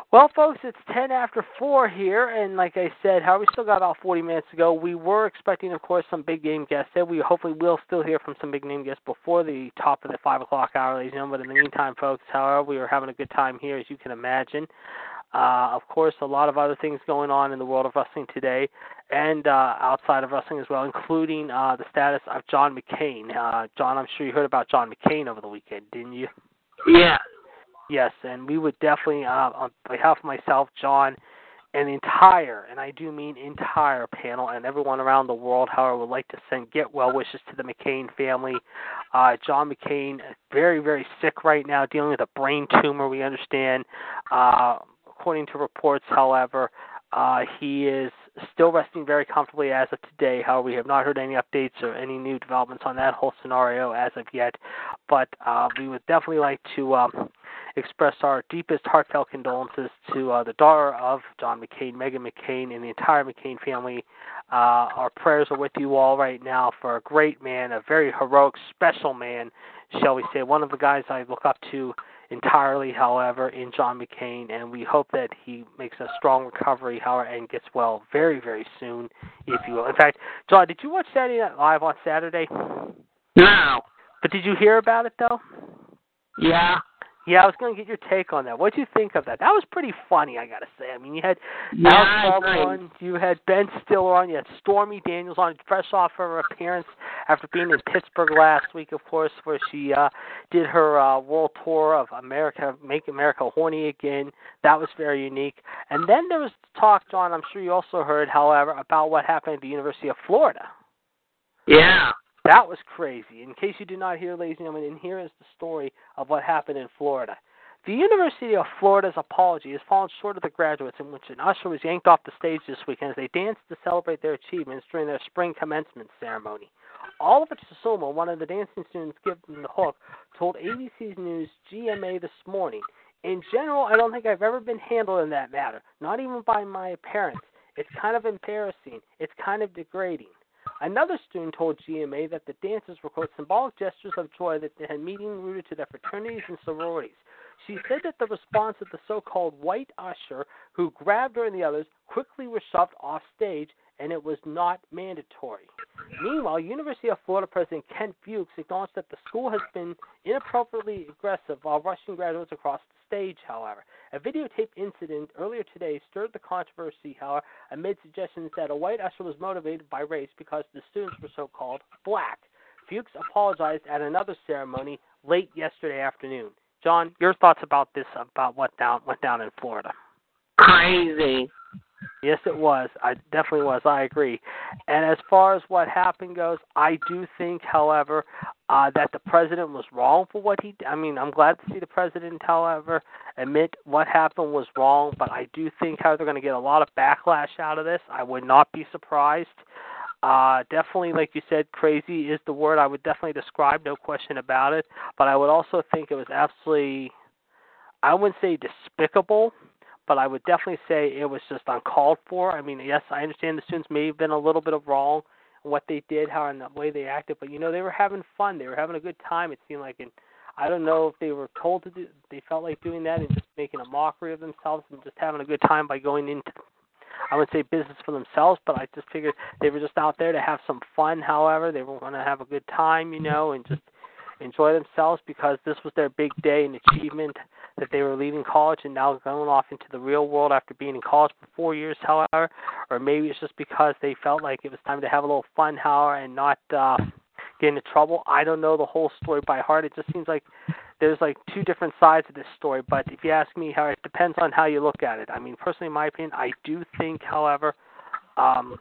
Well, folks, it's 10 after 4 here, and like I said, how we still got about 40 minutes to go. We were expecting, of course, some big game guests. There. We hopefully will still hear from some big name guests before the top of the 5 o'clock hour, ladies and gentlemen. But in the meantime, folks, however, we are having a good time here, as you can imagine. Uh, of course, a lot of other things going on in the world of wrestling today, and uh, outside of wrestling as well, including uh, the status of John McCain. Uh, John, I'm sure you heard about John McCain over the weekend, didn't you? Yeah. Yes, and we would definitely, uh, on behalf of myself, John, and the entire, and I do mean entire panel, and everyone around the world, however, would like to send get well wishes to the McCain family. Uh, John McCain, is very, very sick right now, dealing with a brain tumor. We understand, uh, according to reports, however, uh, he is still resting very comfortably as of today. However, we have not heard any updates or any new developments on that whole scenario as of yet. But uh, we would definitely like to um, express our deepest heartfelt condolences to uh, the daughter of John McCain, Meghan McCain, and the entire McCain family. Uh, our prayers are with you all right now for a great man, a very heroic, special man, shall we say. One of the guys I look up to entirely, however, in John McCain, and we hope that he makes a strong recovery, however, and gets well very, very soon, if you will. In fact, John, did you watch Saturday Night Live on Saturday? No. But did you hear about it though? Yeah. Yeah, I was going to get your take on that. What do you think of that? That was pretty funny, I got to say. I mean, you had Yeah, on, you had Ben Stiller on, you had Stormy Daniels on, fresh off her appearance after being in Pittsburgh last week, of course, where she uh did her uh world tour of America, Make America Horny Again. That was very unique. And then there was talk, John, I'm sure you also heard, however, about what happened at the University of Florida. Yeah. That was crazy. In case you did not hear, ladies and gentlemen, and here is the story of what happened in Florida. The University of Florida's apology has fallen short of the graduates, in which an usher was yanked off the stage this weekend as they danced to celebrate their achievements during their spring commencement ceremony. Oliver Tsutsuma, one of the dancing students given the hook, told ABC's News GMA this morning, In general, I don't think I've ever been handled in that matter, not even by my parents. It's kind of embarrassing. It's kind of degrading. Another student told GMA that the dances were, quote, symbolic gestures of joy that they had meaning rooted to their fraternities and sororities. She said that the response of the so called white usher who grabbed her and the others quickly was shoved off stage and it was not mandatory. Meanwhile, University of Florida President Kent Fuchs acknowledged that the school has been inappropriately aggressive while rushing graduates across the stage, however. A videotaped incident earlier today stirred the controversy, however, amid suggestions that a white usher was motivated by race because the students were so called black. Fuchs apologized at another ceremony late yesterday afternoon. John, your thoughts about this, about what down went down in Florida? Crazy. Yes, it was. I definitely was. I agree. And as far as what happened goes, I do think, however, uh, that the president was wrong for what he. I mean, I'm glad to see the president, however, admit what happened was wrong. But I do think how they're going to get a lot of backlash out of this. I would not be surprised. Uh, definitely, like you said, crazy is the word I would definitely describe, no question about it. But I would also think it was absolutely, I wouldn't say despicable, but I would definitely say it was just uncalled for. I mean, yes, I understand the students may have been a little bit of wrong in what they did, how and the way they acted, but you know, they were having fun. They were having a good time. It seemed like, and I don't know if they were told to do, they felt like doing that and just making a mockery of themselves and just having a good time by going into I would say business for themselves, but I just figured they were just out there to have some fun. However, they were going to have a good time, you know, and just enjoy themselves because this was their big day and achievement that they were leaving college and now going off into the real world after being in college for four years, however, or maybe it's just because they felt like it was time to have a little fun, however, and not uh get into trouble. I don't know the whole story by heart. It just seems like there's like two different sides of this story. But if you ask me, how it depends on how you look at it. I mean, personally, in my opinion, I do think, however, um,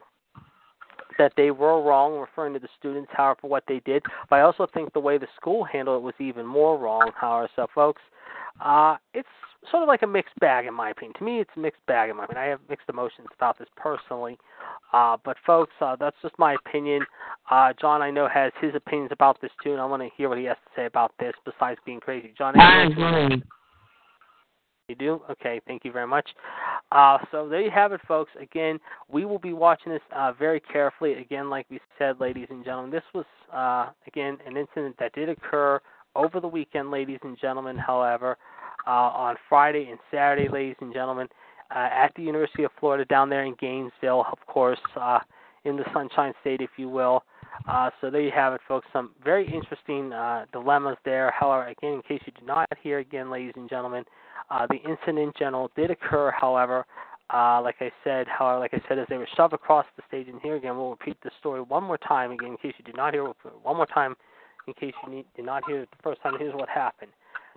that they were wrong, referring to the students, however, for what they did. But I also think the way the school handled it was even more wrong, however. So, folks, uh, it's sort of like a mixed bag in my opinion. To me, it's a mixed bag in my opinion. I have mixed emotions about this personally. Uh, but folks, uh, that's just my opinion. Uh, John, I know has his opinions about this too, and I want to hear what he has to say about this. Besides being crazy, John. I agree. You do? Okay, thank you very much. Uh, so there you have it, folks. Again, we will be watching this uh, very carefully. Again, like we said, ladies and gentlemen, this was, uh, again, an incident that did occur over the weekend, ladies and gentlemen, however, uh, on Friday and Saturday, ladies and gentlemen, uh, at the University of Florida down there in Gainesville, of course, uh, in the Sunshine State, if you will. Uh, so there you have it, folks. Some very interesting uh, dilemmas there. However, again, in case you did not hear, again, ladies and gentlemen, uh, the incident in general did occur. However, uh, like I said, however, like I said, as they were shoved across the stage, and here again, we'll repeat the story one more time. Again, in case you did not hear, one more time, in case you need, did not hear it the first time. Here's what happened.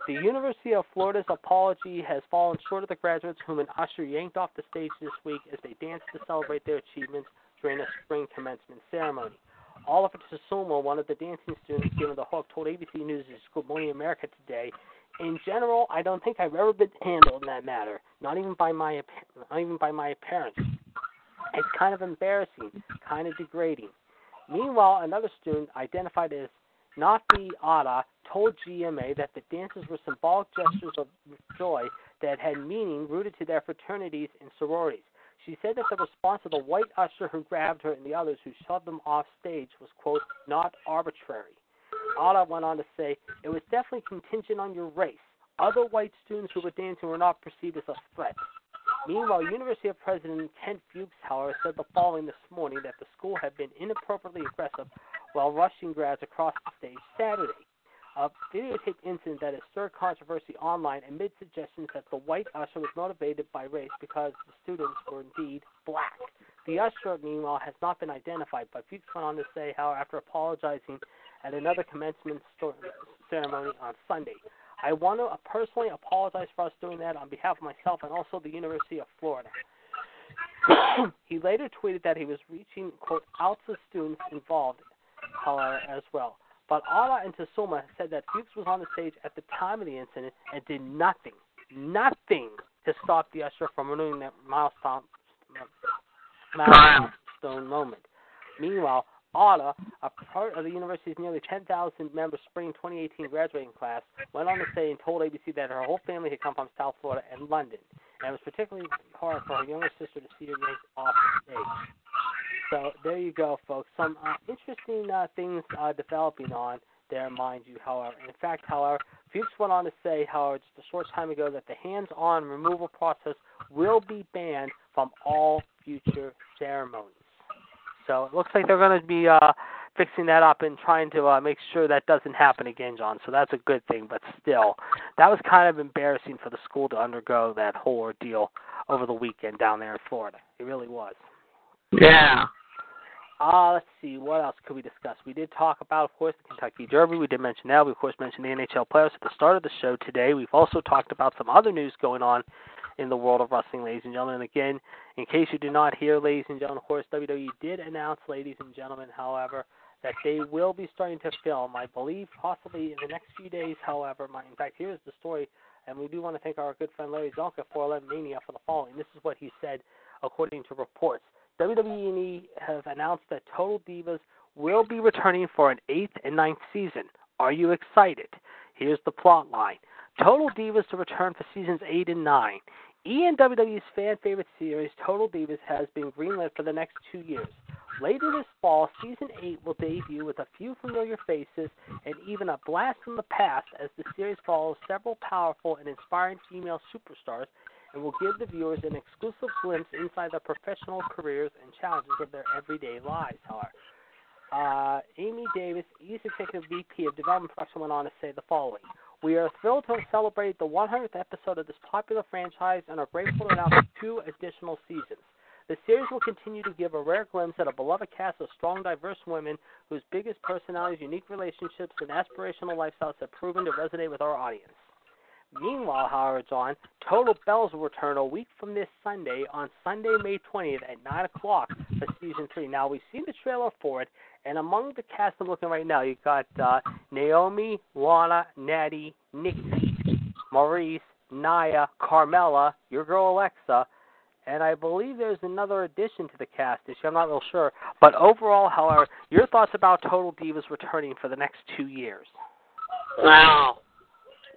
The University of Florida's apology has fallen short of the graduates whom an usher yanked off the stage this week as they danced to celebrate their achievements during a spring commencement ceremony. Oliver Tsutsuma, one of the dancing students given the hook, told ABC News' Good Morning America today, "In general, I don't think I've ever been handled in that matter, not even by my not even by my parents. It's kind of embarrassing, kind of degrading." Meanwhile, another student identified as Nafi Ada told GMA that the dances were symbolic gestures of joy that had meaning rooted to their fraternities and sororities. She said that the response of the white usher who grabbed her and the others who shoved them off stage was, quote, not arbitrary. Ada went on to say, it was definitely contingent on your race. Other white students who were dancing were not perceived as a threat. Meanwhile, University of President Kent Fuchs, however, said the following this morning that the school had been inappropriately aggressive while rushing grads across the stage Saturday. A videotaped incident that has stirred controversy online amid suggestions that the white usher was motivated by race because the students were indeed black. The usher, meanwhile, has not been identified, but Fuchs went on to say how, after apologizing at another commencement ceremony on Sunday, I want to uh, personally apologize for us doing that on behalf of myself and also the University of Florida. he later tweeted that he was reaching, quote, out to students involved, however, as well. But Ada and Tsutsuma said that Fuchs was on the stage at the time of the incident and did nothing, nothing to stop the usher from renewing that milestone, milestone moment. Meanwhile, Ada, a part of the university's nearly 10,000 member spring 2018 graduating class, went on to say and told ABC that her whole family had come from South Florida and London, and it was particularly hard for her younger sister to see her yanked off the stage. So there you go, folks. Some uh, interesting uh, things uh, developing on there, mind you. However, in fact, however, Fuchs went on to say, however, just a short time ago, that the hands-on removal process will be banned from all future ceremonies. So it looks like they're going to be uh, fixing that up and trying to uh, make sure that doesn't happen again, John. So that's a good thing. But still, that was kind of embarrassing for the school to undergo that whole ordeal over the weekend down there in Florida. It really was. Yeah. Uh, let's see, what else could we discuss? We did talk about, of course, the Kentucky Derby. We did mention that. We, of course, mentioned the NHL playoffs at the start of the show today. We've also talked about some other news going on in the world of wrestling, ladies and gentlemen. And again, in case you did not hear, ladies and gentlemen, of course, WWE did announce, ladies and gentlemen, however, that they will be starting to film, I believe, possibly in the next few days, however. My, in fact, here's the story, and we do want to thank our good friend Larry Csonka for 11 Mania for the following. This is what he said, according to reports. WWE have announced that Total Divas will be returning for an eighth and ninth season. Are you excited? Here's the plot line. Total Divas to return for seasons 8 and 9. ENWW's fan favorite series, Total Divas, has been greenlit for the next two years. Later this fall, season 8 will debut with a few familiar faces and even a blast from the past as the series follows several powerful and inspiring female superstars and will give the viewers an exclusive glimpse inside the professional careers and challenges of their everyday lives, however. Uh, Amy Davis, East Executive VP of Development Production, went on to say the following. We are thrilled to celebrate the 100th episode of this popular franchise and are grateful to announce two additional seasons. The series will continue to give a rare glimpse at a beloved cast of strong, diverse women whose biggest personalities, unique relationships, and aspirational lifestyles have proven to resonate with our audience. Meanwhile, however, John, Total Bellas will return a week from this Sunday on Sunday, May 20th at 9 o'clock for season three. Now, we've seen the trailer for it, and among the cast I'm looking right now, you've got uh, Naomi, Lana, Natty, Nikki, Maryse, Nia, Carmella, your girl Alexa, and I believe there's another addition to the cast year. I'm not real sure. But overall, however, your thoughts about Total Divas returning for the next two years? Wow.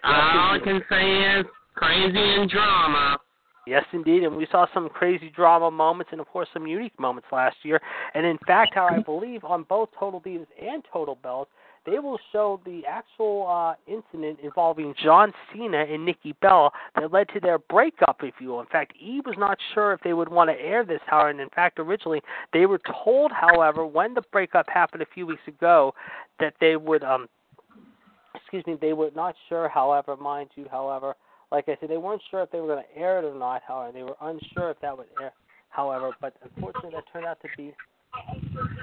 All I can say is crazy and drama. Yes, indeed, and we saw some crazy drama moments and, of course, some unique moments last year. And in fact, how I believe on both Total Divas and Total Bellas, they will show the actual uh, incident involving John Cena and Nikki Bella that led to their breakup, if you will. In fact, E was not sure if they would want to air this, however, and in fact, originally they were told, however, when the breakup happened a few weeks ago, that they would, um, excuse me, they were not sure, however, mind you, however, like I said, they weren't sure if they were going to air it or not, however, they were unsure if that would air, however, but unfortunately that turned out to be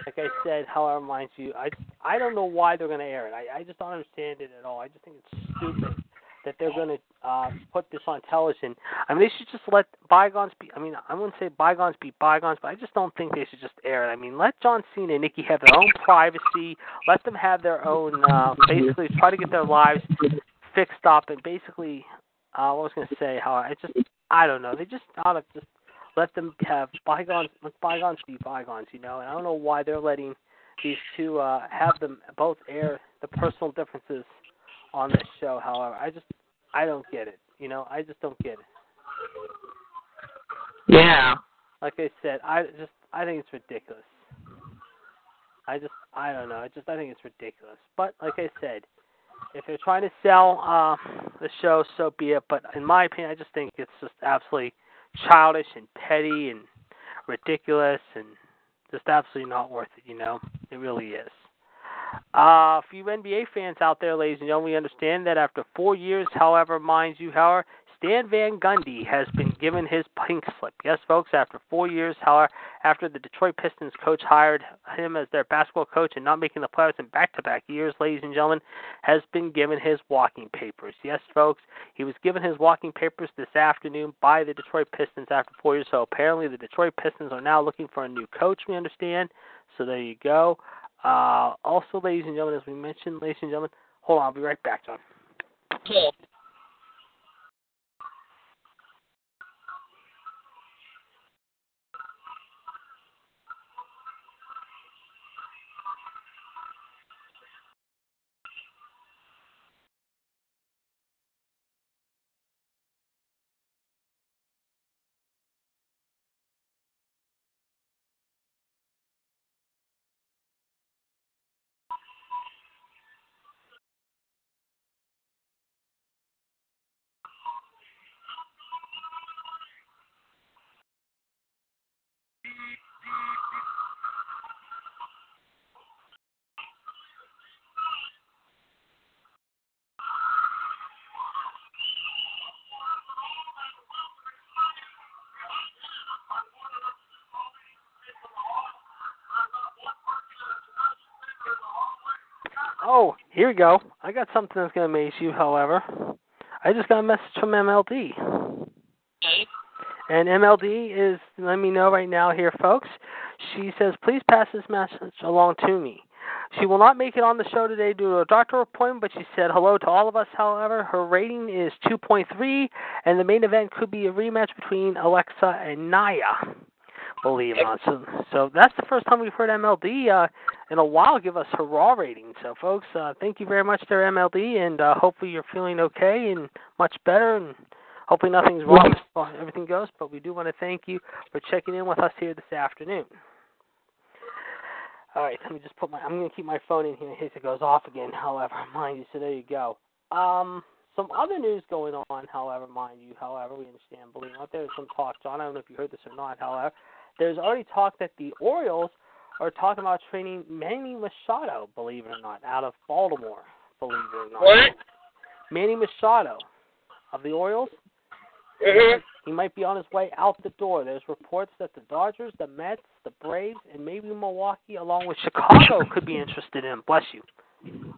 like I said, however, mind you, I I don't know why they're going to air it. I I just don't understand it at all. I just think it's stupid that they're going to uh put this on television. I mean, they should just let bygones be. I mean, I wouldn't say bygones be bygones, but I just don't think they should just air it. I mean, let John Cena and Nikki have their own privacy. Let them have their own. uh Basically, try to get their lives fixed up and basically. Uh, what was going to say? How I just I don't know. They just ought to just let them have bygones. Let bygones be bygones. You know, and I don't know why they're letting these two uh, have them both air the personal differences on this show. However, I just I don't get it. You know, I just don't get it. Yeah. Like I said, I just I think it's ridiculous. I just I don't know. I just I think it's ridiculous. But like I said, if they're trying to sell uh the show, so be it. But in my opinion, I just think it's just absolutely childish and petty and ridiculous and just absolutely not worth it, you know? It really is. Uh, for you NBA fans out there, ladies and gentlemen, we understand that after four years, however, mind you, however, Stan Van Gundy has been given his pink slip. Yes, folks, after four years, however, after the Detroit Pistons coach hired him as their basketball coach and not making the playoffs in back to back years, ladies and gentlemen, has been given his walking papers. Yes, folks, he was given his walking papers this afternoon by the Detroit Pistons after four years. So apparently, the Detroit Pistons are now looking for a new coach, we understand. So there you go. Uh, also, ladies and gentlemen, as we mentioned, ladies and gentlemen, hold on, I'll be right back, John. Here we go. I got something that's going to amaze you, however. I just got a message from MLD. Okay. And MLD is letting me know right now here, folks. She says, please pass this message along to me. She will not make it on the show today due to a doctor appointment, but she said hello to all of us, however. Her rating is 2.3, and the main event could be a rematch between Alexa and Nia, believe it or not. So, so that's the first time we've heard MLD uh, in a while give us her raw rating. So, folks, uh, thank you very much there, MLD, and uh, hopefully you're feeling okay and much better, and hopefully nothing's wrong as far as everything goes. But we do want to thank you for checking in with us here this afternoon. All right, let me just put my. I'm going to keep my phone in here in case it goes off again. However, mind you, so there you go. Um, some other news going on. However, mind you, however, we understand. Believe it or not, there's some talk, John. I don't know if you heard this or not. However, there's already talk that the Orioles are talking about training Manny Machado. Believe it or not, out of Baltimore. Believe it or not. What? Manny Machado of the Orioles. Mhm. He might be on his way out the door. There's reports that the Dodgers, the Mets, the Braves, and maybe Milwaukee, along with Chicago, could be interested in him. Bless you.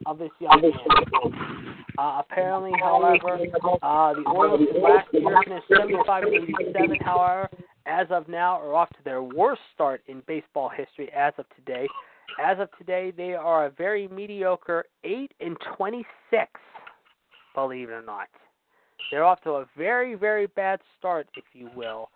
Of this young man. Uh, apparently, however, uh, the Orioles last year finished 75 and 87. However, as of now, are off to their worst start in baseball history as of today. As of today, they are a very mediocre 8 and 26. Believe it or not, they're off to a very, very bad start, if you will,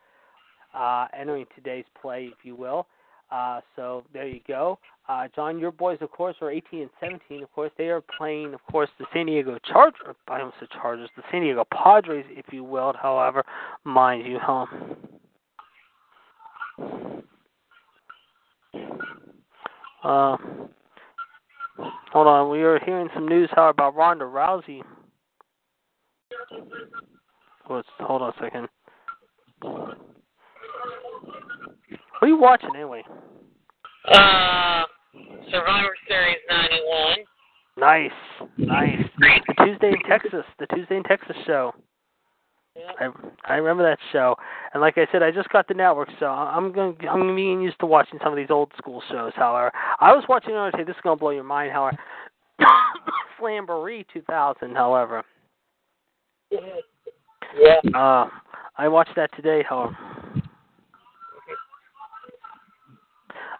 uh, entering today's play, if you will. Uh, so there you go. Uh, John, your boys, of course, are 18 and 17. Of course, they are playing, of course, the San Diego Chargers. I almost said Chargers, the San Diego Padres, if you will. However, mind you, huh? Uh, hold on, we are hearing some news, how about Ronda Rousey? Let's hold on a second. What are you watching anyway? Uh, Survivor Series 91. Nice, nice. The Tuesday in Texas, the Tuesday in Texas show. I I remember that show, and like I said, I just got the network, so I'm going to I'm gonna used to watching some of these old school shows. However, I was watching another. This is gonna blow your mind. However, Slamboree 2000. However, Yeah. uh, I watched that today. However.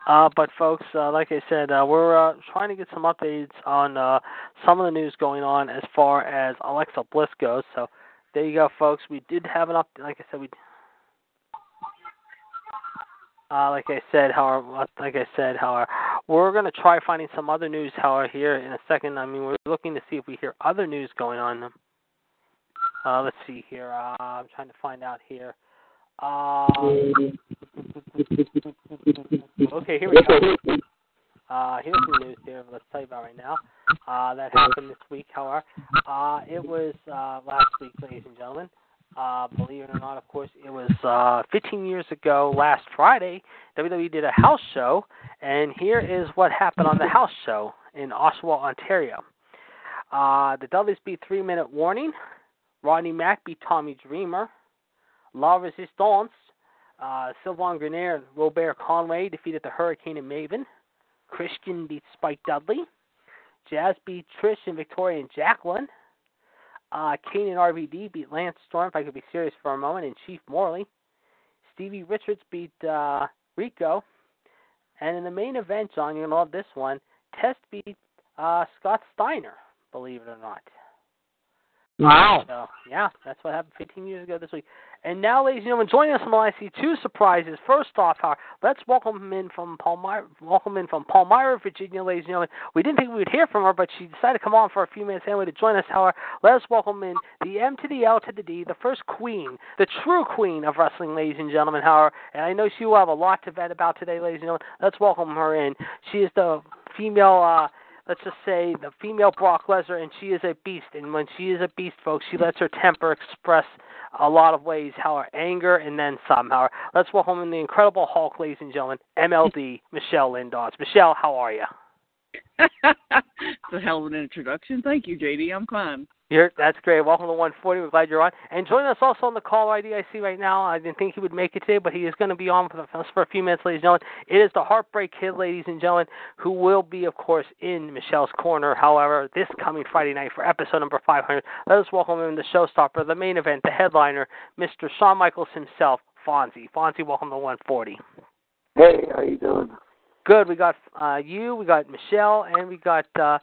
Uh, but folks, uh, like I said, uh, we're uh, trying to get some updates on uh, some of the news going on as far as Alexa Bliss goes. So there you go, folks. We did have an update. Like I said, we. Uh, like I said, however, like I said, however, we're to try finding some other news, however, here in a second. I mean, we're looking to see if we hear other news going on. Uh, let's see here. Uh, I'm trying to find out here. Uh, okay, here we go. Uh, here's some news here. Let's tell you about right now. Uh, that happened this week, however. Uh, it was uh, last week, ladies and gentlemen. Uh, believe it or not, of course, it was uh, 15 years ago, last Friday. WWE did a house show, and here is what happened on the house show in Oshawa, Ontario. Uh, the Dudleys beat three minute warning. Rodney Mack beat Tommy Dreamer. La Resistance, uh, Sylvain Grenier and Robert Conway defeated the Hurricane and Maven. Christian beat Spike Dudley. Jazz beat Trish and Victoria and Jacqueline. Uh, Kane and RVD beat Lance Storm, if I could be serious for a moment, and Chief Morley. Stevie Richards beat uh, Rico. And in the main event, John, you're going to love this one. Test beat uh, Scott Steiner, believe it or not. Wow. So, yeah, that's what happened 15 years ago this week. And now, ladies and gentlemen, joining us from LIC, two surprises. First off, uh, let's welcome him in from Palmyra, welcome in from Palmyra, Virginia, ladies and gentlemen. We didn't think we would hear from her, but she decided to come on for a few minutes anyway to join us. However, let us welcome in the M to the L to the D, the first queen, the true queen of wrestling, ladies and gentlemen. However, and I know she will have a lot to vent about today, ladies and gentlemen. Let's welcome her in. She is the female. Uh, let's just say the female Brock Lesnar, and she is a beast. And when she is a beast, folks, she lets her temper express a lot of ways, how her anger and then somehow. Let's welcome in the Incredible Hulk, ladies and gentlemen, MLD Michelle Lindos. Michelle, how are you? it's a hell of an introduction. Thank you, JD. I'm fine. You're, that's great. Welcome to 140. We're glad you're on. And joining us also on the call ID I see right now. I didn't think he would make it today, but he is going to be on for, the, for a few minutes, ladies and gentlemen. It is the Heartbreak Kid, ladies and gentlemen, who will be, of course, in Michelle's corner. However, this coming Friday night for episode number 500, let us welcome him, the showstopper, the main event, the headliner, Mr. Shawn Michaels himself, Fonzie. Fonzie, welcome to 140. Hey, how you doing? Good. We got uh, you, we got Michelle, and we got uh,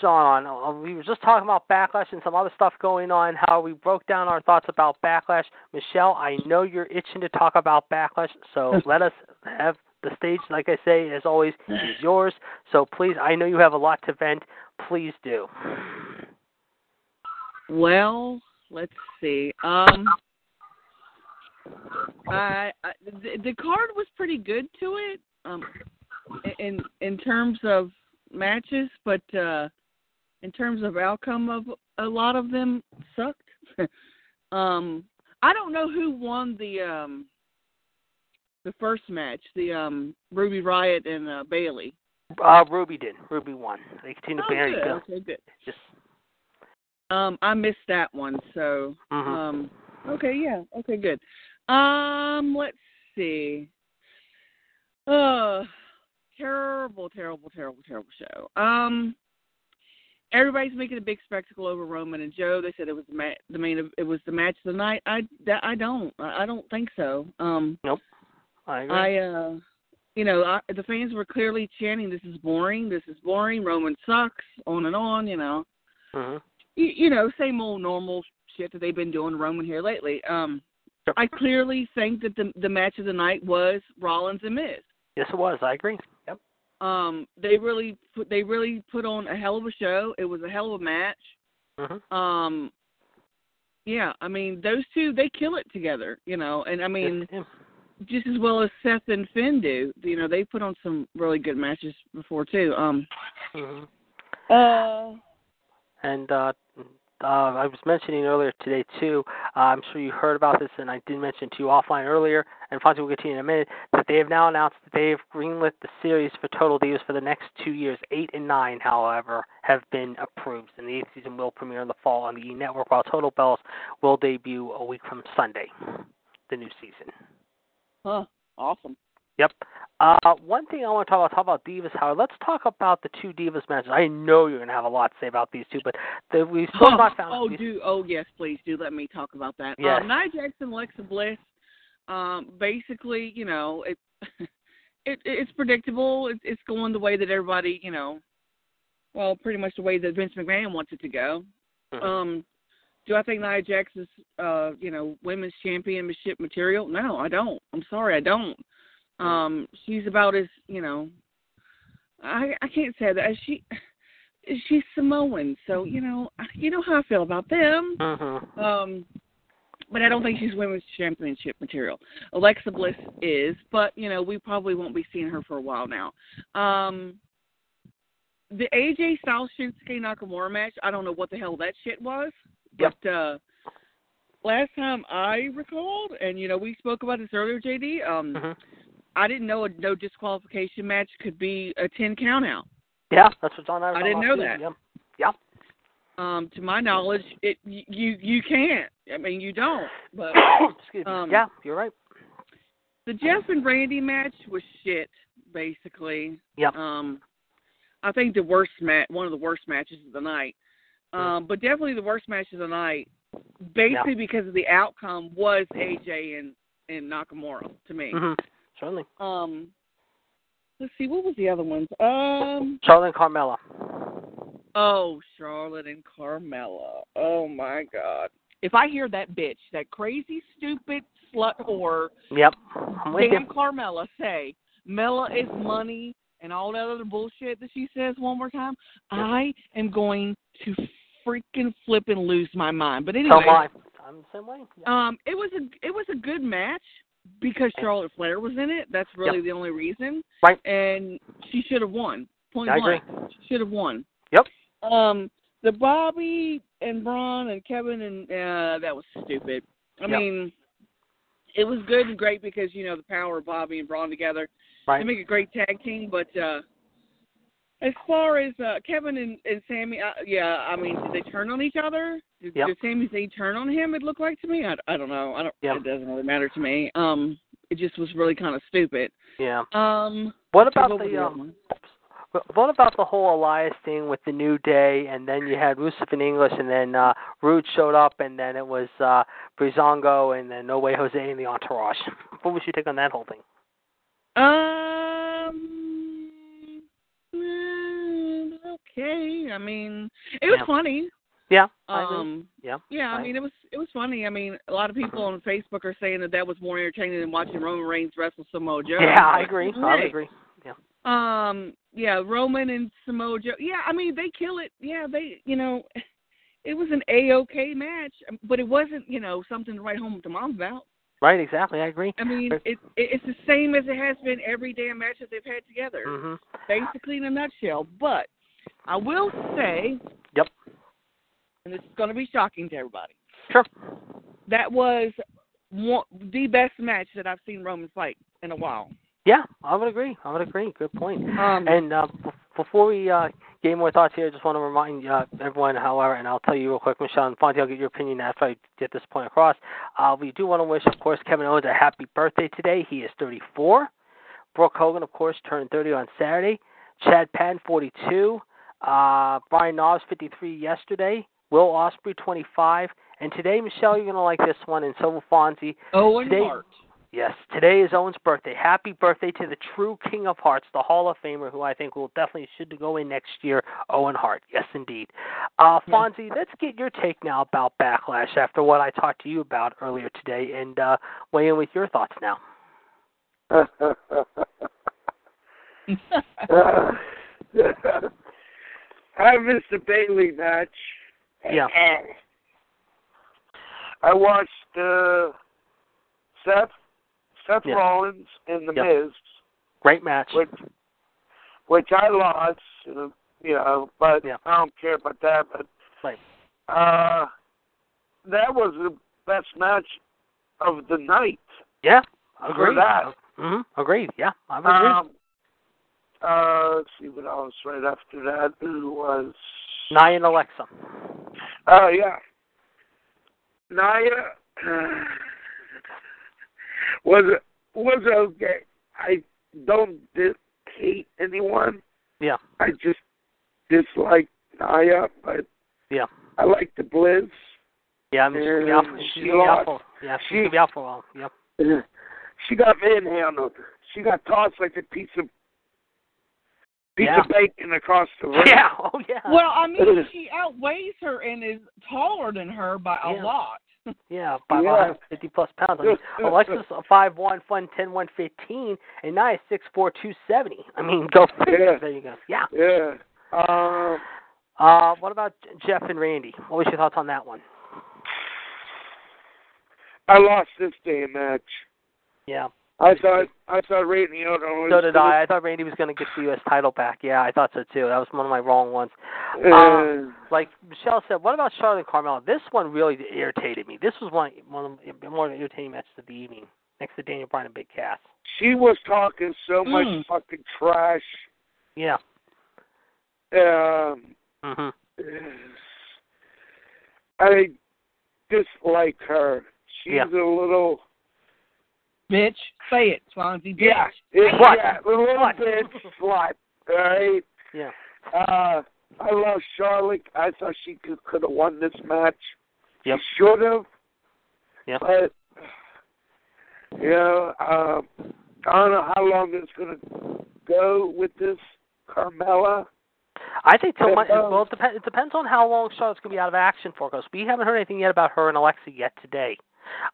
John on. Uh, we were just talking about Backlash and some other stuff going on, how we broke down our thoughts about Backlash. Michelle, I know you're itching to talk about Backlash, so let us have the stage, like I say, as always, is yours. So please, I know you have a lot to vent. Please do. Well, let's see. Um, I, I the, the card was pretty good to it. Um, in in terms of matches, but uh in terms of outcome of a lot of them sucked. um I don't know who won the um the first match, the um Ruby Riott and uh Bayley. Uh, Ruby did. Ruby won. They continue Oh, to good. Okay, good. Just Um I missed that one, so Mhm. um Okay, yeah. Okay, good. Um, let's see. Uh, terrible, terrible, terrible, terrible show. Um, everybody's making a big spectacle over Roman and Joe. They said it was the, ma- the main. It was the match of the night. I that, I don't. I don't think so. Um, Nope. I agree. I uh, you know, I, the fans were clearly chanting, "This is boring. This is boring. Roman sucks." On and on. You know. hmm you, you know, same old normal shit that they've been doing Roman here lately. Um, Sure. I clearly think that the the match of the night was Rollins and Miz. Yes, it was. I agree. Yep. Um, they really put they really put on a hell of a show. It was a hell of a match. hmm Um, yeah, I mean those two they kill it together, you know, and I mean yeah. just as well as Seth and Finn do. You know, they put on some really good matches before too. Um, hmm uh, And uh, uh, I was mentioning earlier today too. Uh, I'm sure you heard about this, and I did mention to you offline earlier. And Fonzie will get to you in a minute that they have now announced that they have greenlit the series for Total Divas for the next two years. Eight and nine, however, have been approved, and the eighth season will premiere in the fall on the E Network, while Total Bellas will debut a week from Sunday, the new season. huh, awesome. Yep. Uh, one thing I want to talk about, talk about divas, Howard. Let's talk about the two divas matches. I know you're going to have a lot to say about these two, but the, we still have not found. oh, do oh yes, please do let me talk about that. Yes. Um, Nia Jackson, Alexa Bliss. Um, basically, you know, it, it it's predictable. It's it's going the way that everybody, you know, well, pretty much the way that Vince McMahon wants it to go. Mhm. Um, do I think Nia Jackson's, uh, you know, women's championship material? No, I don't. I'm sorry, I don't. Um, she's about as, you know, I I can't say that she she's Samoan, so you know, you know how I feel about them. Mhm. Um, but I don't think she's women's championship material. Alexa Bliss is, but you know, we probably won't be seeing her for a while now. Um, the AJ Styles Shinsuke Nakamura match, I don't know what the hell that shit was. Yep. But uh last time I recalled, and you know, we spoke about this earlier, JD. Um, Mhm. I didn't know a no disqualification match could be a ten count out. Yeah, that's what's on. I didn't know that. Yep. Um, to my knowledge, it you you can't. I mean, you don't. But Excuse me. Um, yeah, you're right. the Jeff and Randy match was shit, basically. Yep. Um, I think the worst match, one of the worst matches of the night. Um, but definitely the worst match of the night, basically because of the outcome was AJ and and Nakamura to me. hmm Certainly. Um, let's see, what was the other ones? Um, Charlotte and Carmella. oh, Charlotte and Carmella. Oh my God! If I hear that bitch, that crazy, stupid slut whore, Yep. I'm with damn you. Carmella say Mella is money and all that other bullshit that she says one more time, I am going to freaking flip and lose my mind. But So anyway, am. I'm the same way. Yeah. um, it was a it was a good match because Charlotte Flair was in it. That's really the only reason. Right. And she should have won. Point I blank. should have won. Yep. Um, the Bobby and Braun and Kevin and uh that was stupid. I Yep. mean, it was good and great because you know the power of Bobby and Braun together. Right. They make a great tag team, but uh as far as uh Kevin and, and Sami, uh, yeah, I mean, did they turn on each other? Did, Yep. did Sami say turn on him? It looked like to me. I, I don't know. I don't. Yep. It doesn't really matter to me. Um, it just was really kind of stupid. Yeah. Um, What so about what the um? What about the whole Elias thing with the New Day, and then you had Rusev in English, and then uh Roode showed up, and then it was uh Breezango, and then No Way Jose and the Entourage. What was your take on that whole thing? Um. mm, Okay. I mean, it was Yeah. funny. Yeah. I. Um. yeah. Yeah, I Right. mean it was it was funny. I mean, a lot of people on Facebook are saying that that was more entertaining than watching Roman Reigns wrestle Samoa Joe. Yeah, I agree. I agree. Yeah. Um, yeah, Roman and Samoa Joe. Yeah, I mean they kill it. Yeah, they, you know, it was an a okay match, but it wasn't, you know, something to write home to mom about. Right. Exactly. I agree. I mean, Right. it, it it's the same as it has been every damn match that they've had together, Mhm. basically in a nutshell. But I will say, Yep. and this is going to be shocking to everybody, Sure. that was one, the best match that I've seen Roman fight in a while. Yeah, I would agree. I would agree. Good point. Um, And uh, b- before we uh, Game more thoughts here. I just want to remind uh, everyone, however, and I'll tell you real quick, Michelle and Fonzie, I'll get your opinion after I get this point across. Uh, we do want to wish, of course, Kevin Owens a happy birthday today. He is 34. Brooke Hogan, of course, turned 30 on Saturday. Chad Patton, 42. Uh, Brian Knobbs, 53 yesterday. Will Ospreay, 25. And today, Michelle, you're going to like this one, and so will Fonzie. Owen today, Hart. Yes, today is Owen's birthday. Happy birthday to the true King of Hearts, the Hall of Famer, who I think will definitely should go in next year, Owen Hart. Yes, indeed. Uh, Fonzie, let's get your take now about Backlash after what I talked to you about earlier today, and uh, weigh in with your thoughts now. uh, I missed the Bayley match. Yeah. I watched uh, Seth Seth Yeah. Rollins and The Yep. Miz, Great match. which which I lost, uh, you know, but Yeah. I don't care about that. But Right. uh, that was the best match of the night. Yeah, agreed. that. hmm Agreed. Yeah, I would agree. Um, uh, let's see what else right after that. Who was? Nia and Alexa. Oh yeah, Nia uh, was was okay. I don't dis- hate anyone. Yeah. I just dislike Nia, but Yeah. I like the Blizz. Yeah, I mean, she's gonna be out for, she's she gonna be out for, yeah, she's She- gonna be out for a while. Yep. She got manhandled. She got tossed like a piece of piece Yeah. of bacon across the room. Yeah. Oh yeah. Well, I mean, she outweighs her and is taller than her by a Yeah. lot. Yeah, by Yeah. 150 plus pounds. I mean, Alexa's a five one, one ten, one fifteen, and Nia's six four, two seventy. I mean, go figure. Yeah. There you go. Yeah. Yeah. Um, Uh, what about Jeff and Randy? What was your thoughts on that one? I lost this damn match. Yeah. I thought I thought Randy Orton was. So did I. I thought Randy was going to get the U.S. title back. Yeah, I thought so too. That was one of my wrong ones. Uh, Um, like Michelle said, what about Charlotte and Carmella? This one really irritated me. This was one one of the more entertaining matches of the evening, next to Daniel Bryan and Big Cass. she was talking so much Mm. fucking trash. Yeah. Um, Mhm. I dislike her. She's Yeah. a little. Bitch, say it, Swansea. Bitch. Yeah, yeah, Slut. yeah, a little Slut. bit slut. All right. Yeah. Uh, I love Charlotte. I thought she could could have won this match. Yep. She should have. Yep. But you know, um, I don't know how long it's gonna go with this Carmella. I think till Yeah, Mon- um, well, it depends. It depends on how long Charlotte's going to be out of action for, because we haven't heard anything yet about her and Alexa yet today.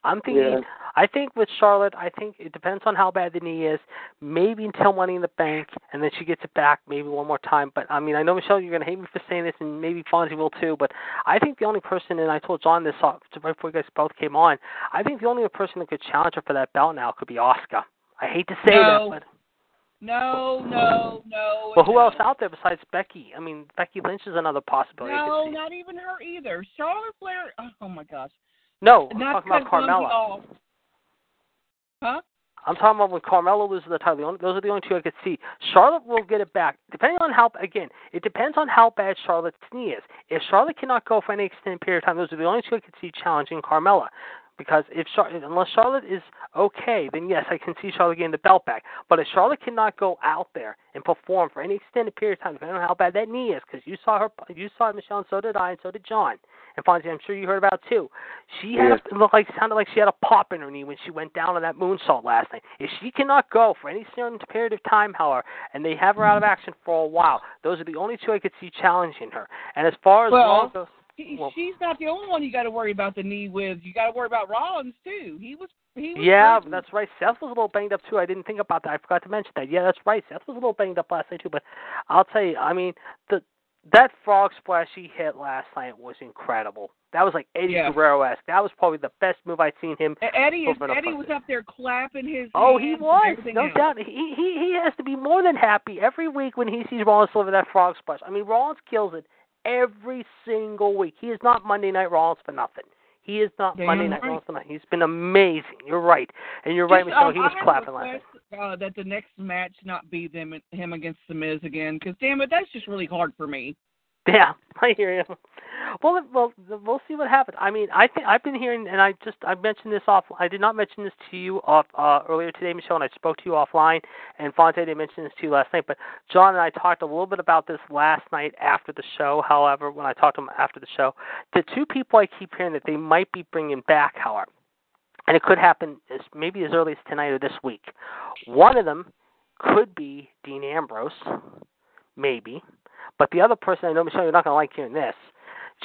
I'm thinking. Yeah. I think with Charlotte, I think it depends on how bad the knee is. Maybe until Money in the Bank, and then she gets it back maybe one more time. But I mean, I know Michelle, you're going to hate me for saying this, and maybe Fonzie will too. But I think the only person, and I told John this right before you guys both came on, I think the only person that could challenge her for that belt now could be Asuka. I hate to say No. that, but No, no, no. well, who no. else out there besides Becky? I mean, Becky Lynch is another possibility. No, not even her either. Charlotte Flair. Oh, oh my gosh. No, I'm talking about to cut Fonzie Carmella. Huh? I'm talking about when Carmella loses the title. Those are the only two I could see. Charlotte will get it back, depending on how. Again, it depends on how bad Charlotte's knee is. If Charlotte cannot go for any extended period of time, those are the only two I could see challenging Carmella. Because if Char- unless Charlotte is okay, then yes, I can see Charlotte getting the belt back. But if Charlotte cannot go out there and perform for any extended period of time, depending on how bad that knee is, because you saw her, you saw Michelle, and so did I, and so did John. And Fonzie, I'm sure you heard about it too. She Yeah. has to look like sounded like she had a pop in her knee when she went down on that moonsault last night. If she cannot go for any certain period of time, however, and they have her out of mm-hmm. action for a while, those are the only two I could see challenging her. And as far as Well, Well- she's not the only one you got to worry about the knee with. You got to worry about Rollins too. He was. He was yeah, hurting. that's right. Seth was a little banged up too. I didn't think about that. I forgot to mention that. Yeah, that's right. Seth was a little banged up last night too. But I'll tell you, I mean, the that frog splash he hit last night was incredible. That was like Eddie Yeah. Guerrero esque. That was probably the best move I'd seen him. Eddie is, Eddie was up there clapping his. Oh, he was. No else. doubt. He he he has to be more than happy every week when he sees Rollins deliver that frog splash. I mean, Rollins kills it every single week. He is not Monday Night Rollins for nothing. He is not Damn Monday Night for nothing. He's been amazing. You're right, and you're right, Michelle. um, he was clapping last night. uh, that the next match not be them him against the Miz again. Because damn it, that's just really hard for me. Yeah, I hear you. Well, well, we'll see what happens. I mean, I think I've been hearing, and I just I mentioned this off. I did not mention this to you off uh, earlier today, Michelle, and I spoke to you offline. And Fonzie didn't mention this to you last night. But John and I talked a little bit about this last night after the show. However, when I talked to him after the show, the two people I keep hearing that they might be bringing back, however, and it could happen as maybe as early as tonight or this week. One of them could be Dean Ambrose, maybe. But the other person I know, Michelle, you're not going to like hearing this.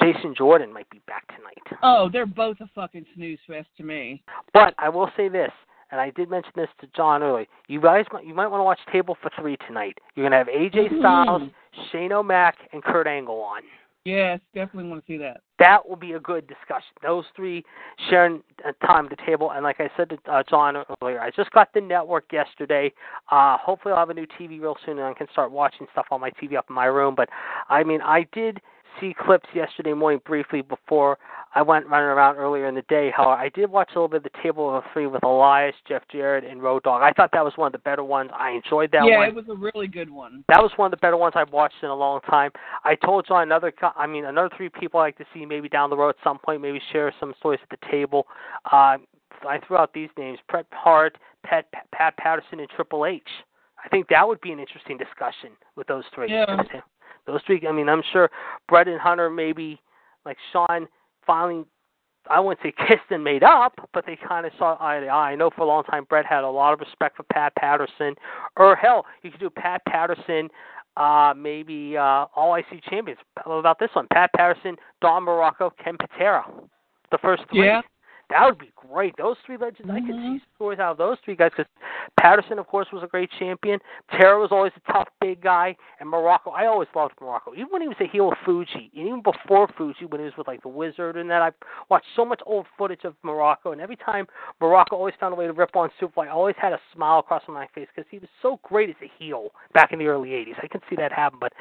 Jason Jordan might be back tonight. Oh, they're both a fucking snooze fest to me. But I will say this, and I did mention this to John earlier. You guys, might, you might want to watch Table for Three tonight. You're going to have AJ Styles, Mm-hmm. Shane O'Mac, and Kurt Angle on. Yes, definitely want to see that. That will be a good discussion. Those three sharing uh, time at the table, and like I said to uh, John earlier, I just got the network yesterday. Uh, hopefully, I'll have a new TV real soon, and I can start watching stuff on my TV up in my room. But I mean, I did see clips yesterday morning briefly before I went running around earlier in the day. However, I did watch a little bit of the Table of Three with Elias, Jeff Jarrett, and Road Dogg. I thought that was one of the better ones. I enjoyed that yeah, one. Yeah, it was a really good one. That was one of the better ones I've watched in a long time. I told John another, I mean, another three people I like to see maybe down the road at some point, maybe share some stories at the table. Uh, I threw out these names: Bret Hart, Pat, Pat Patterson, and Triple H. I think that would be an interesting discussion with those three. Yeah. Those three. I mean, I'm sure Bret and Hunter, maybe like Shawn, finally. I wouldn't say kissed and made up, but they kind of saw eye to eye. I know for a long time Bret had a lot of respect for Pat Patterson, or hell, you could do Pat Patterson, uh, maybe uh, All IC champions. How about this one? Pat Patterson, Don Muraco, Ken Patera. The first three. Yeah. That would be great. Those three legends, I could see stories out of those three guys because Patterson, of course, was a great champion. Tara was always a tough, big guy, and Muraco. I always loved Muraco, even when he was a heel with Fuji, and even before Fuji, when he was with like the Wizard and that. I watched so much old footage of Muraco, and every time Muraco always found a way to rip on Superfly, I always had a smile across my face because he was so great as a heel back in the early '80s. I can see that happen, but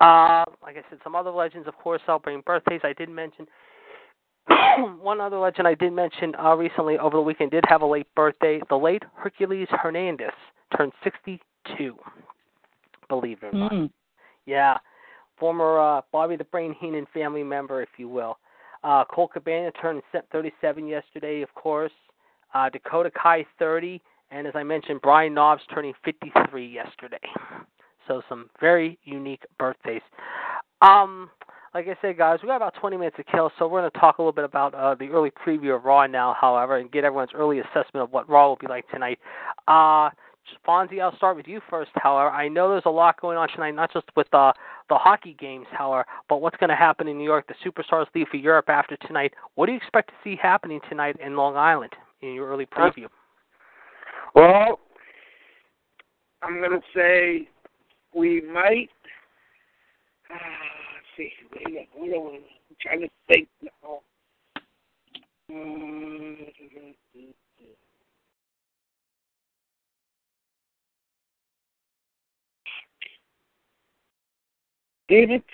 uh, like I said, some other legends, of course, celebrating birthdays. I did mention one other legend I did mention uh, recently over the weekend did have a late birthday. The late Hercules Hernandez turned 62. Believe it or not. Mm. Yeah, former uh, Bobby the Brain Heenan family member, if you will. Uh, Colt Cabana turned se- 37 yesterday, of course. Uh, Dakota Kai 30, and as I mentioned, Brian Knobbs turning 53 yesterday. So some very unique birthdays. Um, like I said, guys, we got about 20 minutes to kill, so we're going to talk a little bit about uh, the early preview of Raw now, however, and get everyone's early assessment of what Raw will be like tonight. Uh, Fonzie, I'll start with you first, however. I know there's a lot going on tonight, not just with uh, the hockey games, however, but what's going to happen in New York. The Superstars leave for Europe after tonight. What do you expect to see happening tonight in Long Island in your early preview? Well, I'm going to say we might. Uh, see. Wait a minute. Hold on. I'm trying to think now. Uh, it.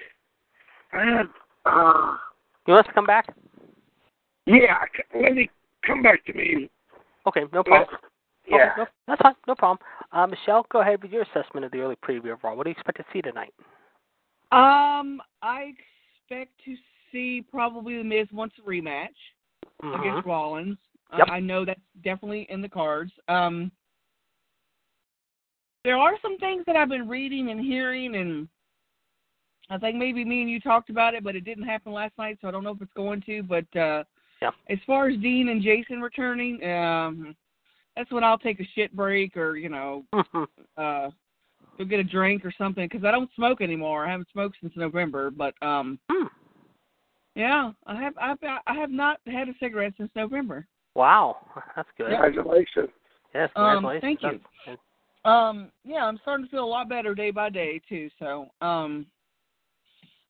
Uh, uh, You want us to come back? yeah, let me come back to me. Okay, no problem. Yeah. Okay, no, that's fine. No problem. Uh, Michelle, go ahead with your assessment of the early preview of Raw. What do you expect to see tonight? Um, I expect to see probably the Miz wants a rematch Mhm. against Rollins. Uh, I know that's definitely in the cards. Um, there are some things that I've been reading and hearing, and I think maybe me and you talked about it, but it didn't happen last night, so I don't know if it's going to. But uh, Yep. as far as Dean and Jason returning, um, that's when I'll take a shit break or you know uh go get a drink or something because I don't smoke anymore. I haven't smoked since November, but um Hmm. yeah, I have I've, I have not had a cigarette since November. Wow, that's good. Congratulations. Yes, Um, thank you. That's- Um yeah, I'm starting to feel a lot better day by day too. So um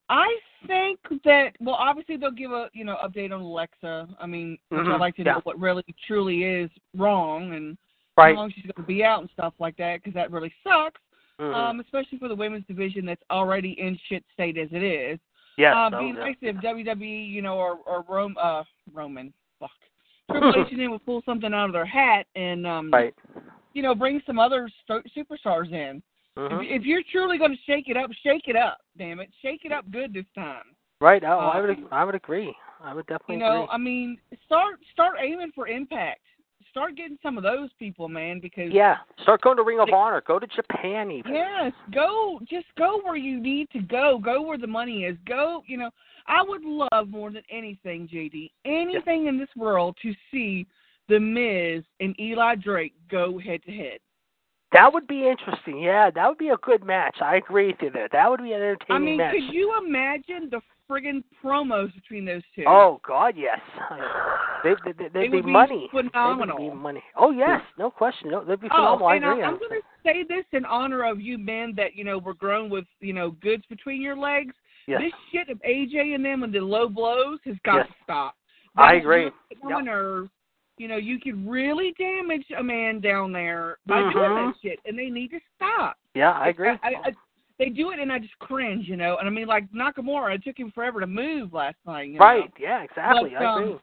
I think that well obviously they'll give a you know update on Alexa. I mean, which Mhm, I'd like to yeah. know what really truly is wrong and Right. how long she's going to be out and stuff like that because that really sucks. Mhm. um, especially for the women's division that's already in shit state as it is. Yeah, um, no, be no. nice if WWE, you know, or or Rome, uh, Roman, fuck, Triple H and them would pull something out of their hat and um, Right. you know, bring some other st- superstars in. Mhm. If, if you're truly going to shake it up, shake it up. Damn it, shake it up good this time. Right. Oh, I Uh, would. I would agree. I would definitely You know, agree. I mean, start start aiming for impact. Start getting some of those people, man, because Yeah. Start going to Ring of Honor. Go to Japan even. Yes, go just go where you need to go. Go where the money is. Go, you know, I would love more than anything, JD, anything in this world to see the Miz and Eli Drake go head to head. That would be interesting. Yeah, that would be a good match. I agree with you there. That would be an entertaining match. I mean, match. could you imagine the friggin' promos between those two? Oh God, yes. They, they, they, they'd be be money. phenomenal. They would be money. Oh yes, no question. No, they'd be Oh, phenomenal. I and agree. I, on I'm going to say this in honor of you men that you know were grown with you know goods between your legs. Yes. This shit of AJ and them and the low blows has got Yes. to stop. I agree. really hit my. You know, you could really damage a man down there by doing Mhm. that shit, and they need to stop. Yeah, I agree. I, I, they do it, and I just cringe. You know, and I mean, like Nakamura, it took him forever to move last night. You know? right. Yeah, exactly. But, I agree. um,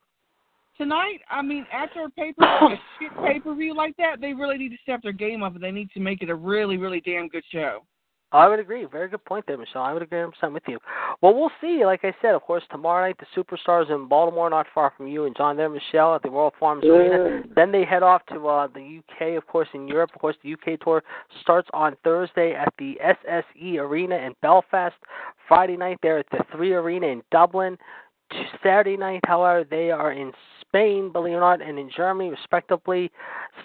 Tonight, I mean, after a pay per a shit pay per view like that, they really need to step their game up, and they need to make it a really, really damn good show. I would agree. Very good point there, Michelle. I would agree 100% with you. Well, we'll see. Like I said, of course, tomorrow night the Superstars in Baltimore, not far from you and John there, Michelle, at the Royal Farms Arena. Then they head off to uh, the UK, of course, in Europe. Of course, the UK tour starts on Thursday at the SSE Arena in Belfast. Friday night they're at the Three Arena in Dublin. Saturday night, however, they are in Spain, believe it or not, and in Germany, respectively.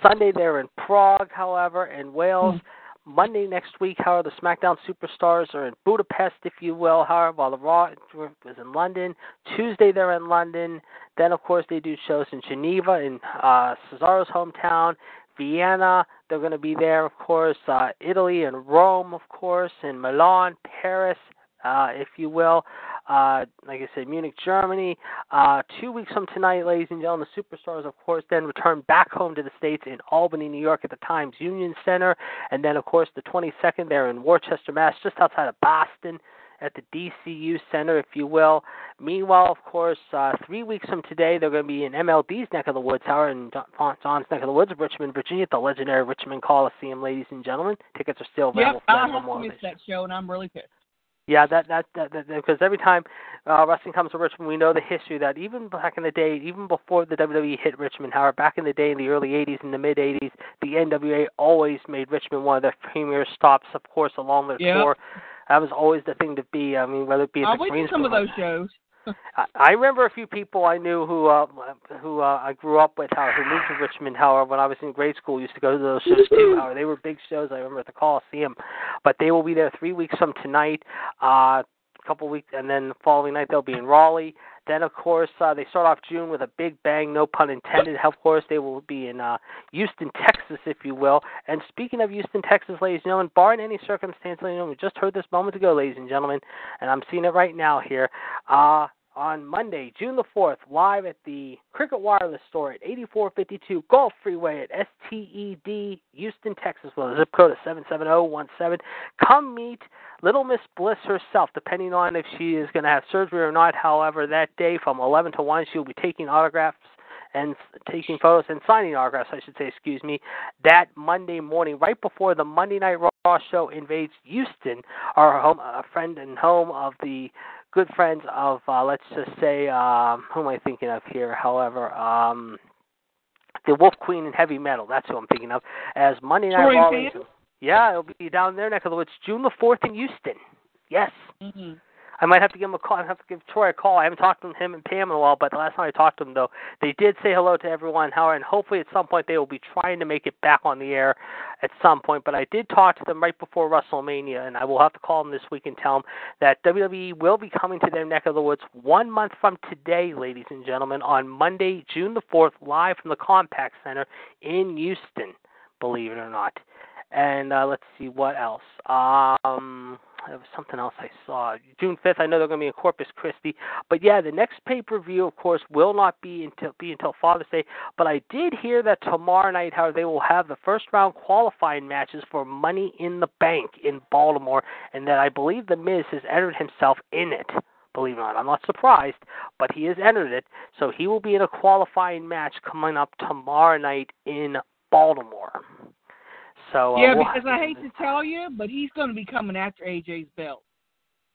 Sunday they're in Prague, however, and Wales. Monday next week, however, the SmackDown Superstars are in Budapest, if you will, however, while the Raw is in London. Tuesday, they're in London. Then, of course, they do shows in Geneva, in uh, Cesaro's hometown, Vienna. They're going to be there, of course, uh, Italy and Rome, of course, and Milan, Paris, uh, if you will. Uh, like I said, Munich, Germany. Uh, two weeks from tonight, ladies and gentlemen, the Superstars, of course, then return back home to the States in Albany, New York at the Times Union Center. And then, of course, the 22nd, they're in Worcester, Mass., just outside of Boston at the DCU Center, if you will. Meanwhile, of course, uh, three weeks from today, they're going to be in MLD's neck of the woods, in John- John's neck of the woods, Richmond, Virginia, at the legendary Richmond Coliseum, ladies and gentlemen. Tickets are still available Yep, I have to miss that show, and I'm really pissed. Yeah, that that that that because every time uh, wrestling comes to Richmond, we know the history that even back in the day, even before the WWE hit Richmond, however, back in the day in the early '80s and the mid '80s, the NWA always made Richmond one of their premier stops, of course, along their Yep. tour. That was always the thing to be. I mean, whether it be at I the went to some of those shows. I, remember a few people I knew who uh who uh, I grew up with, how who moved to Richmond. However, when I was in grade school, used to go to those shows too. However, they were big shows. I remember at the Coliseum, but they will be there three weeks from tonight. Uh, a couple weeks, and then the following night they'll be in Raleigh. Then, of course, uh, they start off June with a big bang, no pun intended. Of course, they will be in uh, Houston, Texas, if you will. And speaking of Houston, Texas, ladies and gentlemen, barring any circumstance, ladies and gentlemen, we just heard this moment ago, ladies and gentlemen, and I'm seeing it right now here. Uh, on Monday, June the 4th, live at the Cricket Wireless store at 8452 Gulf Freeway at STED, Houston, Texas, with a zip code of 77017. Come meet Little Miss Bliss herself, depending on if she is going to have surgery or not. However, that day from 11 to 1, she will be taking autographs and taking photos and signing autographs, I should say, excuse me, that Monday morning, right before the Monday Night Raw show invades Houston, our home, a friend and home of the good friends of, uh, let's just say, um, who am I thinking of here? However, um, the Wolf Queen in heavy metal. That's who I'm thinking of. As Monday Night Raw. Yeah, it'll be down there neck of the woods, June the fourth in Houston. Yes. Mm-hmm. I might have to give him a call. I have to give Troy a call. I haven't talked to him and Pam in a while, but the last time I talked to them, though, they did say hello to everyone. However, and hopefully at some point they will be trying to make it back on the air at some point. But I did talk to them right before WrestleMania, and I will have to call them this week and tell them that WWE will be coming to their neck of the woods one month from today, ladies and gentlemen, on Monday, June the 4th, live from the Compact Center in Houston, believe it or not. And uh, let's see what else. Um, there was something else I saw. June fifth, I know they're going to be in Corpus Christi. But yeah, the next pay per view, of course, will not be until be until Father's Day. But I did hear that tomorrow night, how they will have the first round qualifying matches for Money in the Bank in Baltimore, and that I believe the Miz has entered himself in it. Believe it or not, I'm not surprised, but he has entered it, so he will be in a qualifying match coming up tomorrow night in Baltimore. So uh, yeah, we'll- because I hate to tell you, but he's going to be coming after AJ's belt.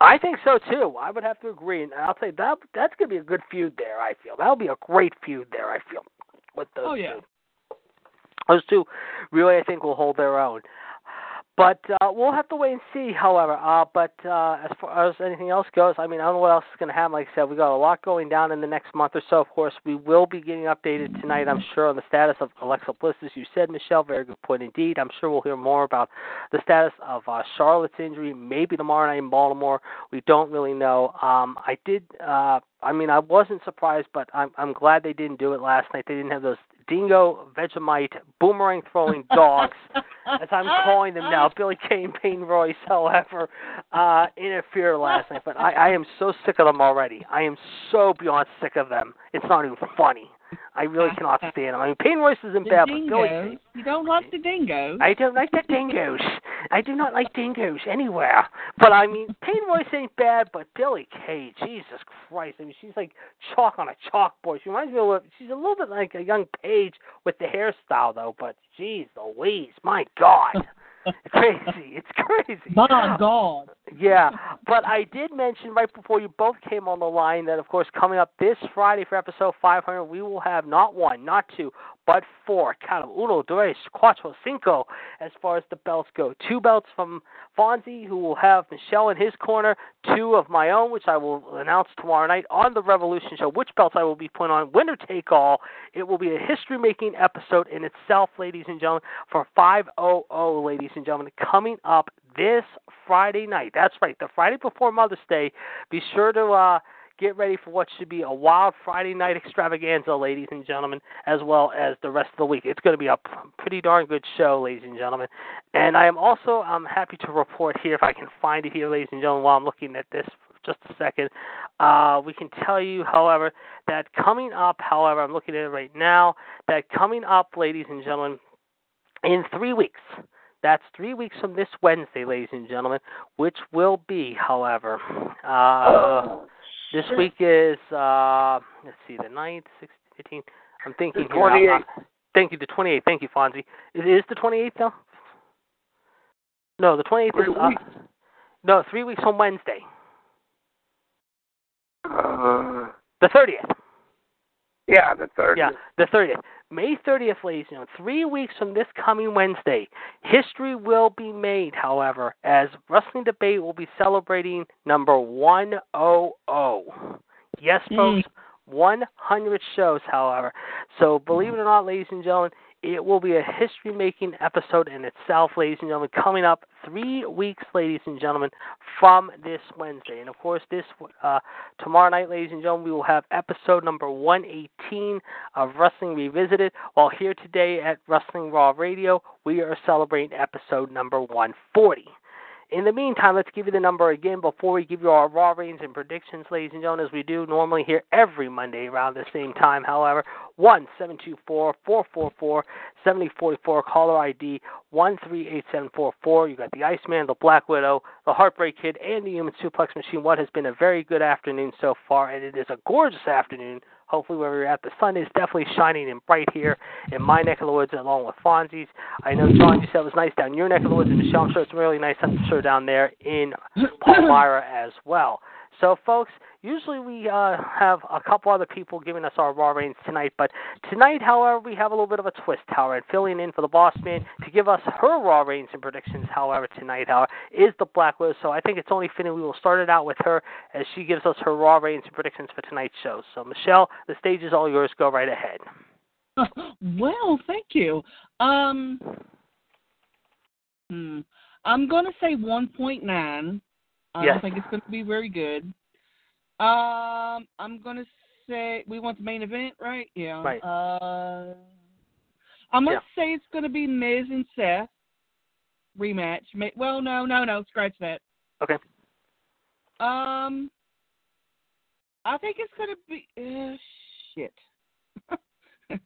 I think so too. I would have to agree, and I'll say that that's going to be a good feud there. I feel that'll be a great feud there. I feel with those Oh yeah. two. Those two really, I think, will hold their own. But uh, we'll have to wait and see. However, uh, but uh, as far as anything else goes, I mean, I don't know what else is going to happen. Like I said, we got a lot going down in the next month or so. Of course, we will be getting updated tonight. I'm sure on the status of Alexa Bliss, as you said, Michelle. Very good point indeed. I'm sure we'll hear more about the status of uh, Charlotte's injury. Maybe tomorrow night in Baltimore. We don't really know. Um, I did. Uh, I mean, I wasn't surprised, but I'm I'm glad they didn't do it last night. They didn't have those dingo Vegemite boomerang throwing dogs, as I'm calling them now, Billie Kay, Peyton Royce, however, uh, interfere last night. But I, I am so sick of them already. I am so beyond sick of them. It's not even funny. I really cannot stand them. I mean, Peyton Royce isn't The bad, but Billie. You don't like the dingoes. I don't like the dingoes. I do not like dingoes anywhere. But I mean, Peyton Royce ain't bad, but Billie Kay, Jesus Christ! I mean, she's like chalk on a chalkboard. She reminds me of a- she's a little bit like a young Paige with the hairstyle, though. But geez, Louise, my God, crazy! It's crazy. My God. Yeah, but I did mention right before you both came on the line that, of course, coming up this Friday for episode 500, we will have not one, not two, but four. Count them. Uno, dos, cuatro, cinco, as far as the belts go. Two belts from Fonzie, who will have Michelle in his corner. Two of my own, which I will announce tomorrow night on the Revolution Show. Which belts I will be putting on. Winner take all. It will be a history making episode in itself, ladies and gentlemen, for 500, ladies and gentlemen, coming up this Friday night. That's right, the Friday before Mother's Day. Be sure to uh, get ready for what should be a wild Friday night extravaganza, ladies and gentlemen, as well as the rest of the week. It's going to be a pretty darn good show, ladies and gentlemen. And I am also I'm happy to report here, if I can find it here, ladies and gentlemen, while I'm looking at this just a second. Uh, we can tell you, however, that coming up, however, I'm looking at it right now, that coming up, ladies and gentlemen, in three weeks, that's three weeks from this Wednesday, ladies and gentlemen, which will be, however, uh, this week is, uh, let's see, the 9th, 16th, 15th. I'm thinking The here. I'm- 28th. I'm- Thank you, the 28th. Thank you, Fonzie. It is the 28th, though? No, the 28th is, uh, no, three weeks from Wednesday. Uh, The 30th. Yeah, the third. Yeah, the 30th. May 30th, ladies and gentlemen, three weeks from this coming Wednesday. History will be made, however, as Wrestling Debate will be celebrating number 100. Yes, folks, mm. 100 shows, however. So, believe it or not, ladies and gentlemen, it will be a history making episode in itself, ladies and gentlemen, coming up three weeks, ladies and gentlemen, from this Wednesday. And of course, this uh, tomorrow night, ladies and gentlemen, we will have episode number 118 of Wrestling Revisited. While here today at Wrestling Raw Radio, we are celebrating episode number 140. In the meantime, let's give you the number again before we give you our Raw ratings and predictions, ladies and gentlemen, as we do normally here every Monday around the same time. However, one seven two four four four four seventy forty four. Caller ID one three eight seven four four. You got the Iceman, the Black Widow, the Heartbreak Kid, and the Human Suplex Machine. What has been a very good afternoon so far, and it is a gorgeous afternoon. Hopefully, wherever you're at, the sun is definitely shining and bright here in my neck of the woods, along with Fonzie's. I know, John, you said it was nice down your neck of the woods, and Michelle, I'm sure it's really nice, I'm sure, down there in Palmyra as well. So, folks, usually we uh, have a couple other people giving us our raw ratings tonight, but tonight, however, we have a little bit of a twist, however, and filling in for the boss man to give us her raw ratings and predictions, however, tonight, however, is the Black Widow. So I think it's only fitting we will start it out with her as she gives us her raw ratings and predictions for tonight's show. So, Michelle, the stage is all yours. Go right ahead. well, thank you. Um, hmm, I'm going to say 1.9. I Yes. don't think it's going to be very good. Um, I'm going to say we want the main event, right? Yeah. Right. Uh, I'm going to say it's going to be Miz and Seth rematch. Well, no, no, no. Scratch that. Okay. Um, I think it's going to be uh, shit.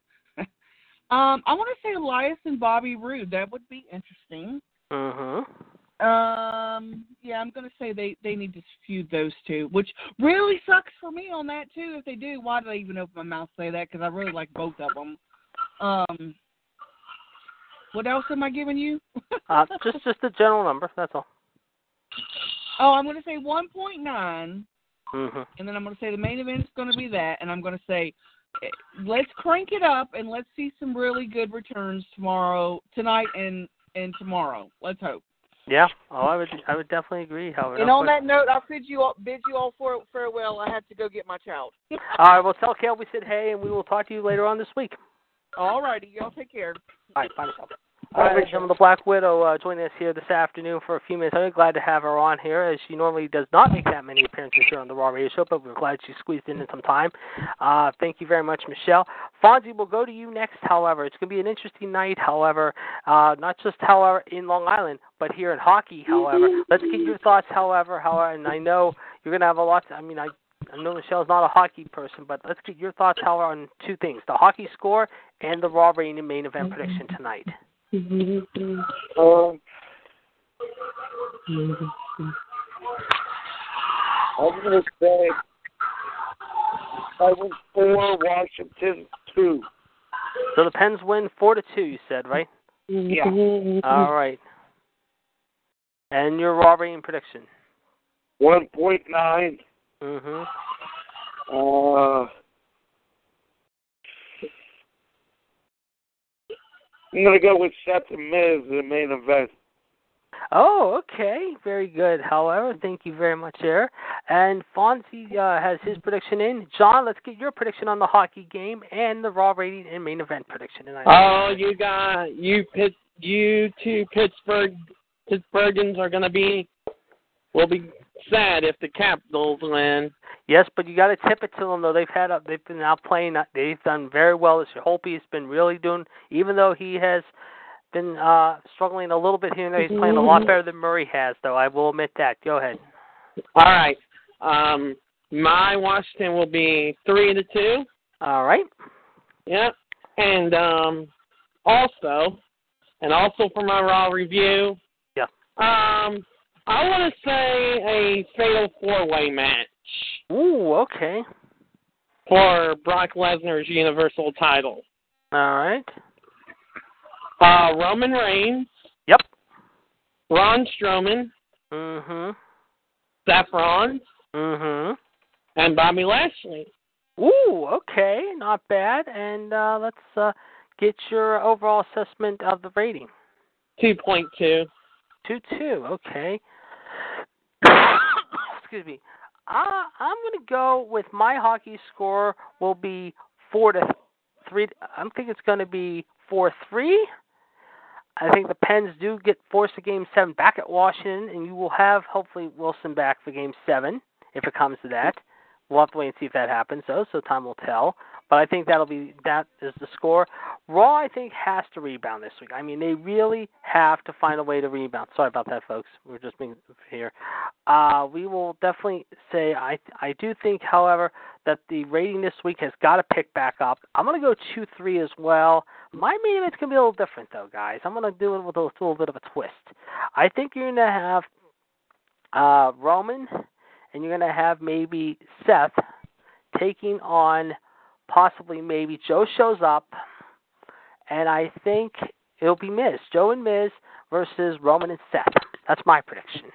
um, I want to say Elias and Bobby Roode. That would be interesting. Mm-hmm. Um, yeah, I'm gonna say they they need to feud those two, which really sucks for me on that too. If they do, why did I even open my mouth to say that? Because I really like both of them. Um, What else am I giving you? uh, just just a general number. That's all. Oh, I'm going to say 1.9, hmm and then I'm going to say the main event is going to be that, and I'm going to say eh, let's crank it up and let's see some really good returns tomorrow, tonight, and and tomorrow. Let's hope. Yeah. Oh, I would I would definitely agree. However, And on that note, I'll bid you all bid you all for farewell. I have to go get my child. all right. Well, tell Cal we said hey, and we will talk to you later on this week. all righty, y'all take care. All right. Bye. All right, ladies and gentlemen, the Black Widow uh, joining us here this afternoon for a few minutes. I'm glad to have her on here, as she normally does not make that many appearances here on the Raw Radio Show, but we're glad she squeezed in some time. Uh, thank you very much, Michelle. Fonzie, we'll go to you next, however. It's going to be an interesting night, however, uh, not just, however, in Long Island, but here in hockey, however. Let's get your thoughts, however, however, and I know you're going to have a lot, to, I mean, I I know Michelle's not a hockey person, but let's get your thoughts, however, on two things: the hockey score and the Raw rating main event prediction tonight. Um, I'm gonna say I went four, Washington two. So the Pens win four to two. You said right? Yeah. All right. And your Raw rating prediction? One point nine. Mhm. Uh, I'm gonna go with Seth and Miz in the main event. Oh, okay. Very good. However, thank you very much there. And Fonzie uh, has his prediction in. John, let's get your prediction on the hockey game and the Raw rating and main event prediction. And I Oh, you got you Pitt, you two Pittsburgh Pittsburghans are gonna be will be sad if the Capitals win. Yes, but you got to tip it to them though. They've had a, they've been out playing. uh, They've done very well this year. Holtby's been really doing, even though he has been uh struggling a little bit here and there. He's playing a lot better than Murray has, though. I will admit that. Go ahead. All right. Um my Washington will be three to two. All right. Yep. And um also and also for my raw review. Yeah. Um I wanna say a fatal four way match Ooh, okay. for Brock Lesnar's universal title. All right. Uh Roman Reigns, Yep. Braun Strowman, Mm Mhm. Seth Rollins, Mhm. and Bobby Lashley. Ooh, okay. Not bad. And uh let's uh get your overall assessment of the rating. Two point two. Two two. Okay. Excuse me. Uh, I'm going to go with my hockey score will be four to three. I'm thinking it's going to be four three. I think the Pens do get forced to Game Seven back at Washington, and you will have hopefully Wilson back for Game Seven if it comes to that. We'll have to wait and see if that happens, though. So time will tell. But I think that'll be that is the score. Raw, I think, has to rebound this week. I mean, they really have to find a way to rebound. Sorry about that, folks. We're just being here. Uh, we will definitely say I I do think, however, that the rating this week has got to pick back up. I'm going to go two three as well. My main event's to be a little different, though, guys. I'm going to do it with a little bit of a twist. I think you're going to have uh, Roman, and you're going to have maybe Seth taking on possibly maybe Joe shows up, and I think it'll be Miz, Joe and Miz versus Roman and Seth. That's my prediction.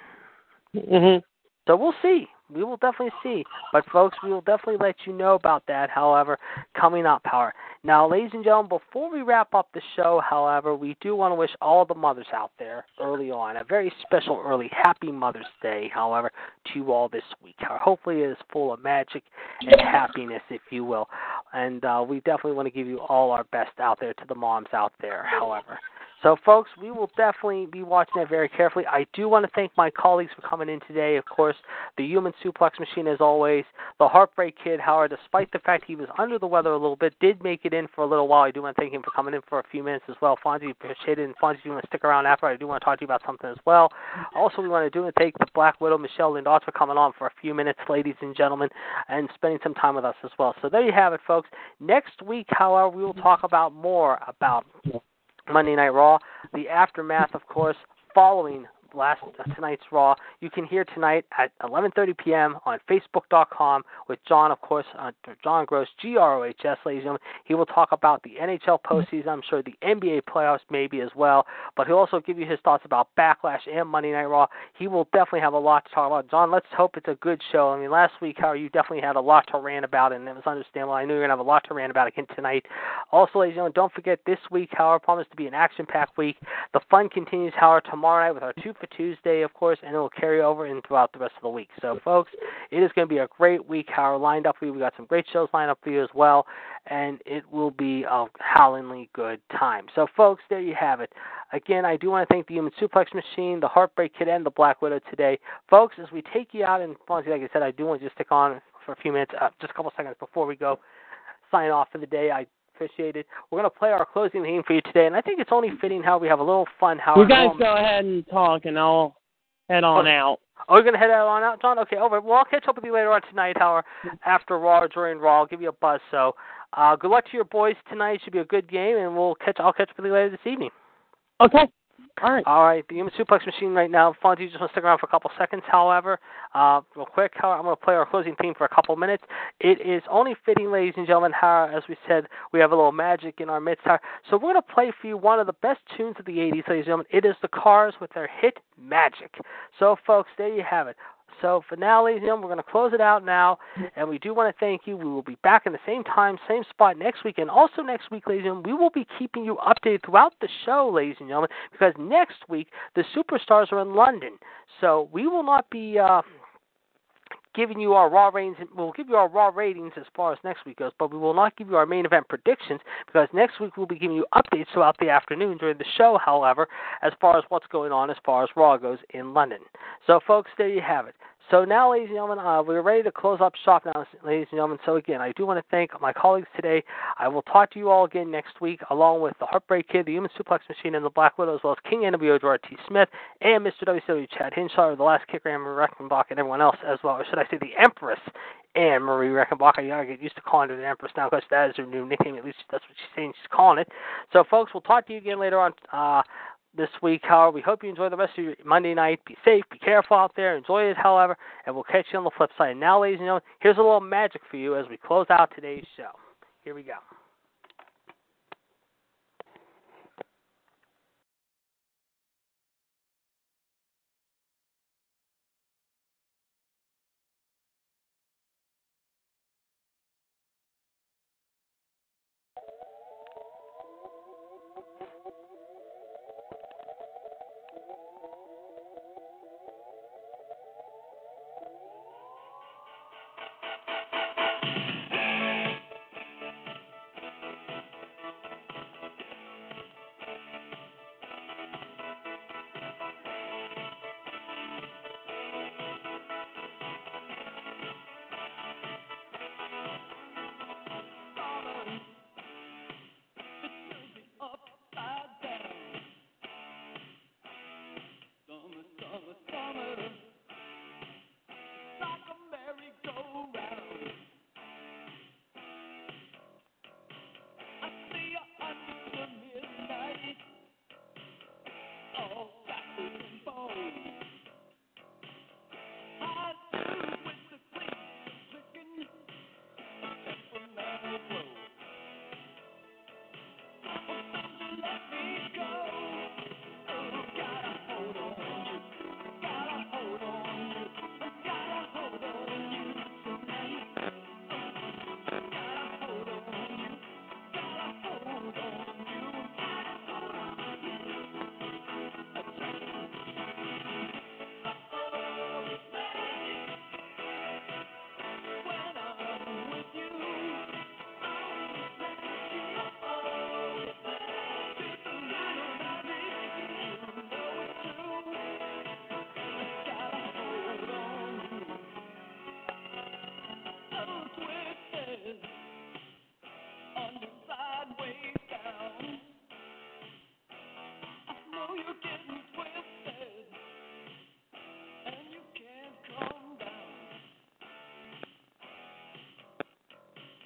Mhm. So we'll see. We will definitely see. But folks, we will definitely let you know about that, however, coming up, however. Now, ladies and gentlemen, before we wrap up the show, however, we do want to wish all the mothers out there early on a very special early happy Mother's Day, however, to you all this week. Hopefully it is full of magic and happiness, if you will. And uh, we definitely want to give you all our best out there to the moms out there, however. So, folks, we will definitely be watching that very carefully. I do want to thank my colleagues for coming in today. Of course, the human suplex machine, as always. The Heartbreak Kid, however, despite the fact he was under the weather a little bit, did make it in for a little while. I do want to thank him for coming in for a few minutes as well. Fonzie, appreciate it. And Fonzie, you want to stick around after? I do want to talk to you about something as well. Also, we want to do and thank the Black Widow, Michelle Lindos, for coming on for a few minutes, ladies and gentlemen, and spending some time with us as well. So there you have it, folks. Next week, however, we will talk about more about Monday Night Raw, the aftermath, of course, following last tonight's Raw, you can hear tonight at 11:30 p.m. on Facebook.com with John, of course, uh, John Grohs, G R O H S, ladies and gentlemen. He will talk about the NHL postseason. I'm sure the NBA playoffs maybe as well, but he'll also give you his thoughts about Backlash and Monday Night Raw. He will definitely have a lot to talk about. John, let's hope it's a good show. I mean, last week, how you definitely had a lot to rant about, and it was understandable. I knew you're gonna have a lot to rant about again tonight. Also, ladies and gentlemen, don't forget this week, Howard promised to be an action-packed week. The fun continues, Howard, tomorrow night with our two for Tuesday, of course, and it will carry over in throughout the rest of the week. So, folks, it is going to be a great week, Howard, lined up for you. We got some great shows lined up for you as well, and it will be a howlingly good time. So, folks, there you have it. Again, I do want to thank the Human Suplex Machine, the Heartbreak Kid, and the Black Widow today. Folks, as we take you out, and like I said, I do want to just stick on for a few minutes, uh, just a couple seconds before we go sign off for the day. I it. We're going to play our closing theme for you today, and I think it's only fitting how we have a little fun. How you guys go ahead and talk, and I'll head on oh, out. Oh, you're going to head out on out, John? Okay, over. Well, I'll catch up with you later on tonight, Howard, after Raw or during Raw. I'll give you a buzz. So, uh, good luck to your boys tonight. It should be a good game, and we'll catch. I'll catch up with you later this evening. Okay. All right. All right. The human suplex machine right now. Fonzie, you just want to stick around for a couple seconds, however. Uh, real quick, I'm going to play our closing theme for a couple minutes. It is only fitting, ladies and gentlemen, how, as we said, we have a little magic in our midst. So we're going to play for you one of the best tunes of the 80s, ladies and gentlemen. It is the Cars with their hit Magic. So, folks, there you have it. So and gentlemen, we're going to close it out now, and we do want to thank you. We will be back in the same time, same spot next week, and also next week, ladies and gentlemen, we will be keeping you updated throughout the show, ladies and gentlemen, because next week the superstars are in London, so we will not be. Uh, giving you our raw ratings. We'll give you our raw ratings as far as next week goes, but we will not give you our main event predictions because next week we'll be giving you updates throughout the afternoon during the show. However, as far as what's going on as far as Raw goes in London. So, folks, there you have it. So now, ladies and gentlemen, uh, we're ready to close up shop now, ladies and gentlemen. So again, I do want to thank my colleagues today. I will talk to you all again next week, along with the Heartbreak Kid, the Human Suplex Machine, and the Black Widow, as well as King NWO Gerard T. Smith, and Mr. WCW Chad Hinshaw, the last kicker, Anne Marie Reckenbach, and everyone else as well. Or should I say the Empress Anne Marie Reckenbach? I gotta get used to calling her the Empress now because that is her new nickname. At least that's what she's saying she's calling it. So, folks, we'll talk to you again later on. Uh, this week, however. We hope you enjoy the rest of your Monday night. Be safe, be careful out there, enjoy it, however, and we'll catch you on the flip side. Now, ladies and gentlemen, here's a little magic for you as we close out today's show. Here we go.